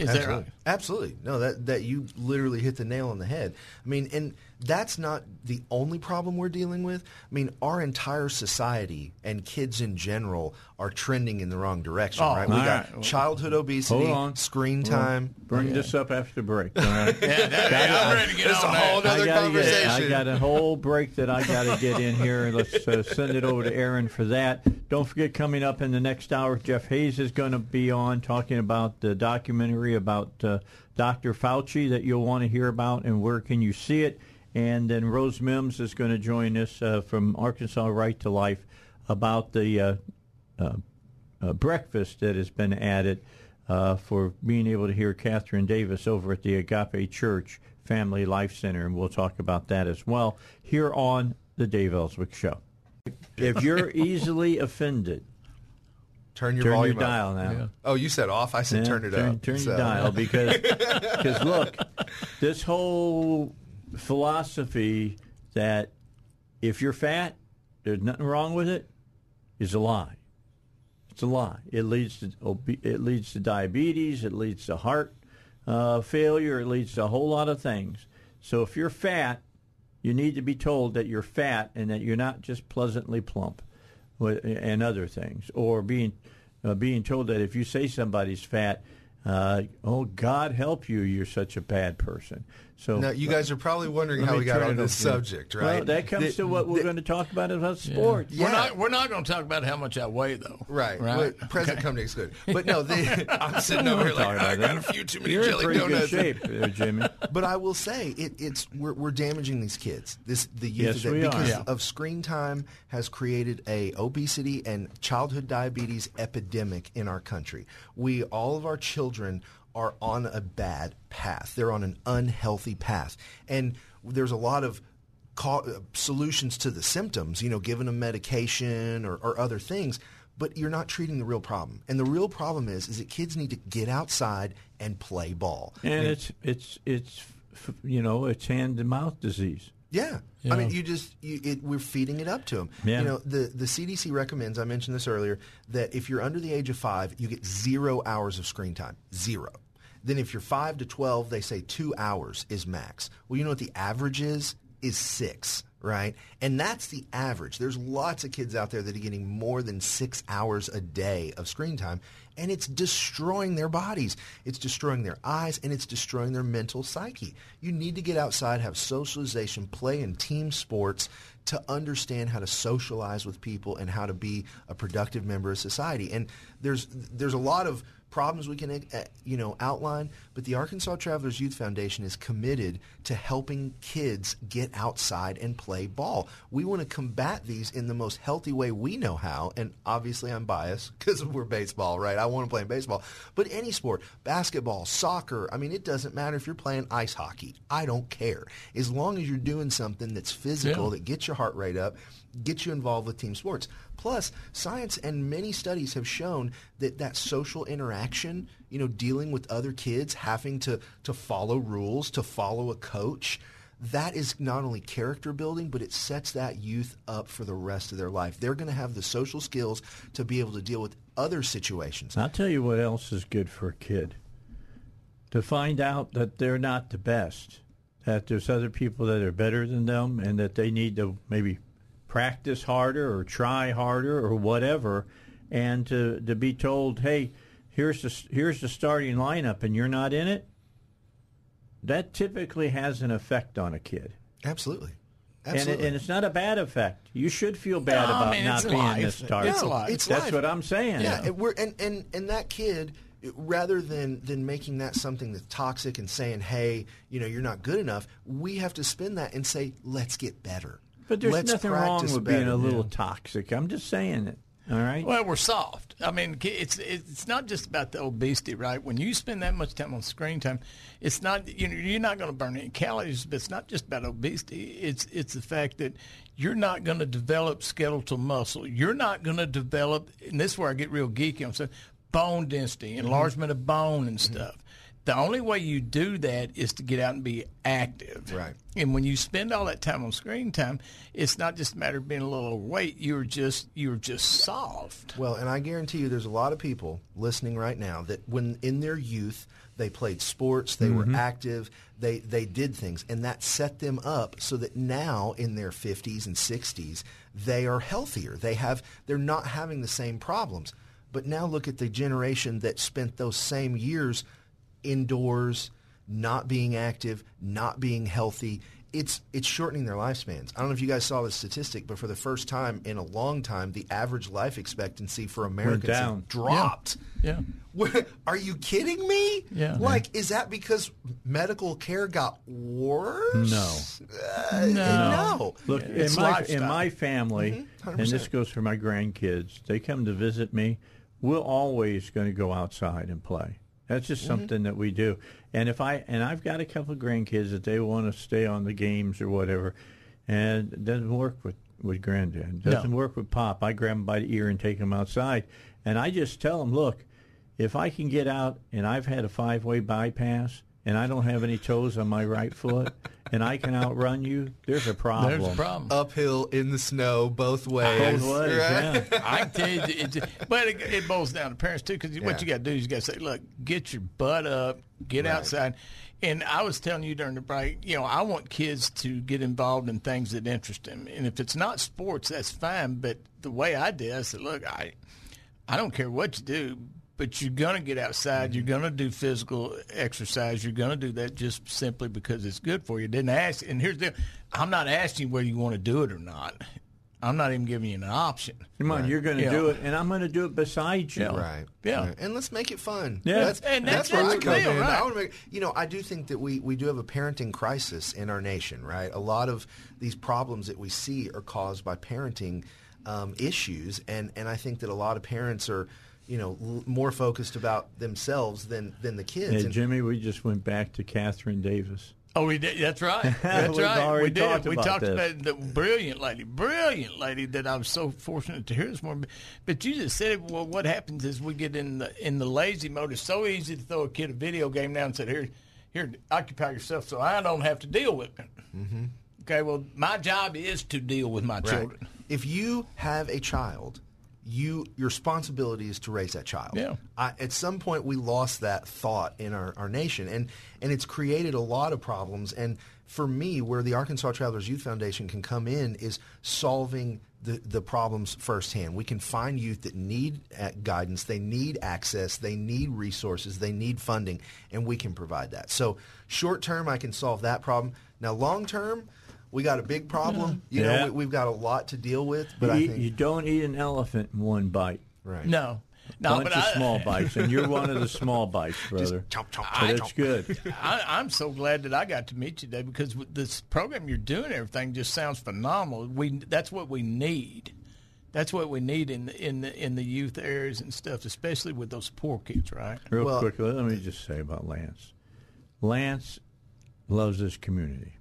Is that Absolutely. right? Absolutely. No, that that you literally hit the nail on the head. I mean, and that's not the only problem we're dealing with. I mean, our entire society and kids in general are trending in the wrong direction, Oh, right? We got right. childhood obesity, Hold on. screen Hold on. time. Bring Yeah. this up after the break. all right? Yeah, that- Gotta- I'm ready to get It's on a whole that. nother I gotta conversation. Get, I got a whole break that I got to get in here. Let's uh, send it over to Aaron for that. Don't forget, coming up in the next hour, Jeff Hayes is going to be on talking about the documentary about uh, Dr. Fauci that you'll want to hear about and where can you see it. And then Rose Mimms is going to join us uh, from Arkansas Right to Life about the uh, uh, uh, breakfast that has been added uh, for being able to hear Catherine Davis over at the Agape Church Family Life Center, and we'll talk about that as well here on the Dave Elswick Show. If you're easily offended, Turn your turn volume your dial now. Oh, you said off. I said Yeah, turn it turn, up. Turn so. your dial because because look, this whole philosophy that if you're fat, there's nothing wrong with it is a lie. It's a lie. It leads to it leads to diabetes. It leads to heart uh, failure. It leads to a whole lot of things. So if you're fat, you need to be told that you're fat and that you're not just pleasantly plump, and other things, or being uh, being told that if you say somebody's fat, uh, oh God help you, you're such a bad person. So now you guys are probably wondering how we got on this over. subject, Well, right? that comes The- to what we're the- going to talk about about Yeah. sports. We're not. We're not going to talk about how much I weigh, though. Right. Right. Well, present Okay. company is good. But no, the, I'm sitting over here like, Talking I about got a few too many You're jelly pretty donuts. good shape, there, Jimmy. But I will say it, it's we're, we're damaging these kids. This the youth Yes, of that- we are. because Yeah. of screen time has created a obesity and childhood diabetes epidemic in our country. We all of our children are on a bad path. They're on an unhealthy path, and there's a lot of ca- uh, solutions to the symptoms. You know, giving them medication or, or other things. But you're not treating the real problem, and the real problem is is that kids need to get outside and play ball. And it's it's it's you know it's hand to mouth disease. Yeah. Yeah. I mean, you just you, it, we're feeding it up to them. Yeah. You know, the the CDC recommends. I mentioned this earlier that if you're under the age of five, you get zero hours of screen time. Zero. Then if you're five to twelve, they say two hours is max. Well, you know what the average is? Is six. Right, and that's the average. There's lots of kids out there that are getting more than six hours a day of screen time, and it's destroying their bodies. It's destroying their eyes, and it's destroying their mental psyche. You need to get outside, have socialization, play in team sports to understand how to socialize with people and how to be a productive member of society. And there's there's a lot of problems we can uh, you know outline, but the Arkansas Travelers Youth Foundation is committed to helping kids get outside and play ball. We want to combat these in the most healthy way we know how, and obviously I'm biased because we're baseball, right? I want to play in baseball, but any sport, basketball, soccer, I mean it doesn't matter if you're playing ice hockey. I don't care. As long as you're doing something that's physical Yeah. that gets your heart rate up, gets you involved with team sports. Plus, science and many studies have shown that that social interaction, you know, dealing with other kids, having to, to follow rules, to follow a coach, that is not only character building, but it sets that youth up for the rest of their life. They're going to have the social skills to be able to deal with other situations. I'll tell you what else is good for a kid. To find out that they're not the best, that there's other people that are better than them, and that they need to maybe practice harder or try harder or whatever, and to to be told, hey, here's the here's the starting lineup, and you're not in it. That typically has an effect on a kid. Absolutely. And, it, Absolutely. and it's not a bad effect. You should feel bad No, I about mean, not it's being life. the starter. It's No, life. It's That's life. what I'm saying. Yeah, and we're and, and and that kid, rather than than making that something that's toxic and saying, "Hey, you know, you're not good enough," we have to spin that and say, "Let's get better." But there's Let's nothing wrong with being a little toxic. I'm just saying it. All right. Well, we're soft. I mean, it's it's not just about the obesity, right? When you spend that much time on screen time, it's not you know you're not going to burn any calories, but it's not just about obesity. It's it's the fact that you're not going to develop skeletal muscle. You're not going to develop, and this is where I get real geeky. I'm saying bone density, enlargement of bone, and stuff. The only way you do that is to get out and be active. Right. And when you spend all that time on screen time, it's not just a matter of being a little overweight. You're just you're just soft. Well, and I guarantee you, there's a lot of people listening right now that when in their youth they played sports, they were mm-hmm. active, they they did things, and that set them up so that now in their 50s and 60s they are healthier. They have they're not having the same problems. But now look at the generation that spent those same years indoors, not being active, not being healthy. It's it's shortening their lifespans. I don't know if you guys saw the statistic, but for the first time in a long time, the average life expectancy for Americans dropped. Yeah. Where- Are you kidding me? Yeah. Like, is that because medical care got worse? No. Uh, no. Look, It's in my in my family, Mhm, and this goes for my grandkids. They come to visit me. We're always going to go outside and play. That's just Mm-hmm. something that we do. And if I and I've got a couple of grandkids that they want to stay on the games or whatever, and it doesn't work with with granddad. It doesn't work with pop. I grab them by the ear and take them outside, and I just tell them, look, if I can get out and I've had a five way bypass and I don't have any toes on my right foot and I can outrun you, there's a problem. There's a problem. Uphill in the snow, both ways. Both ways, right? yeah. I can tell you, it, it- but it, it boils down to parents too. Because what you got to do is you got to say, look, get your butt up, get Right. outside. And I was telling you during the break, you know, I want kids to get involved in things that interest them. And if it's not sports, that's fine. But the way I did, I said, look, I, I don't care what you do, but you're going to get outside. You're going to do physical exercise. You're going to do that just simply because it's good for you. Didn't ask. And here's the, I'm not asking you whether you want to do it or not. I'm not even giving you an option. Come on, you're going to Yeah. do it, and I'm going to do it beside you. Right. Yeah. Right. And let's make it fun. Yeah. That's, And that's, that's where I the come deal, in. right. I wanna make, you know, I do think that we, we do have a parenting crisis in our nation, right? A lot of these problems that we see are caused by parenting um, issues, and, and I think that a lot of parents are, you know, l- more focused about themselves than, than the kids. Hey, And- Jimmy, we just went back to Catherine Davis. Oh, we did. That's right. That's We've right. We did. talked we about talked this. about the brilliant lady, brilliant lady that I was so fortunate to hear this morning. But you just said, well, what happens is we get in the in the lazy mode. It's so easy to throw a kid a video game now and say, here, here, occupy yourself, so I don't have to deal with it. Mhm. Okay. Well, my job is to deal with my Right. children. If you have a child, you your responsibility is to raise that child. Yeah. I, at some point, we lost that thought in our, our nation, and and it's created a lot of problems. And for me, where the Arkansas Travelers Youth Foundation can come in is solving the, the problems firsthand. We can find youth that need uh, guidance, they need access, they need resources, they need funding, and we can provide that. So short term, I can solve that problem. Now, long term, we got a big problem. You Yeah. know, we, we've got a lot to deal with. But you, I think you don't eat an elephant in one bite. Right. No. No, Bunch but of I- small bites, and you're one of the small bites, brother. but it's good. I, I'm so glad that I got to meet you today because with this program you're doing, everything just sounds phenomenal. We that's what we need. That's what we need in the, in the in the youth areas and stuff, especially with those poor kids, right? Real quickly, let me just say about Lance. Lance loves this community.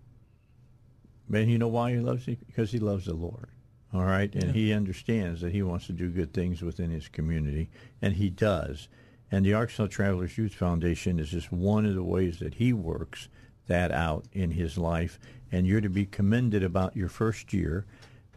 And you know why he loves it? Because he loves the Lord. All right? And Yeah. he understands that he wants to do good things within his community, and he does. And the Arkansas Travelers Youth Foundation is just one of the ways that he works that out in his life. And you're to be commended about your first year.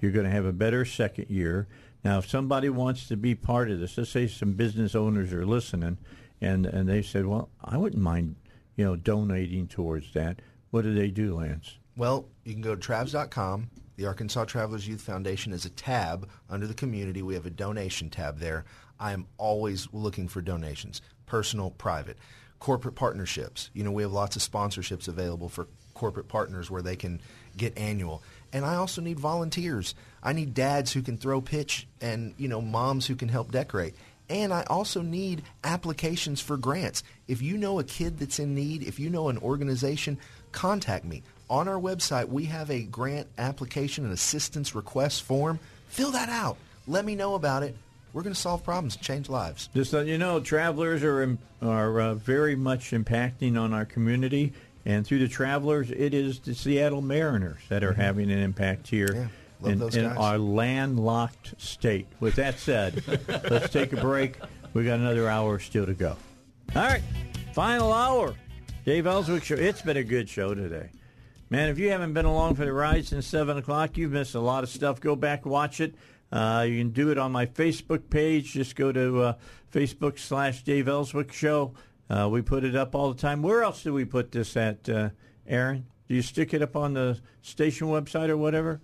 You're going to have a better second year. Now, if somebody wants to be part of this, let's say some business owners are listening, and and they said, "Well, I wouldn't mind, you know, donating towards that." What do they do, Lance? Well, you can go to travs.com. The Arkansas Travelers Youth Foundation is a tab under the community. We have a donation tab there. I am always looking for donations, personal, private. Corporate partnerships. You know, we have lots of sponsorships available for corporate partners where they can get annual. And I also need volunteers. I need dads who can throw pitch and, you know, moms who can help decorate. And I also need applications for grants. If you know a kid that's in need, if you know an organization, contact me. On our website, we have a grant application and assistance request form. Fill that out. Let me know about it. We're going to solve problems, change lives. Just so you know, travelers are are uh, very much impacting on our community, and through the travelers, it is the Seattle Mariners that are having an impact here love in, in our landlocked state. With that said, let's take a break. We got another hour still to go. All right, final hour. Dave Elswick Show. It's been a good show today. Man, if you haven't been along for the ride since 7 o'clock, you've missed a lot of stuff. Go back, watch it. Uh, you can do it on my Facebook page. Just go to uh, Facebook slash Dave Elswick Show. Uh, we put it up all the time. Where else do we put this at, uh, Aaron? Do you stick it up on the station website or whatever?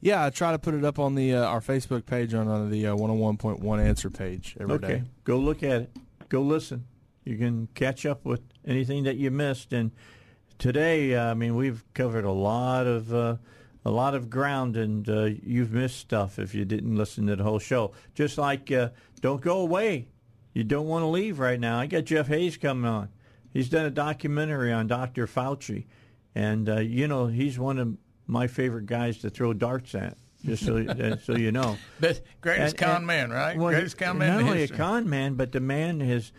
Yeah, I try to put it up on the uh, our Facebook page on uh, the uh, 101.1 answer page every day. okay, go look at it. Go listen. You can catch up with anything that you missed. And today, uh, I mean, we've covered a lot of uh, a lot of ground, and uh, you've missed stuff if you didn't listen to the whole show. Just like uh, don't go away. You don't want to leave right now. I got Jeff Hayes coming on. He's done a documentary on Dr. Fauci, and uh, you know he's one of my favorite guys to throw darts at. Just so uh, so you know. But greatest And- con and- man, right? well, greatest con man. Not only history. a con man, but the man has,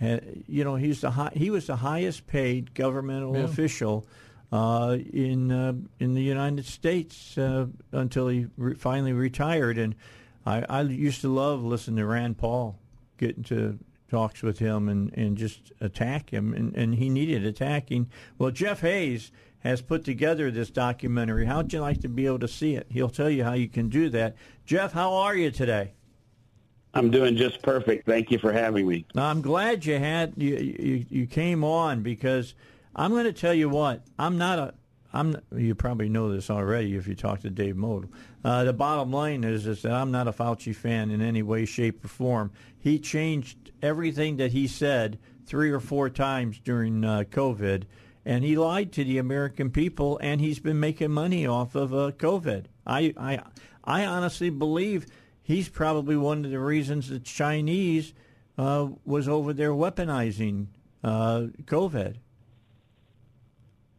uh, you know, he's the high, he was the highest paid governmental Yeah. official uh, in uh, in the United States uh, until he re- finally retired. And I, I used to love listening to Rand Paul, getting to talks with him and, and just attack him, and, and he needed attacking. Well, Jeff Hayes has put together this documentary. How'd you like to be able to see it? He'll tell you how you can do that. Jeff, how are you today? I'm doing just perfect. Thank you for having me. I'm glad you had you, you you came on because I'm going to tell you what I'm not a I'm. You probably know this already if you talk to Dave Mould. Uh, the bottom line is is that I'm not a Fauci fan in any way, shape, or form. He changed everything that he said three or four times during uh, COVID, and he lied to the American people, and he's been making money off of uh, COVID. I, I, I honestly believe he's probably one of the reasons the Chinese uh, was over there weaponizing uh, COVID.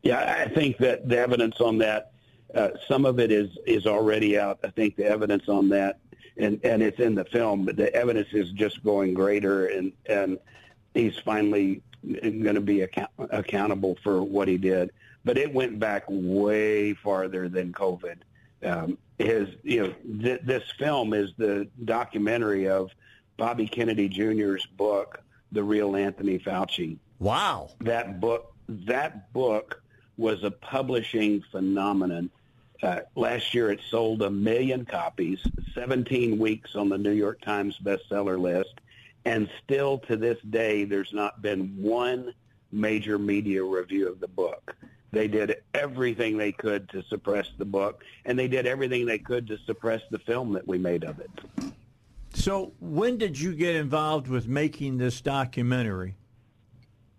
Yeah, I think that the evidence on that, uh, some of it is is already out. I think the evidence on that, and and it's in the film, but the evidence is just going greater, and and he's finally going to be account- accountable for what he did. But it went back way farther than COVID. Um, his, you know, th- this film is the documentary of Bobby Kennedy Jr.'s book, The Real Anthony Fauci. Wow. That book, that book was a publishing phenomenon. Uh, last year, it sold a million copies, 17 weeks on the New York Times bestseller list, and still to this day, there's not been one major media review of the book. They did everything they could to suppress the book, and they did everything they could to suppress the film that we made of it. So, when did you get involved with making this documentary?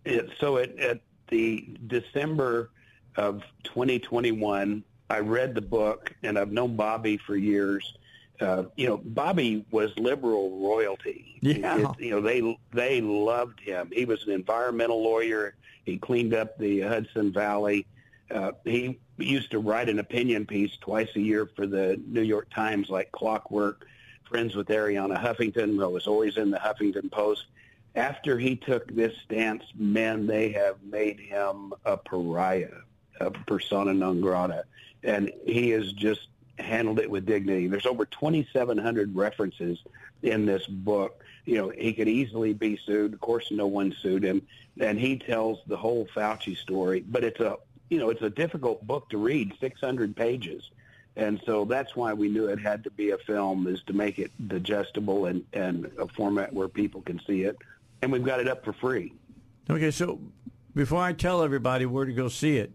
It, so, at, at the December of 2021, I read the book, and I've known Bobby for years. Uh, you know, Bobby was liberal royalty. Yeah. It, you know, they they loved him. He was an environmental lawyer. He cleaned up the Hudson Valley. Uh, he used to write an opinion piece twice a year for the New York Times, like clockwork. Friends with Arianna Huffington. I was always in the Huffington Post. After he took this stance, men, they have made him a pariah, a persona non grata, and he has just handled it with dignity. There's over 2,700 references in this book. You know, he could easily be sued. Of course, no one sued him, and he tells the whole Fauci story. But it's a, you know, it's a difficult book to read, 600 pages, and so that's why we knew it had to be a film, is to make it digestible and and a format where people can see it, and we've got it up for free. Okay, so before I tell everybody where to go see it,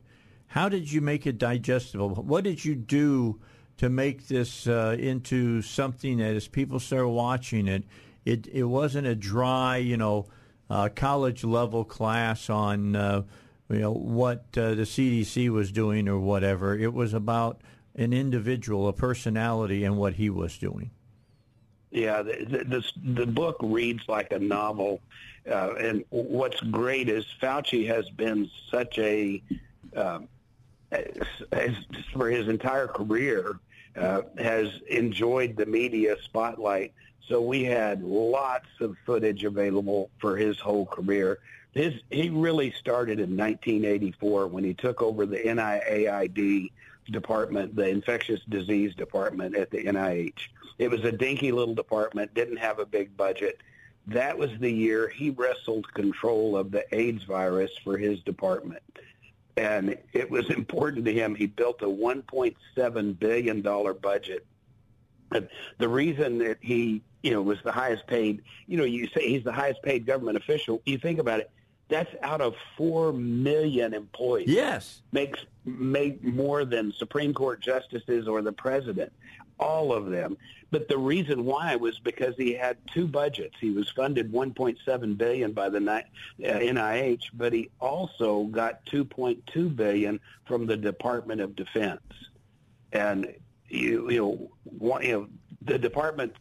how did you make it digestible? What did you do? to make this uh, into something that as people start watching it, it it wasn't a dry, you know, uh, college level class on uh, you know what uh, the CDC was doing or whatever. It was about an individual, a personality, and what he was doing. Yeah, the, the, book reads like a novel, uh, and what's great is Fauci has been such a as, for his entire career uh, has enjoyed the media spotlight. So we had lots of footage available for his whole career. His he really started in 1984 when he took over the NIAID department, the infectious disease department at the NIH. It was a dinky little department, didn't have a big budget. That was the year he wrestled control of the AIDS virus for his department and it was important to him. He built a 1.7 billion dollar budget. And the reason that he, you know, was the highest paid, you know, you say he's the highest paid government official. You think about it. That's out of four million employees. Yes, makes make more than Supreme Court justices or the president all of them. But the reason why was because he had two budgets. He was funded 1.7 billion by the NIH, uh, but he also got 2.2 billion from the Department of Defense. And you, you know, one, you know, the Department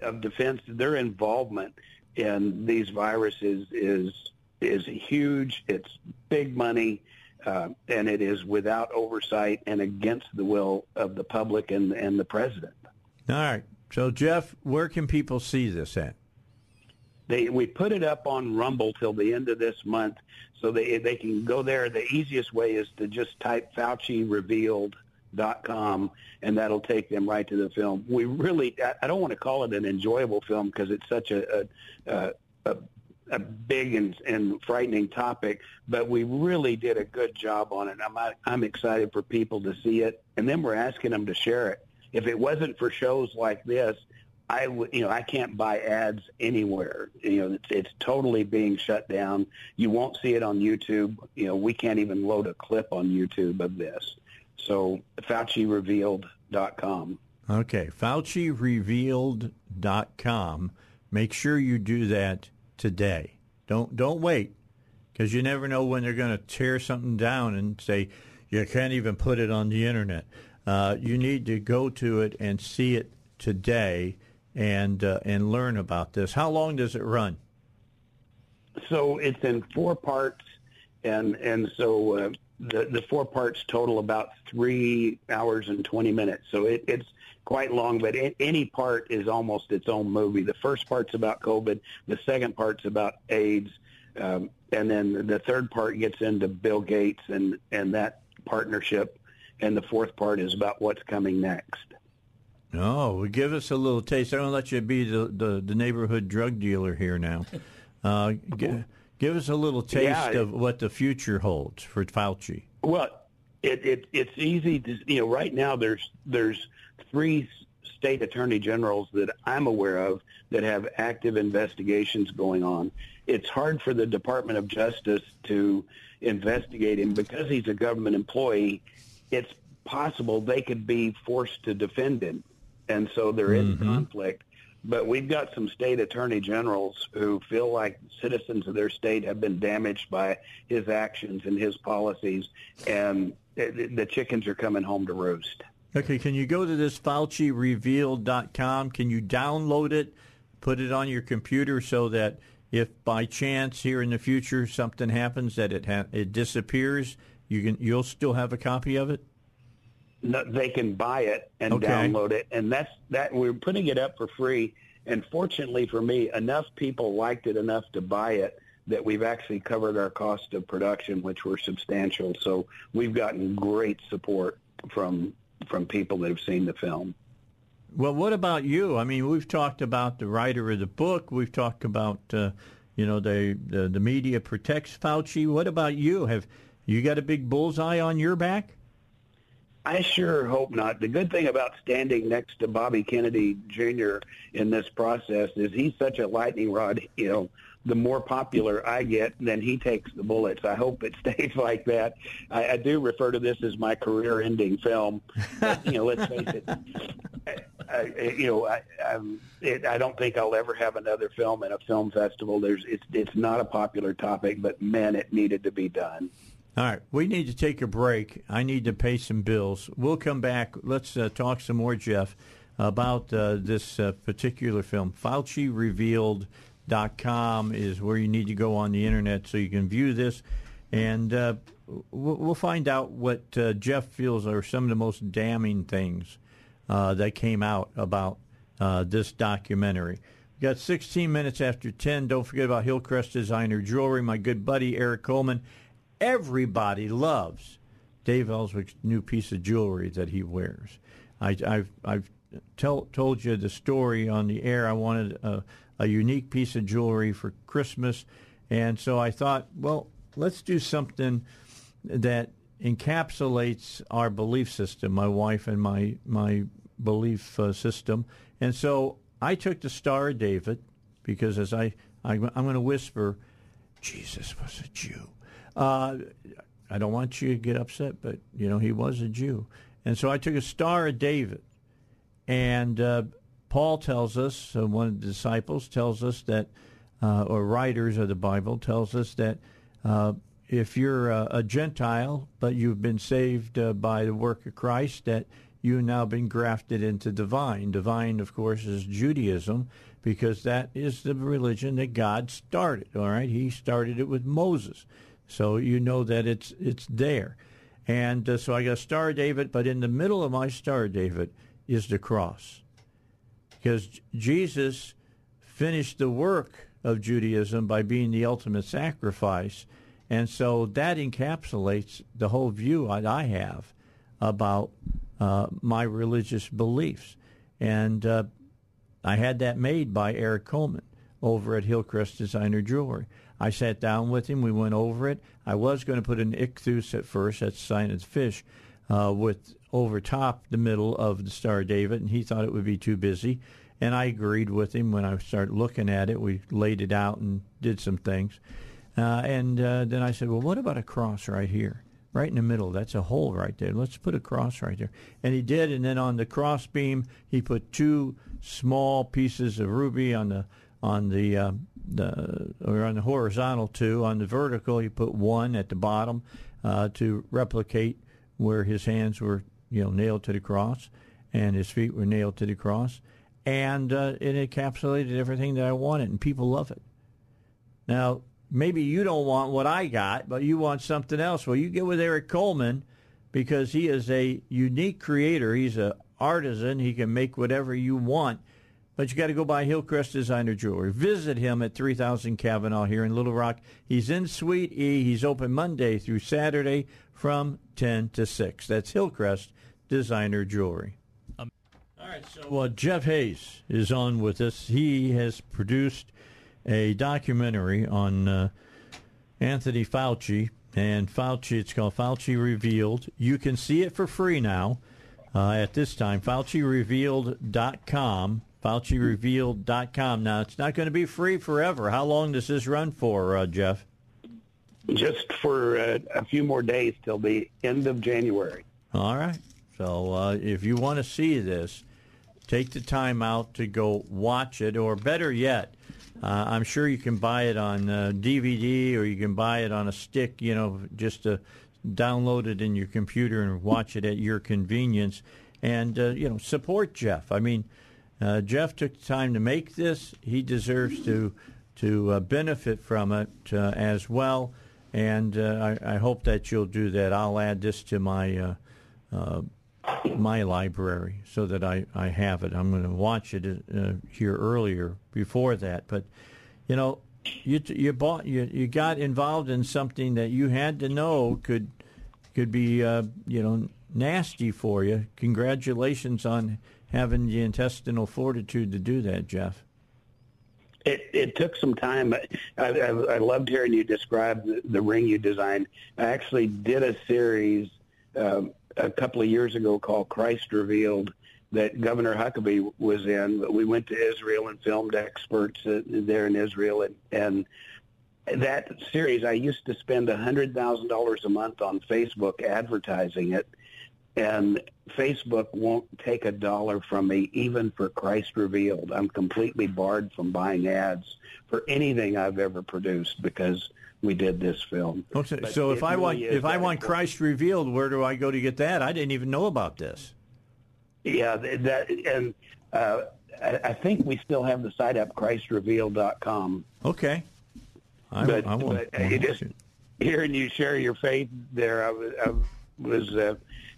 of Defense, their involvement in these viruses is is huge. It's big money uh, and it is without oversight and against the will of the public and, and the president. All right. So, Jeff, where can people see this at? They, we put it up on Rumble till the end of this month, so they they can go there. The easiest way is to just type Fauci Revealed dot com and that'll take them right to the film we really i don't want to call it an enjoyable film because it's such a, a, a, a big and, and frightening topic, but we really did a good job on it. I'm I'm excited for people to see it, and then we're asking them to share it. If it wasn't for shows like this, I would, you know, I can't buy ads anywhere. You know, it's, it's totally being shut down. You won't see it on YouTube. You know, we can't even load a clip on YouTube of this. So FauciRevealed.com. Okay, FauciRevealed.com. Make sure you do that today. Don't don't wait, because you never know when they're going to tear something down and say you can't even put it on the internet. Uh, you need to go to it and see it today and uh, and learn about this. How long does it run? So it's in four parts, and and so uh, the the four parts total about three hours and twenty minutes. So it, it's quite long, but it, any part is almost its own movie. The first part's about COVID, the second part's about AIDS, um, and then the third part gets into Bill Gates and and that partnership, and the fourth part is about what's coming next. Well, give us a little taste. I don't let you be the, the, the neighborhood drug dealer here now. Uh, g- give us a little taste Yeah. of what the future holds for Fauci. Well, it, it it's easy to you know right now there's there's three state attorney generals that I'm aware of that have active investigations going on. It's hard for the Department of Justice to investigate him because he's a government employee. It's possible they could be forced to defend him, and so there is mm-hmm. conflict. But we've got some state attorney generals who feel like citizens of their state have been damaged by his actions and his policies, and the chickens are coming home to roost. Okay, can you go to this FauciRevealed.com? Can you download it, put it on your computer so that if by chance here in the future something happens that it ha- it disappears, you can you'll still have a copy of it? No, they can buy it and Okay. download it, and that's that. We're putting it up for free, and fortunately for me, enough people liked it enough to buy it that we've actually covered our cost of production, which were substantial. So we've gotten great support from from people that have seen the film. Well, what about you? I mean, we've talked about the writer of the book. We've talked about uh, you know the, the the media protects Fauci. What about you? Have you got a big bullseye on your back? I sure hope not. The good thing about standing next to Bobby Kennedy Jr. in this process is he's such a lightning rod. You know, the more popular I get, then he takes the bullets. I hope it stays like that. I, I do refer to this as my career-ending film. But, you know, let's face it. I, you know, I, I'm, it, I don't think I'll ever have another film at a film festival. There's, it's, it's not a popular topic, but man, it needed to be done. All right, we need to take a break. I need to pay some bills. We'll come back. Let's uh, talk some more, Jeff, about uh, this uh, particular film. FauciRevealed.com is where you need to go on the internet so you can view this. And uh, we'll find out what uh, Jeff feels are some of the most damning things uh, that came out about this documentary. We got 16 minutes after 10. Don't forget about Hillcrest Designer Jewelry. My good buddy Eric Coleman. Everybody loves Dave Elswick's new piece of jewelry that he wears. I, I've I've tell, told you the story on the air. I wanted a, a unique piece of jewelry for Christmas, and so I thought, well, let's do something that encapsulates our belief system. My wife and my my belief uh, system, and so I took the Star David because as I, I I'm going to whisper, Jesus was a Jew. Uh, I don't want you to get upset, but you know he was a Jew, and so I took a Star of David, and uh, Paul tells us, uh, one of the disciples tells us that, uh, or writers of the Bible tells us that uh, if you're a, a Gentile but you've been saved uh, by the work of Christ, that you've now been grafted into divine. Divine, of course, is Judaism because that is the religion that God started. All right, He started it with Moses. So you know that it's it's there. And uh, so I got Star David, but in the middle of my Star David is the cross. Because Jesus finished the work of Judaism by being the ultimate sacrifice. And so that encapsulates the whole view that I have about uh, my religious beliefs. And uh, I had that made by Eric Coleman over at Hillcrest Designer Jewelry. I sat down with him. We went over it. I was going to put an ichthus at first, that's sign of fish, uh, with over top the middle of the Star David, and he thought it would be too busy. And I agreed with him when I started looking at it. We laid it out and did some things. Uh, and uh, then I said, well, what about a cross right here? right in the middle. That's a hole right there. Let's put a cross right there. And he did. And then on the cross beam, he put two small pieces of ruby on the on the uh, the or on the horizontal two. On the vertical, he put one at the bottom uh, to replicate where his hands were, you know, nailed to the cross, and his feet were nailed to the cross, and uh, it encapsulated everything that I wanted, and people love it. Now, maybe you don't want what I got, but you want something else. Well, you get with Eric Coleman because he is a unique creator. He's an artisan. He can make whatever you want. But you got to go by Hillcrest Designer Jewelry. Visit him at 3000 Kavanaugh here in Little Rock. He's in Suite E. He's open Monday through Saturday from 10 to 6. That's Hillcrest Designer Jewelry. All right, so uh, Jeff Hayes is on with us. He has produced a documentary on uh, Anthony Fauci and Fauci. It's called Fauci Revealed. You can see it for free now uh, at this time. FauciRevealed.com. FauciRevealed.com. Now, it's not going to be free forever. How long does this run for, uh, Jeff? Just for uh, a few more days till the end of January. All right. So uh, if you want to see this, take the time out to go watch it, or better yet, uh, I'm sure you can buy it on uh, DVD or you can buy it on a stick, you know, just to download it in your computer and watch it at your convenience. And, uh, you know, support Jeff. I mean, uh, Jeff took time to make this. He deserves to to uh, benefit from it uh, as well. And I, I, hope that you'll do that. I'll add this to my my library so that I, I have it. I'm going to watch it uh, here earlier before that. But you know, you you bought you you got involved in something that you had to know could could be uh, you know nasty for you. Congratulations on having the intestinal fortitude to do that, Jeff. It, it took some time. I, I, I loved hearing you describe the, the ring you designed. I actually did a series um, a couple of years ago called Christ Revealed that Governor Huckabee was in. We went to Israel and filmed experts there in Israel, and, and that series, I used to spend a hundred thousand dollars a month on Facebook advertising it, and Facebook won't take a dollar from me, even for Christ Revealed. I'm completely barred from buying ads for anything I've ever produced because we did this film. Okay, but so if I really want if I want Christ revealed, where do I go to get that? I didn't even know about this. Yeah, that and uh, I, I, think we still have the site up, ChristRevealed.com. Okay, I, but, I will but you just hearing you share your faith there, I was, I was uh,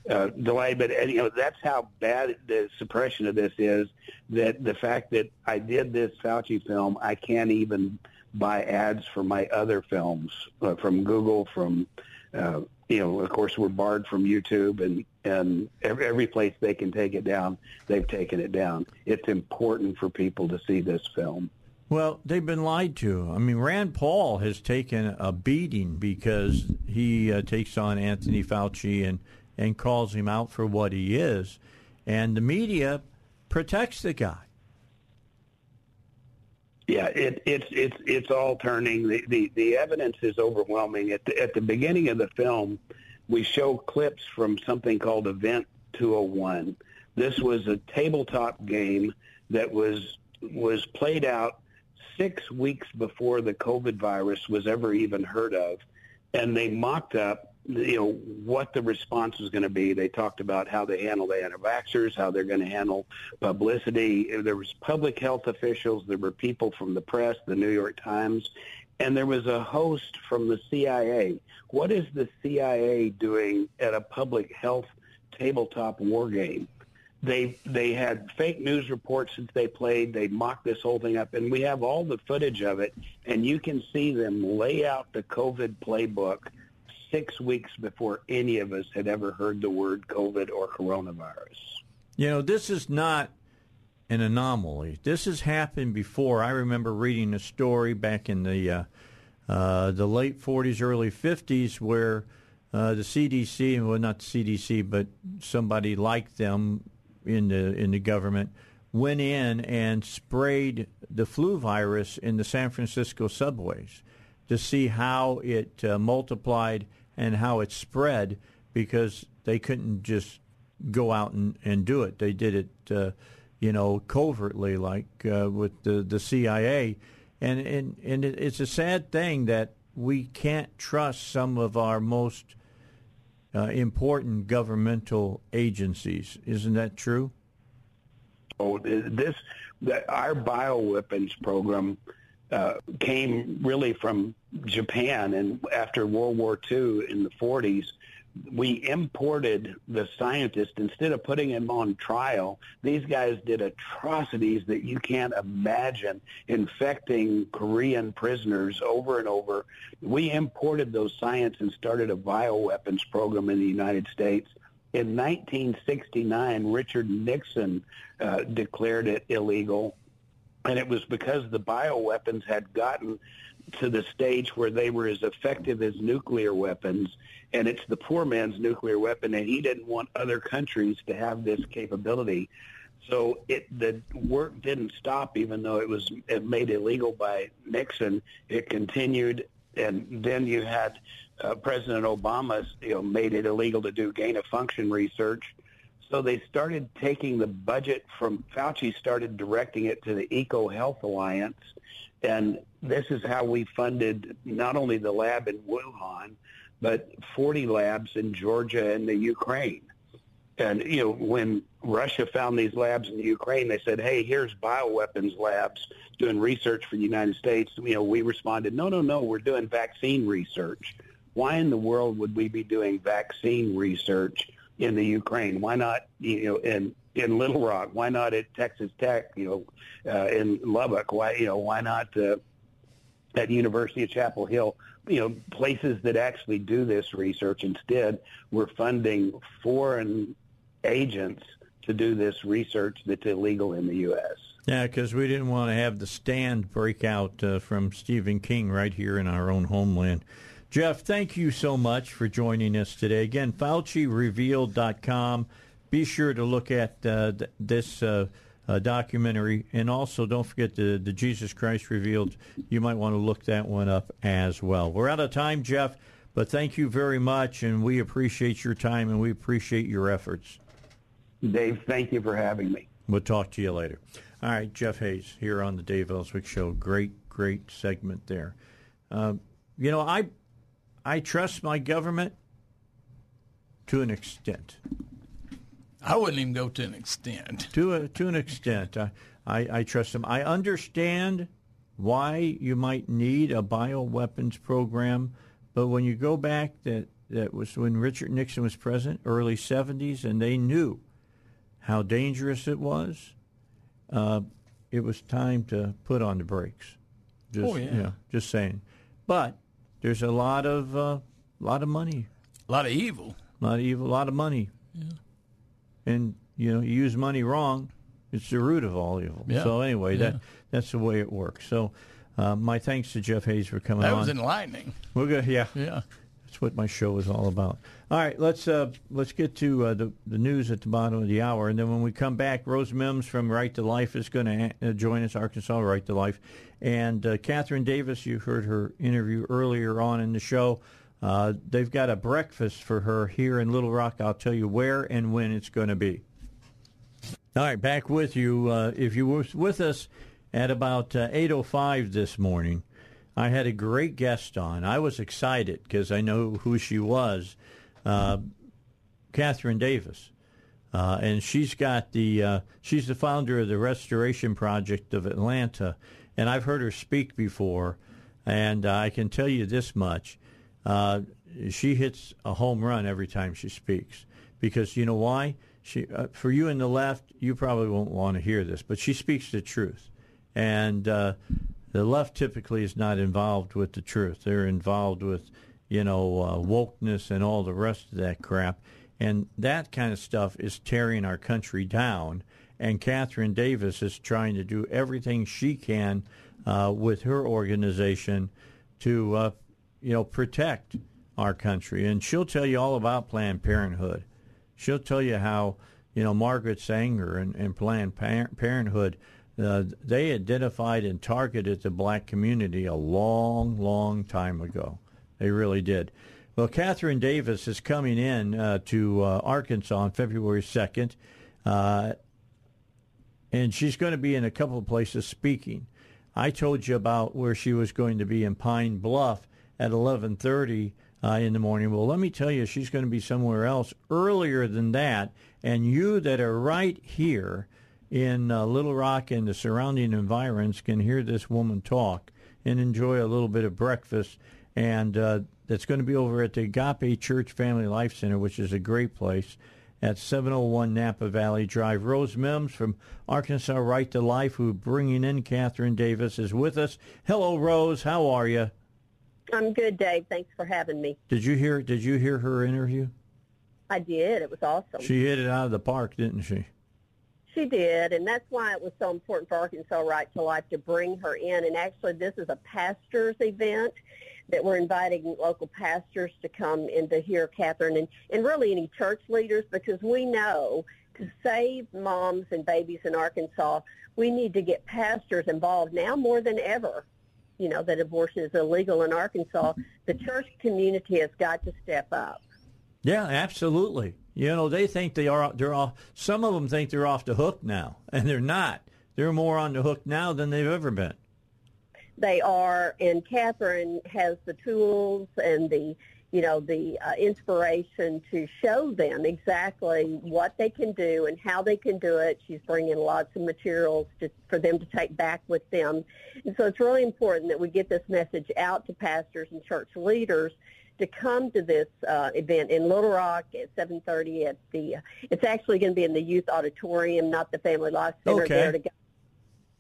uh, delayed. But you know that's how bad the suppression of this is. That the fact that I did this Fauci film, I can't even buy ads for my other films uh, from Google, from uh, you know, of course, we're barred from YouTube and and every, every place they can take it down, they've taken it down. It's important for people to see this film. Well, they've been lied to. I mean, Rand Paul has taken a beating because he uh, takes on Anthony Fauci and and calls him out for what he is, and the media protects the guy. Yeah, it, it's it's it's all turning. The, the the evidence is overwhelming. At the, at the beginning of the film, we show clips from something called Event 201. This was a tabletop game that was was played out six weeks before the COVID virus was ever even heard of, and they mocked up you know what the response was going to be. They talked about how they handle the anti-vaxxers, how they're going to handle publicity. There was public health officials, there were people from the press, the New York Times, and there was a host from the CIA. What is the CIA doing at a public health tabletop war game? They they had fake news reports since they played. They mocked this whole thing up, and we have all the footage of it, and you can see them lay out the COVID playbook six weeks before any of us had ever heard the word COVID or coronavirus. You know, this is not an anomaly. This has happened before. I remember reading a story back in the uh, uh, the late 40s, early 50s, where uh, the CDC, well, not the CDC, but somebody like them in the in the government went in and sprayed the flu virus in the San Francisco subways to see how it uh, multiplied and how it spread because they couldn't just go out and, and do it. They did it, uh, you know, covertly, like uh, with the, the CIA. And, and, and it's a sad thing that we can't trust some of our most uh, important governmental agencies. Isn't that true? Oh, this the, our bioweapons program uh, came really from Japan, and after World War II in the 40s, we imported the scientists instead of putting them on trial. These guys did atrocities that you can't imagine, infecting Korean prisoners over and over. We imported those science and started a bioweapons program in the United States. In 1969, Richard Nixon uh, declared it illegal, and it was because the bioweapons had gotten to the stage where they were as effective as nuclear weapons, and it's the poor man's nuclear weapon, and he didn't want other countries to have this capability. So it the work didn't stop, even though it was made illegal by Nixon. It continued, and then you had uh, President Obama, you know, made it illegal to do gain of function research. So they started taking the budget from Fauci, started directing it to the Eco Health Alliance, and this is how we funded not only the lab in Wuhan, but 40 labs in Georgia and the Ukraine. And, you know, when Russia found these labs in the Ukraine, they said, hey, here's bioweapons labs doing research for the United States. You know, we responded, no, no, no, we're doing vaccine research. Why in the world would we be doing vaccine research in the Ukraine? Why not, you know, in in Little Rock? Why not at Texas Tech? You know, uh, in Lubbock? Why you know why not uh, at University of Chapel Hill? You know, places that actually do this research. Instead, we're funding foreign agents to do this research that's illegal in the U.S. Yeah, because we didn't want to have the stand break out uh, from Stephen King right here in our own homeland. Jeff, thank you so much for joining us today. Again, FauciRevealed.com be sure to look at uh, th- this uh, uh, documentary, and also don't forget the, the Jesus Christ Revealed. You might want to look that one up as well. We're out of time, Jeff, but thank you very much, and we appreciate your time and we appreciate your efforts. Dave, thank you for having me. We'll talk to you later. All right, Jeff Hayes here on the Dave Elswick Show. Great, great segment there. Uh, you know, I I trust my government to an extent. I wouldn't even go to an extent. To a, to an extent, I, I, I trust them. I understand why you might need a bioweapons program, but when you go back, that that was when Richard Nixon was president, early '70s, and they knew how dangerous it was. Uh, it was time to put on the brakes. Just, oh yeah. just saying. But there's a lot of uh, lot of money, a lot of evil, a lot of evil, a lot of money. Yeah and you know you use money wrong, it's the root of all evil. Yeah. So anyway, yeah. that that's the way it works. So uh, my thanks to Jeff Hayes for coming that on. That was enlightening. We're good. Yeah. Yeah. That's what my show is all about. All right, let's uh, let's get to uh, the the news at the bottom of the hour, and then when we come back, Rose Mimms from Right to Life is going to uh, join us, Arkansas Right to Life, and uh, Catherine Davis. You heard her interview earlier on in the show. Uh, they've got a breakfast for her here in Little Rock. I'll tell you where and when it's going to be. All right, back with you. Uh, if you were with us at about uh, 8.05 this morning, I had a great guest on. I was excited because I know who she was, uh, Catherine Davis. Uh, and she's got the uh, she's the founder of the Restoration Project of Atlanta, and I've heard her speak before, and I can tell you this much: uh, she hits a home run every time she speaks. Because you know why? She, uh, for you in the left, you probably won't want to hear this, but she speaks the truth, and uh, the left typically is not involved with the truth. They're involved with, you know, uh, wokeness and all the rest of that crap, and that kind of stuff is tearing our country down. And Catherine Davis is trying to do everything she can uh, with her organization to, uh, you know, protect our country. And she'll tell you all about Planned Parenthood she'll tell you how you know Margaret Sanger and, and Planned Parenthood uh, they identified and targeted the black community a long, long time ago. They really did. Well, Catherine Davis is coming in uh, to uh, Arkansas on February 2nd, uh, and she's going to be in a couple of places speaking. I told you about where she was going to be in Pine Bluff at 11:30 uh, in the morning. Well, let me tell you, she's going to be somewhere else earlier than that. And you that are right here in uh, Little Rock and the surrounding environs can hear this woman talk and enjoy a little bit of breakfast. And uh, that's going to be over at the Agape Church Family Life Center, which is a great place at 701 Napa Valley Drive. Rose Mimms from Arkansas Right to Life, who bringing in Catherine Davis, is with us. Hello, Rose. How are you? I'm good, Dave. Thanks for having me. Did you hear? Did you hear her interview? I did. It was awesome. She hit it out of the park, didn't she? She did, and that's why it was so important for Arkansas Right to Life to bring her in. And actually, this is a pastors event that we're inviting local pastors to come in to hear Catherine and, and really any church leaders because we know to save moms and babies in Arkansas, we need to get pastors involved now more than ever. You know, that abortion is illegal in Arkansas. The church community has got to step up. Yeah, absolutely. You know, they think they are they're off some of them think they're off the hook now, and they're not. They're more on the hook now than they've ever been they are, and Catherine has the tools and the, you know, the uh, inspiration to show them exactly what they can do and how they can do it. She's bringing lots of materials to, for them to take back with them. And so it's really important that we get this message out to pastors and church leaders to come to this uh, event in Little Rock at 7:30 at the. Uh, it's actually going to be in the youth auditorium, not the Family Life Center. Okay. There to go.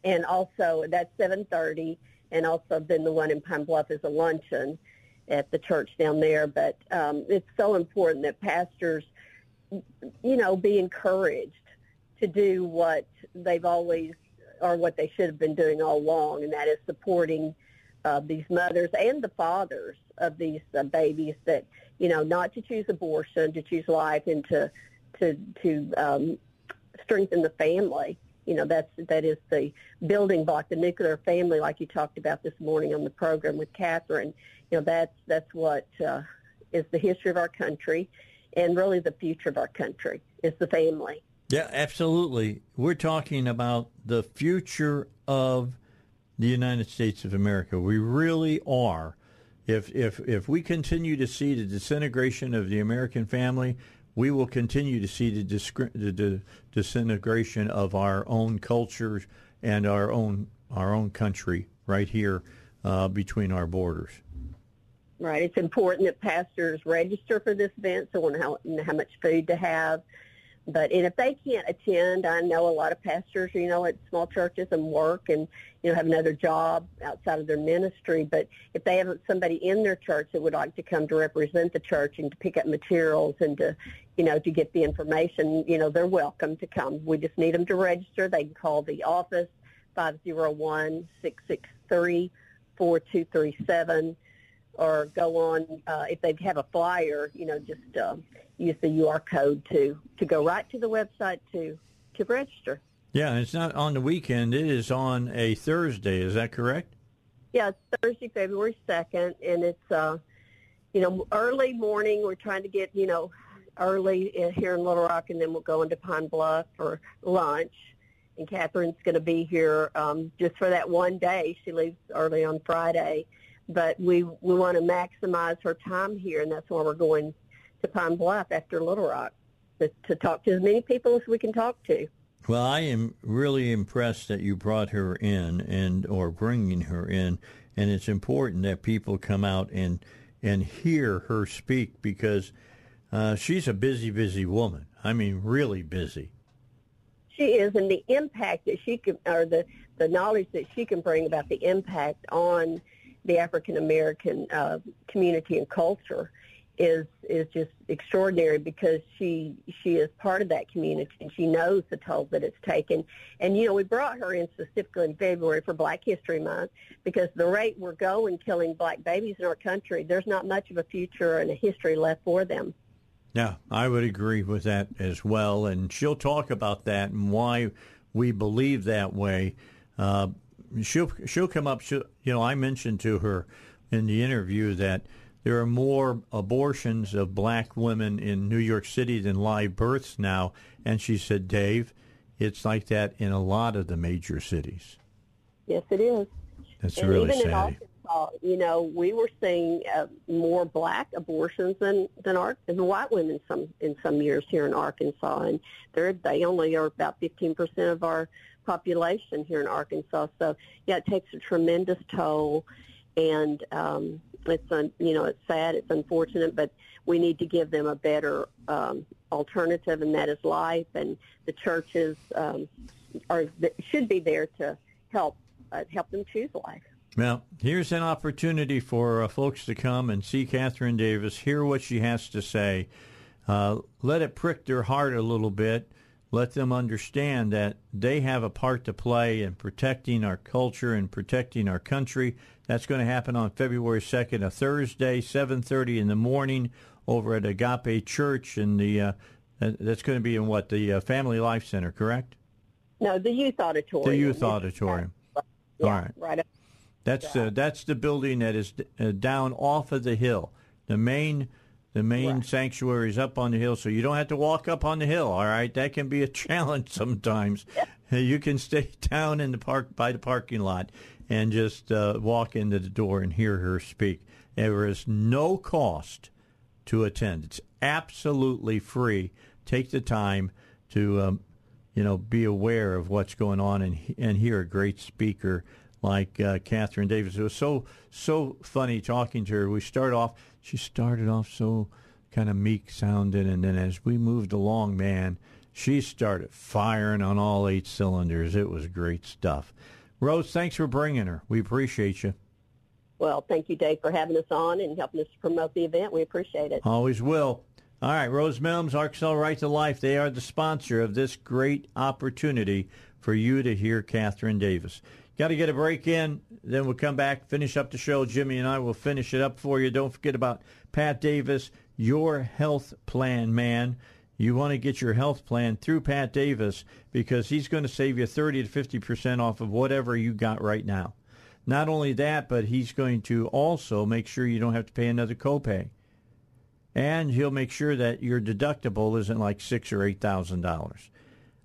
And also that's 7:30 and also then the one in Pine Bluff is a luncheon at the church down there. But um, it's so important that pastors, you know, be encouraged to do what they've always or what they should have been doing all along, and that is supporting uh, these mothers and the fathers of these uh, babies that you know not to choose abortion, to choose life, and to to to um, strengthen the family you know that's that is the building block, the nuclear family, like you talked about this morning on the program with Catherine. You know that's that's what uh, is the history of our country, and really the future of our country is the family. Yeah, absolutely. We're talking about the future of the United States of America. We really are. If if if we continue to see the disintegration of the American family, we will continue to see the, discri- the, the disintegration of our own cultures and our own our own country right here uh, between our borders. Right. It's important that pastors register for this event so know how, how much food to have, but and if they can't attend, I know a lot of pastors, you know, at small churches and work and you know have another job outside of their ministry. But if they have somebody in their church that would like to come to represent the church and to pick up materials and to you know to get the information, you know, they're welcome to come. We just need them to register. They can call the office five zero one six six three four two three seven or go on uh, if they have a flyer, you know, just uh, use the QR code to to go right to the website to to register. Yeah, it's not on the weekend. It is on a Thursday. Is that correct? Yeah, it's Thursday, February second, and it's uh, you know early morning. We're trying to get you know early here in Little Rock, and then we'll go into Pine Bluff for lunch. And Catherine's going to be here um, just for that one day. She leaves early on Friday but we we want to maximize her time here, and that's why we're going to Pine Bluff after Little Rock to, to talk to as many people as we can talk to. Well, I am really impressed that you brought her in and or bringing her in, and it's important that people come out and and hear her speak because uh, she's a busy, busy woman. I mean, really busy. She is, and the impact that she can, or the the knowledge that she can bring about the impact on the African American uh, community and culture is is just extraordinary because she she is part of that community and she knows the toll that it's taken. And you know, we brought her in specifically in February for Black History Month because the rate we're going killing black babies in our country, there's not much of a future and a history left for them. Yeah, I would agree with that as well, and she'll talk about that and why we believe that way. Uh, she'll she'll come up. She'll, you know, I mentioned to her in the interview that there are more abortions of black women in New York City than live births now. And she said, Dave, it's like that in a lot of the major cities. Yes, it is. That's and really sad. In Arkansas, you know, we were seeing uh, more black abortions than than, our, than white women some in some years here in Arkansas, and they're they only are about 15 percent of our population here in Arkansas. So yeah, it takes a tremendous toll, and um, it's un, you know it's sad, it's unfortunate, but we need to give them a better um, alternative, and that is life. And the churches um, are should be there to help uh, help them choose life. Well, here's an opportunity for uh, folks to come and see Catherine Davis, hear what she has to say, uh, let it prick their heart a little bit, let them understand that they have a part to play in protecting our culture and protecting our country. That's going to happen on February 2nd, a Thursday, 7:30 in the morning, over at Agape Church, and the uh, that's going to be in what the uh, Family Life Center, correct? No, the youth auditorium. The youth auditorium. Yeah, All right. right That's uh, that's the building that is uh, down off of the hill. The main the main sanctuary is up on the hill, so you don't have to walk up on the hill. All right, that can be a challenge sometimes. You can stay down in the park by the parking lot and just uh, walk into the door and hear her speak. There is no cost to attend. It's absolutely free. Take the time to um, you know be aware of what's going on and and hear a great speaker like uh, Catherine Davis. It was so so funny talking to her. We start off. She started off so kind of meek sounding, and then as we moved along, man, she started firing on all eight cylinders. It was great stuff. Rose, thanks for bringing her. We appreciate you. Well, thank you, Dave, for having us on and helping us promote the event. We appreciate it. Always will. All right, Rose Mills, Arkansas Right to Life, they are the sponsor of this great opportunity for you to hear Catherine Davis. Got to get a break in, then we'll come back, finish up the show. Jimmy and I will finish it up for you. Don't forget about Pat Davis, your health plan man. You want to get your health plan through Pat Davis because he's going to save you 30 to 50% off of whatever you got right now. Not only that, but he's going to also make sure you don't have to pay another copay. And he'll make sure that your deductible isn't like six or eight thousand dollars.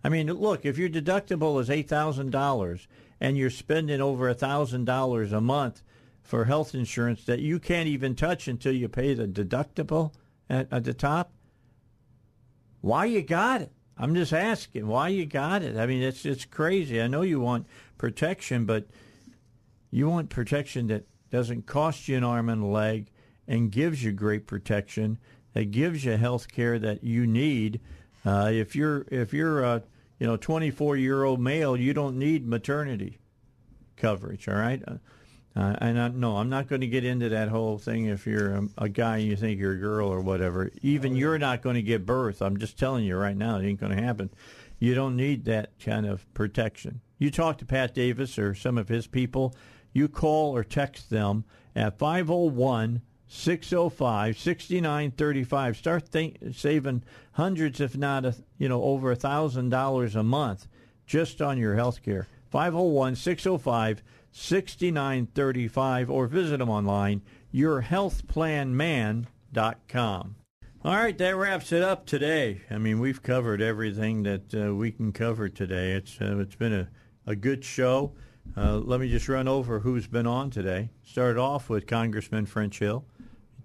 I mean, look, if your deductible is eight thousand dollars and you're spending over a thousand dollars a month for health insurance that you can't even touch until you pay the deductible at, at the top, why you got it? I'm just asking why you got it. I mean, it's it's crazy. I know you want protection, but you want protection that doesn't cost you an arm and a leg and gives you great protection that gives you health care that you need. Uh, if you're if you're a you know 24 year old male, you don't need maternity coverage. All right. Uh, and I, no, I'm not going to get into that whole thing. If you're a, a guy and you think you're a girl or whatever, even you're not going to give birth. I'm just telling you right now, it ain't going to happen. You don't need that kind of protection. You talk to Pat Davis or some of his people. You call or text them at 501 605 6935. Start think, saving hundreds, if not a, you know, over a thousand dollars a month just on your health care. 501 605 6935 or visit them online, yourhealthplanman.com. All right, that wraps it up today. I mean, we've covered everything that uh, we can cover today. It's uh, it's been a, a good show. Uh, let me just run over who's been on today. Started off with Congressman French Hill.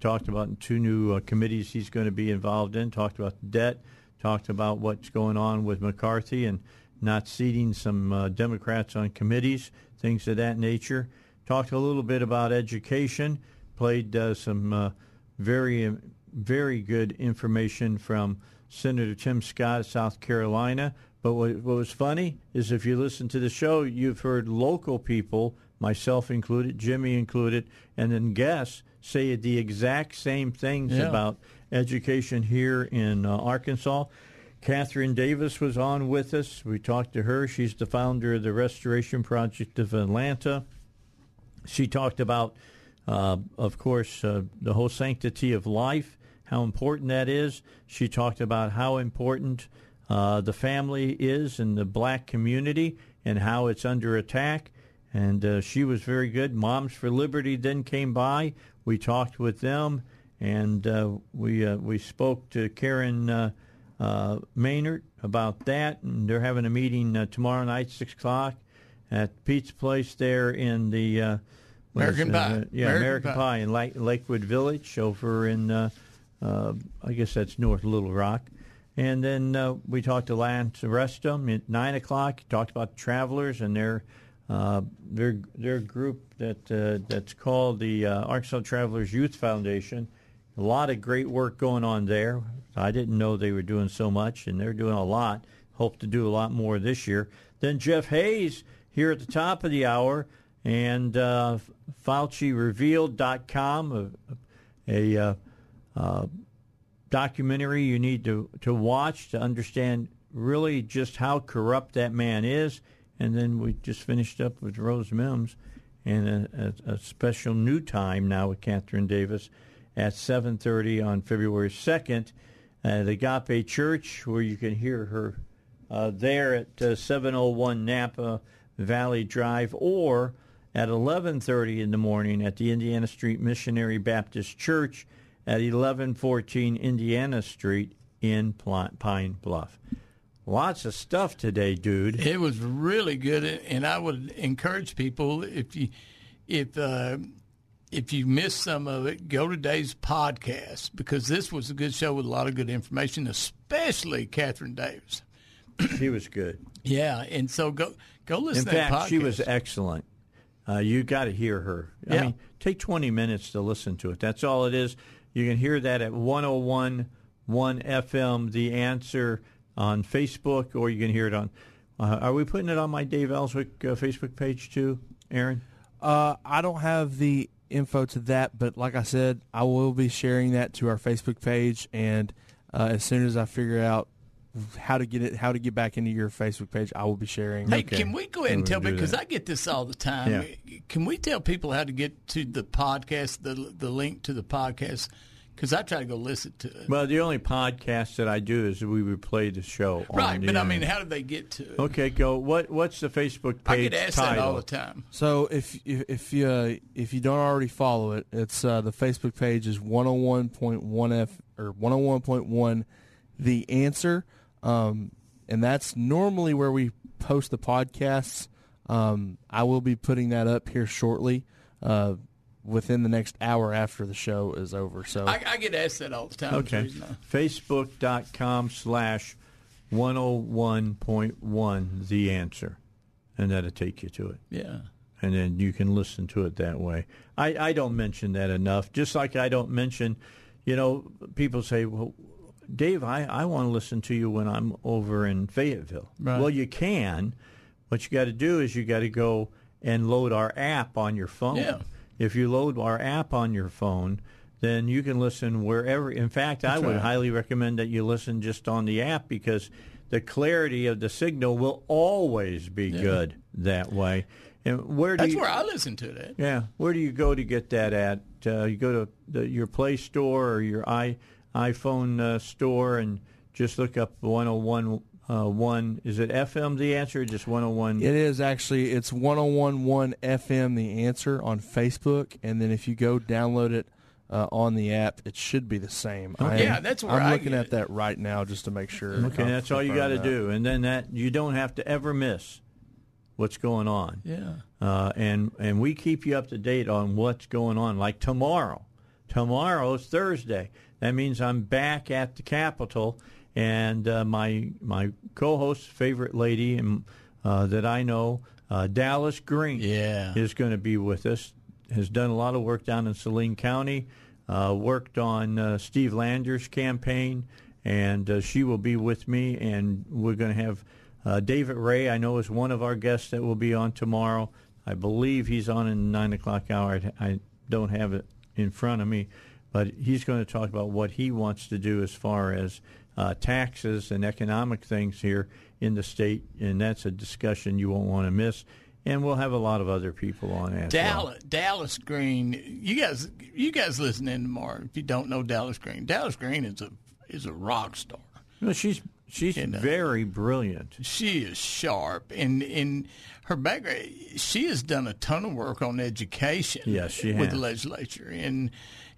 Talked about two new uh, committees he's going to be involved in. Talked about debt. Talked about what's going on with McCarthy and not seating some uh, Democrats on committees, things of that nature. Talked a little bit about education. Played uh, some uh, very very good information from Senator Tim Scott of South Carolina. But what, what, was funny is if you listen to the show, you've heard local people, myself included, Jimmy included, and then guests say the exact same things Yeah. about education here in uh, Arkansas. Catherine Davis was on with us. We talked to her. She's the founder of the Restoration Project of Atlanta. She talked about, uh, of course, uh, the whole sanctity of life, how important that is. She talked about how important uh, the family is in the black community and how it's under attack. And uh, she was very good. Moms for Liberty then came by. We talked with them, and uh, we uh, we spoke to Karen uh, uh, Maynard about that, and they're having a meeting uh, tomorrow night, six o'clock, at Pete's Place there in the uh, American? Pie. Yeah, American American, Pie. Pie. in Lake, Lakewood Village over in uh, uh, I guess that's North Little Rock. And then uh, we talked to Lance Restum at nine o'clock. Talked about the travelers and their uh, their their group that uh, that's called the uh, Arkansas Travelers Youth Foundation. A lot of great work going on there. I didn't know they were doing so much, and they're doing a lot. Hope to do a lot more this year. Then Jeff Hayes here at the top of the hour, and uh, FauciRevealed.com, a, a uh, uh, documentary you need to, to watch to understand really just how corrupt that man is. And then we just finished up with Rose Mimms and a, a, a special new time now with Catherine Davis at 7.30 on February 2nd at Agape Church where you can hear her uh, there at uh, 701 Napa Valley Drive or at 11:30 in the morning at the Indiana Street Missionary Baptist Church at 1114 Indiana Street in Pine Bluff. Lots of stuff today, dude. It was really good, and I would encourage people if you if uh, if you missed some of it, go to today's podcast because this was a good show with a lot of good information, especially Catherine Davis. she was good. Yeah, and so go go listen. In to that fact, she was excellent. Uh, you got to hear her. I Yeah. mean, take 20 minutes to listen to it. That's all it is. You can hear that at 101.1 FM, The Answer on Facebook, or you can hear it on. Uh, are we putting it on my Dave Elswick uh, Facebook page too, Aaron? Uh, I don't have the info to that, but like I said, I will be sharing that to our Facebook page, and uh, as soon as I figure out how to get it, how to get back into your Facebook page, I will be sharing. Hey, can we go ahead and tell because. I get this all the time? Yeah. Can we tell people how to get to the podcast, the the link to the podcast? Because I try to go listen to it. Well, the only podcast that I do is we replay the show. on Right, the but I mean, how do they get to it? Okay, go. What What's the Facebook page? I get asked title? that all the time. So if if if you uh, if you don't already follow it, it's uh, the Facebook page is one hundred one point one f or one hundred one point one, the answer, um, and that's normally where we post the podcasts. Um, I will be putting that up here shortly, uh, within the next hour after the show is over. So I, I get asked that all the time. Okay. Teresa. Facebook.com slash 101.1 The Answer. And that'll take you to it. Yeah. And then you can listen to it that way. I, I don't mention that enough. Just like I don't mention, you know, people say, well, Dave, I, I want to listen to you when I'm over in Fayetteville. Right. Well, you can. What you got to do is you got to go and load our app on your phone. Yeah. If you load our app on your phone, then you can listen wherever. In fact, I That's would right. highly recommend that you listen just on the app because the clarity of the signal will always be Yeah. good that way. And where do That's you, where I listen to that. yeah, where do you go to get that at? Uh, you go to the, your Play Store or your i iPhone uh, store and just look up 101 uh, one. Is it FM the answer? Or just 101? It is actually it's 1011 FM the answer on Facebook and then if you go download it uh, on the app it should be the same. I Yeah, am- that's where I'm I looking get at that right now just to make sure. Okay, I'll that's all you got to do, and then that you don't have to ever miss what's going on. Yeah. Uh, and and we keep you up to date on what's going on. Like tomorrow, tomorrow's Thursday. That means I'm back at the Capitol, and uh, my my co-host's favorite lady and uh, that I know, uh, Dallas Green, Yeah. is going to be with us. Has done a lot of work down in Saline County. Uh, worked on uh, Steve Lander's campaign, and uh, she will be with me. And we're going to have uh, David Ray. I know is one of our guests that will be on tomorrow. I believe he's on in the nine o'clock hour. I, I don't have it in front of me, but he's going to talk about what he wants to do as far as uh, taxes and economic things here in the state, and that's a discussion you won't want to miss. And we'll have a lot of other people on as well. Dallas, Dallas Green. You guys, you guys listening tomorrow. If you don't know Dallas Green, Dallas Green is a is a rock star. No, she's She's And, uh, very brilliant. She is sharp, and in her background, she has done a ton of work on education. Yes, she with has. the legislature, and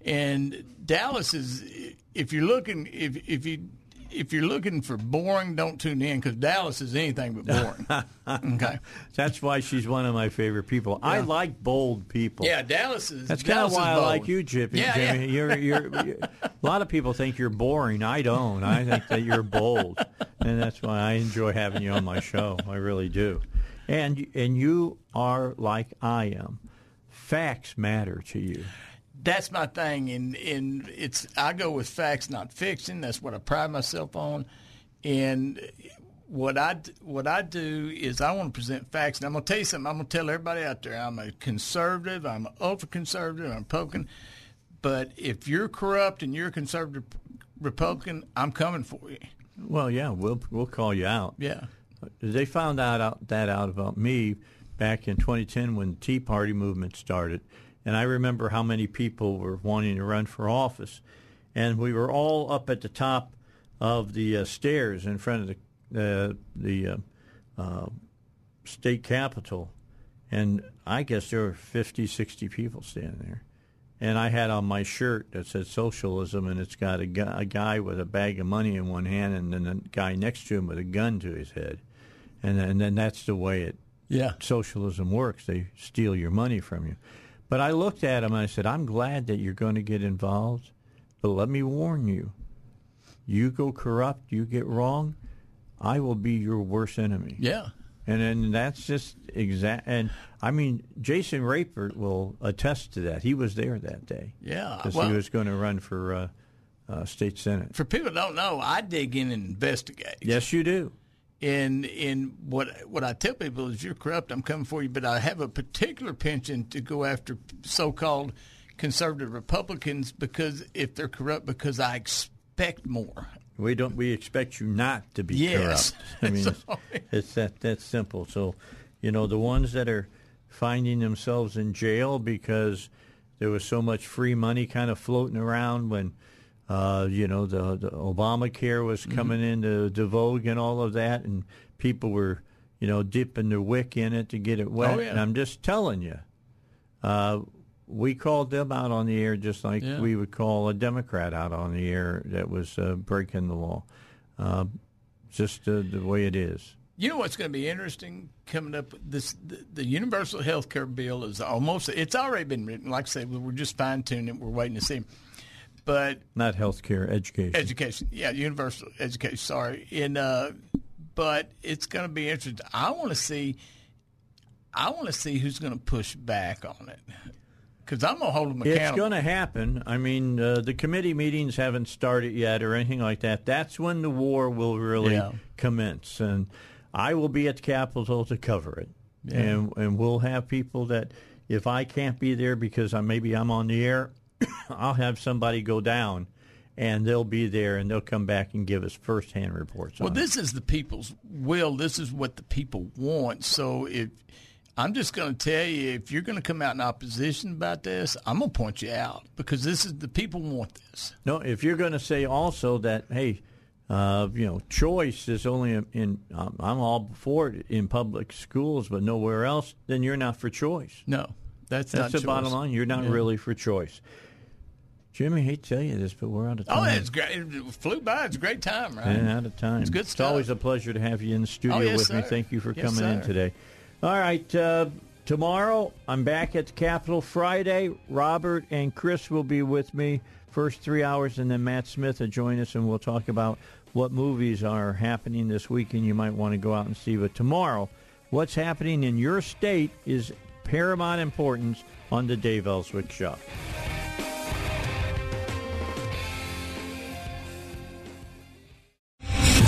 and Dallas is. If you're looking, if if you if you're looking for boring, don't tune in because Dallas is anything but boring. okay, That's why she's one of my favorite people. I like bold people. yeah, Dallas is. That's kind of why I like you, Jimmy. Yeah, Jimmy. yeah. You're, you're, you're, a lot of people think you're boring. I don't. I think that you're bold, and that's why I enjoy having you on my show. I really do. And and you are like I am. Facts matter to you. That's my thing and and it's I go with facts not fiction. That's what I pride myself on. And what I what I do is I want to present facts and I'm going to tell you something I'm going to tell everybody out there. I'm a conservative I'm an ultra conservative I'm Republican. But if you're corrupt and you're a conservative Republican I'm coming for you. Well, yeah, we'll we'll call you out. yeah. They found out, out that out about me back in 2010 when the Tea Party movement started, and I remember how many people were wanting to run for office, and we were all up at the top of the uh, stairs in front of the uh, the uh, uh, state capitol, and I guess there were 50, 60 people standing there. And I had on my shirt that said socialism, and it's got a, gu- a guy with a bag of money in one hand, and then a guy next to him with a gun to his head, and and then that's the way it Yeah. socialism works. They steal your money from you. But I looked at him and I said, I'm glad that you're going to get involved, but let me warn you: you go corrupt, you get wrong, I will be your worst enemy. yeah And then that's just exact. And I mean, Jason Rapert will attest to that. He was there that day. Yeah, because well- he was going to run for uh, uh, state senate. for people that don't know I dig in and investigate Yes, you do. And in what what I tell people is, you're corrupt. I'm coming for you, but I have a particular penchant to go after so-called conservative Republicans because if they're corrupt, because I expect more. We don't. We expect you not to be Yes. corrupt. I mean, it's, it's that that simple. So, you know, the ones that are finding themselves in jail because there was so much free money kind of floating around when, uh, you know, the, the Obamacare was Mm-hmm. coming into the vogue and all of that, and people were, you know, dipping their wick in it to get it wet. Oh, yeah. And I'm just telling you, uh, we called them out on the air just like Yeah. we would call a Democrat out on the air that was uh, breaking the law. Uh, just uh, the way it is. You know what's going to be interesting coming up? This the, the universal health care bill is almost it's already been written. Like I said, we're just fine tuning it. We're waiting to see. But Not healthcare, education. education, yeah, universal education. Sorry, and uh, but it's going to be interesting. I want to see. I want to see who's going to push back on it because I'm going to hold them accountable. It's going to happen. I mean, uh, the committee meetings haven't started yet or anything like that. That's when the war will really Yeah. commence, and I will be at the Capitol to cover it. Yeah. And and we'll have people that if I can't be there because I maybe I'm on the air, I'll have somebody go down, and they'll be there and they'll come back and give us firsthand reports. Well, this is the people's will. This is what the people want. So if I'm just going to tell you, if you're going to come out in opposition about this, I'm going to point you out because this is the people want this. No, if you're going to say also that, hey, uh, you know, choice is only in, in um, I'm all for it in public schools, but nowhere else, then you're not for choice. No, that's, That's not the bottom line. You're not Yeah. really for choice. Jimmy, to tell you this, but we're out of time. Oh, it's great. It flew by. It's a great time, right? And out of time. It's good It's always a pleasure to have you in the studio Oh, yes, with me. Thank you for Yes, coming in today. All right. Uh, tomorrow, I'm back at the Capitol Friday. Robert and Chris will be with me first three hours, and then Matt Smith will join us, and we'll talk about what movies are happening this weekend you might want to go out and see. But tomorrow, what's happening in your state is paramount importance on the Dave Elswick Show.